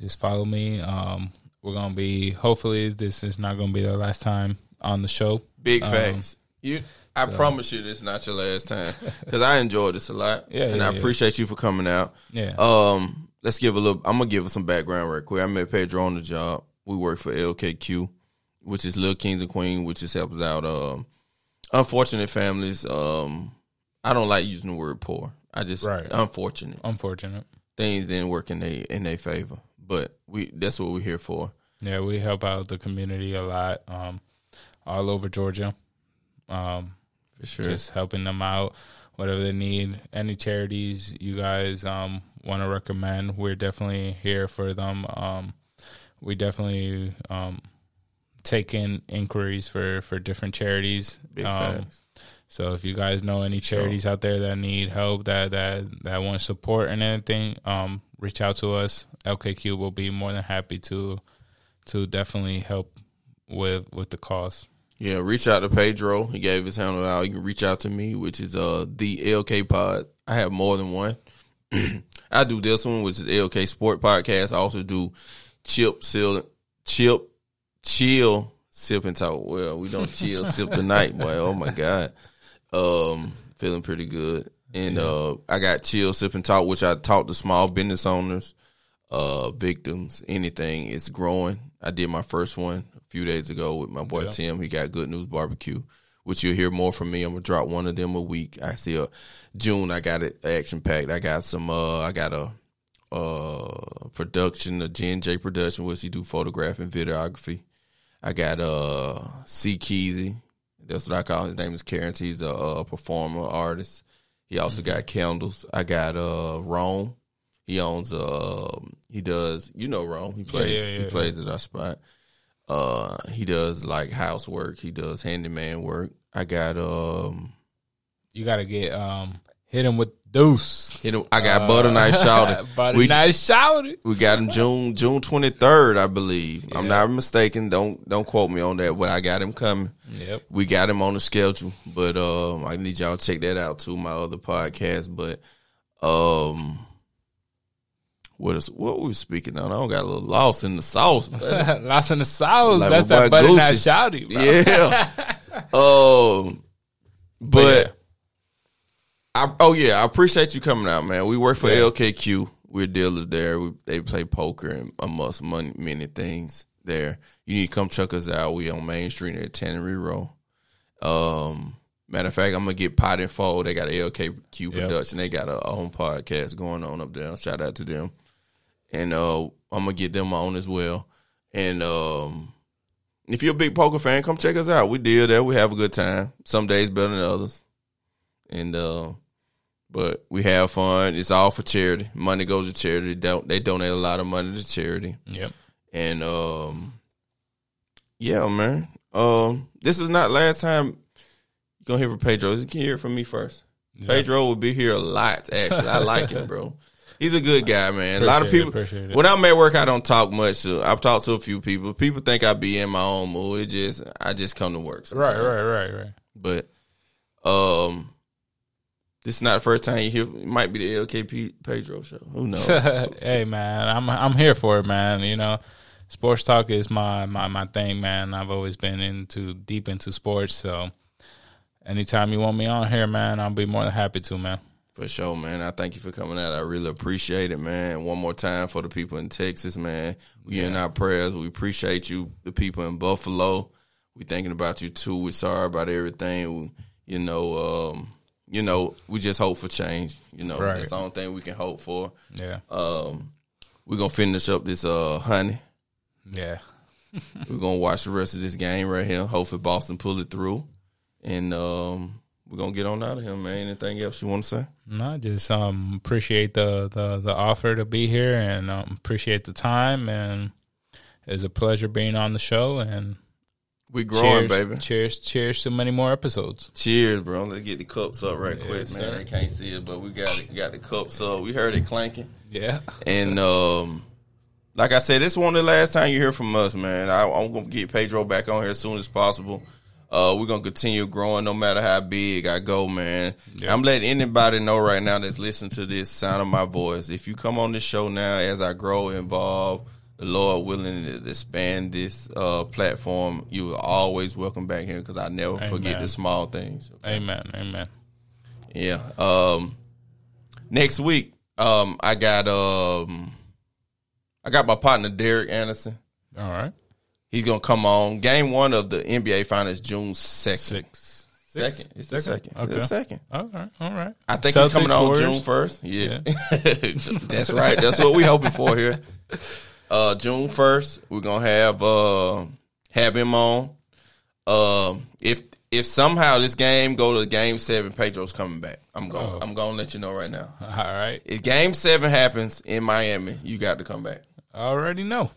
just follow me. Um, we're gonna be hopefully this is not gonna be the last time on the show. Big Um, facts. you, I promise you, this is not your last time because I enjoyed this a lot. Yeah, and yeah, I yeah. appreciate you for coming out. Yeah. Um, let's give a little. I'm gonna give us some background real quick. I met Pedro on the job. We work for LKQ, which is Little Kings and Queen, which just helps out um unfortunate families. Um, I don't like using the word poor. I just Right. unfortunate Unfortunate. things didn't work in they in their favor. But we that's what we're here for. Yeah, we help out the community a lot, um, all over Georgia. Um, For sure. just helping them out, whatever they need. Any charities you guys um, want to recommend, we're definitely here for them. Um, we definitely um, take in inquiries for, for different charities. Um, so if you guys know any charities out there that need help, that that that want support and anything, um, reach out to us. LKQ will be more than happy to to definitely help with with the cause. Yeah, reach out to Pedro. He gave his handle out. You can reach out to me, which is uh the LK Pod. I have more than one. I do this one, which is LK Sport Podcast. I also do Chip Seal Chip Chill Sip and Talk. Well, we don't chill sip tonight, boy. Oh my God. Um, feeling pretty good. And uh I got Chill Sip and Talk, which I talk to small business owners, uh, victims, anything. It's growing. I did my first one a few days ago with my boy Yeah. Tim. He got Good News Barbecue, which you'll hear more from me. I'm gonna drop one of them a week. I see a June. I got it action packed. I got some. Uh, I got a uh production, a and J production, which he do photograph and videography. I got uh C Keezy. That's what I call his name is Karen. He's a, uh performer artist. He also Mm-hmm. got candles. I got uh Rome. He owns uh he does you know Rome. He plays yeah, he yeah, plays at our spot. Uh he does like housework, he does handyman work. I got um You got to get um hit him with deuce. you know I got butter nice shouted. Butter We- nice shouted. We got him June June twenty third, I believe. I'm not mistaken. Don't don't quote me on that, but I got him coming. Yep. We got him on the schedule, but um, I need y'all to check that out too. My other podcast, but um, what is what we speaking on? I don't got a little lost in the sauce. Lost in the sauce. Like That's that butter Gucci. shouty, bro. yeah. Um, but yeah. I, oh yeah, I appreciate you coming out, man. We work for Yeah. LKQ. We're dealers there. We, they play poker and amongst money, many things there. You need to come check us out. We on Main Street at Tannery Row. Um, matter of fact, I'm gonna get Pot and Fold. They got a LKQ production. They got a own podcast going on up there. Shout out to them. And uh, I'm gonna get them on as well. And um, if you're a big poker fan, come check us out. We deal there. We have a good time. Some days better than others. And uh, but we have fun. It's all for charity. Money goes to charity. They don't they donate a lot of money to charity. Yep. And um, yeah, man. Um, this is not last time you're gonna hear from Pedro. You can hear from me first. Pedro will be here a lot. Actually, I like him, bro. He's a good guy, man. a lot of people. it. When I'm at work, I don't talk much. So I've talked to a few people. People think I be in my own mood. It just I just come to work. Right, right, right, right. But um, this is not the first time you hear. It might be the LKP Pedro show. Who knows? hey man, I'm I'm here for it, man. You know, sports talk is my my my thing, man. I've always been into deep into sports, so anytime you want me on here, man, I'll be more than happy to, man. For sure, man. I thank you for coming out. I really appreciate it, man. One more time for the people in Texas, man. We in our prayers. We appreciate you, the people in Buffalo. We thinking about you too. We sorry about everything. We, you know, um, you know, we just hope for change. You know, Right. that's the only thing we can hope for. Yeah, Um, we're gonna finish up this uh honey. yeah. We're gonna watch the rest of this game right here. Hopefully Boston pull it through. And um we're gonna get on out of here, man. Anything else you wanna say? No, just um appreciate the the the offer to be here, and um, appreciate the time, and it's a pleasure being on the show. And We growing, cheers, baby. cheers, cheers to many more episodes. Cheers, bro. Let's get the cups up right quick, man. sir. They can't see it, but we got it. Got the cups up. We heard it clanking, Yeah, and um, like I said, this is one of the last time you hear from us, man. I, I'm gonna get Pedro back on here as soon as possible. Uh, we're gonna continue growing, no matter how big I go, man. Yeah. I'm letting anybody know right now that's listening to this sound of my voice. If you come on this show now, as I grow involved, the Lord willing to expand this uh, platform, you are always welcome back here because I never forget the small things. amen, amen. Yeah. Um next week, um I got um I got my partner Derek Anderson. All right, He's gonna come on. Game one of the NBA finals June second. six. Six? Second. It's the second. Okay. It's the second. All right, all right. I think he's coming on Warriors? June first. Yeah, that's right. That's what we're hoping for here. Uh, June first, we're gonna have uh, have him on. Um, if if somehow this game go to game seven, Pedro's coming back. I'm going. Oh. I'm gonna let you know right now. All right. If game seven happens in Miami, you got to come back. I already know.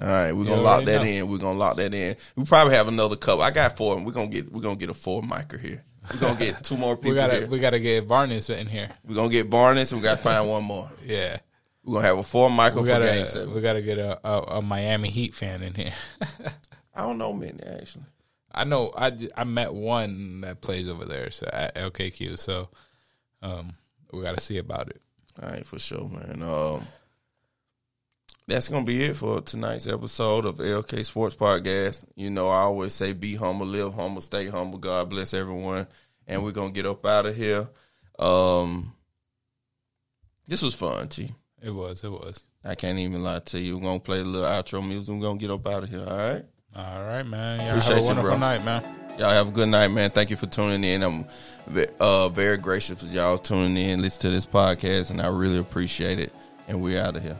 All right, we're You gonna lock that know. in. We're gonna lock that in. We probably have another couple. I got four. We're gonna get we're gonna get a four micer here. We're gonna get two more people We gotta here. we gotta get Varnes in here. We're gonna get Varnes and we gotta find one more. Yeah. We're gonna have a four Michael We for game gotta seven. we gotta get a, a, a Miami Heat fan in here. I don't know many actually. I know I, I met one that plays over there so at LKQ. So um, we got to see about it. All right, for sure, man. Um, that's gonna be it for tonight's episode of LK Sports Podcast. You know, I always say, be humble, live humble, stay humble. God bless everyone, and we're gonna get up out of here. Um, this was fun, G. It was. It was. I can't even lie to you. We're gonna play a little outro music. We're gonna get up out of here. All right. All right, man. Y'all Appreciate have a you, wonderful bro. night, man. Y'all have a good night, man. Thank you for tuning in. I'm uh, very gracious for y'all tuning in, listen to this podcast, and I really appreciate it. And we're out of here.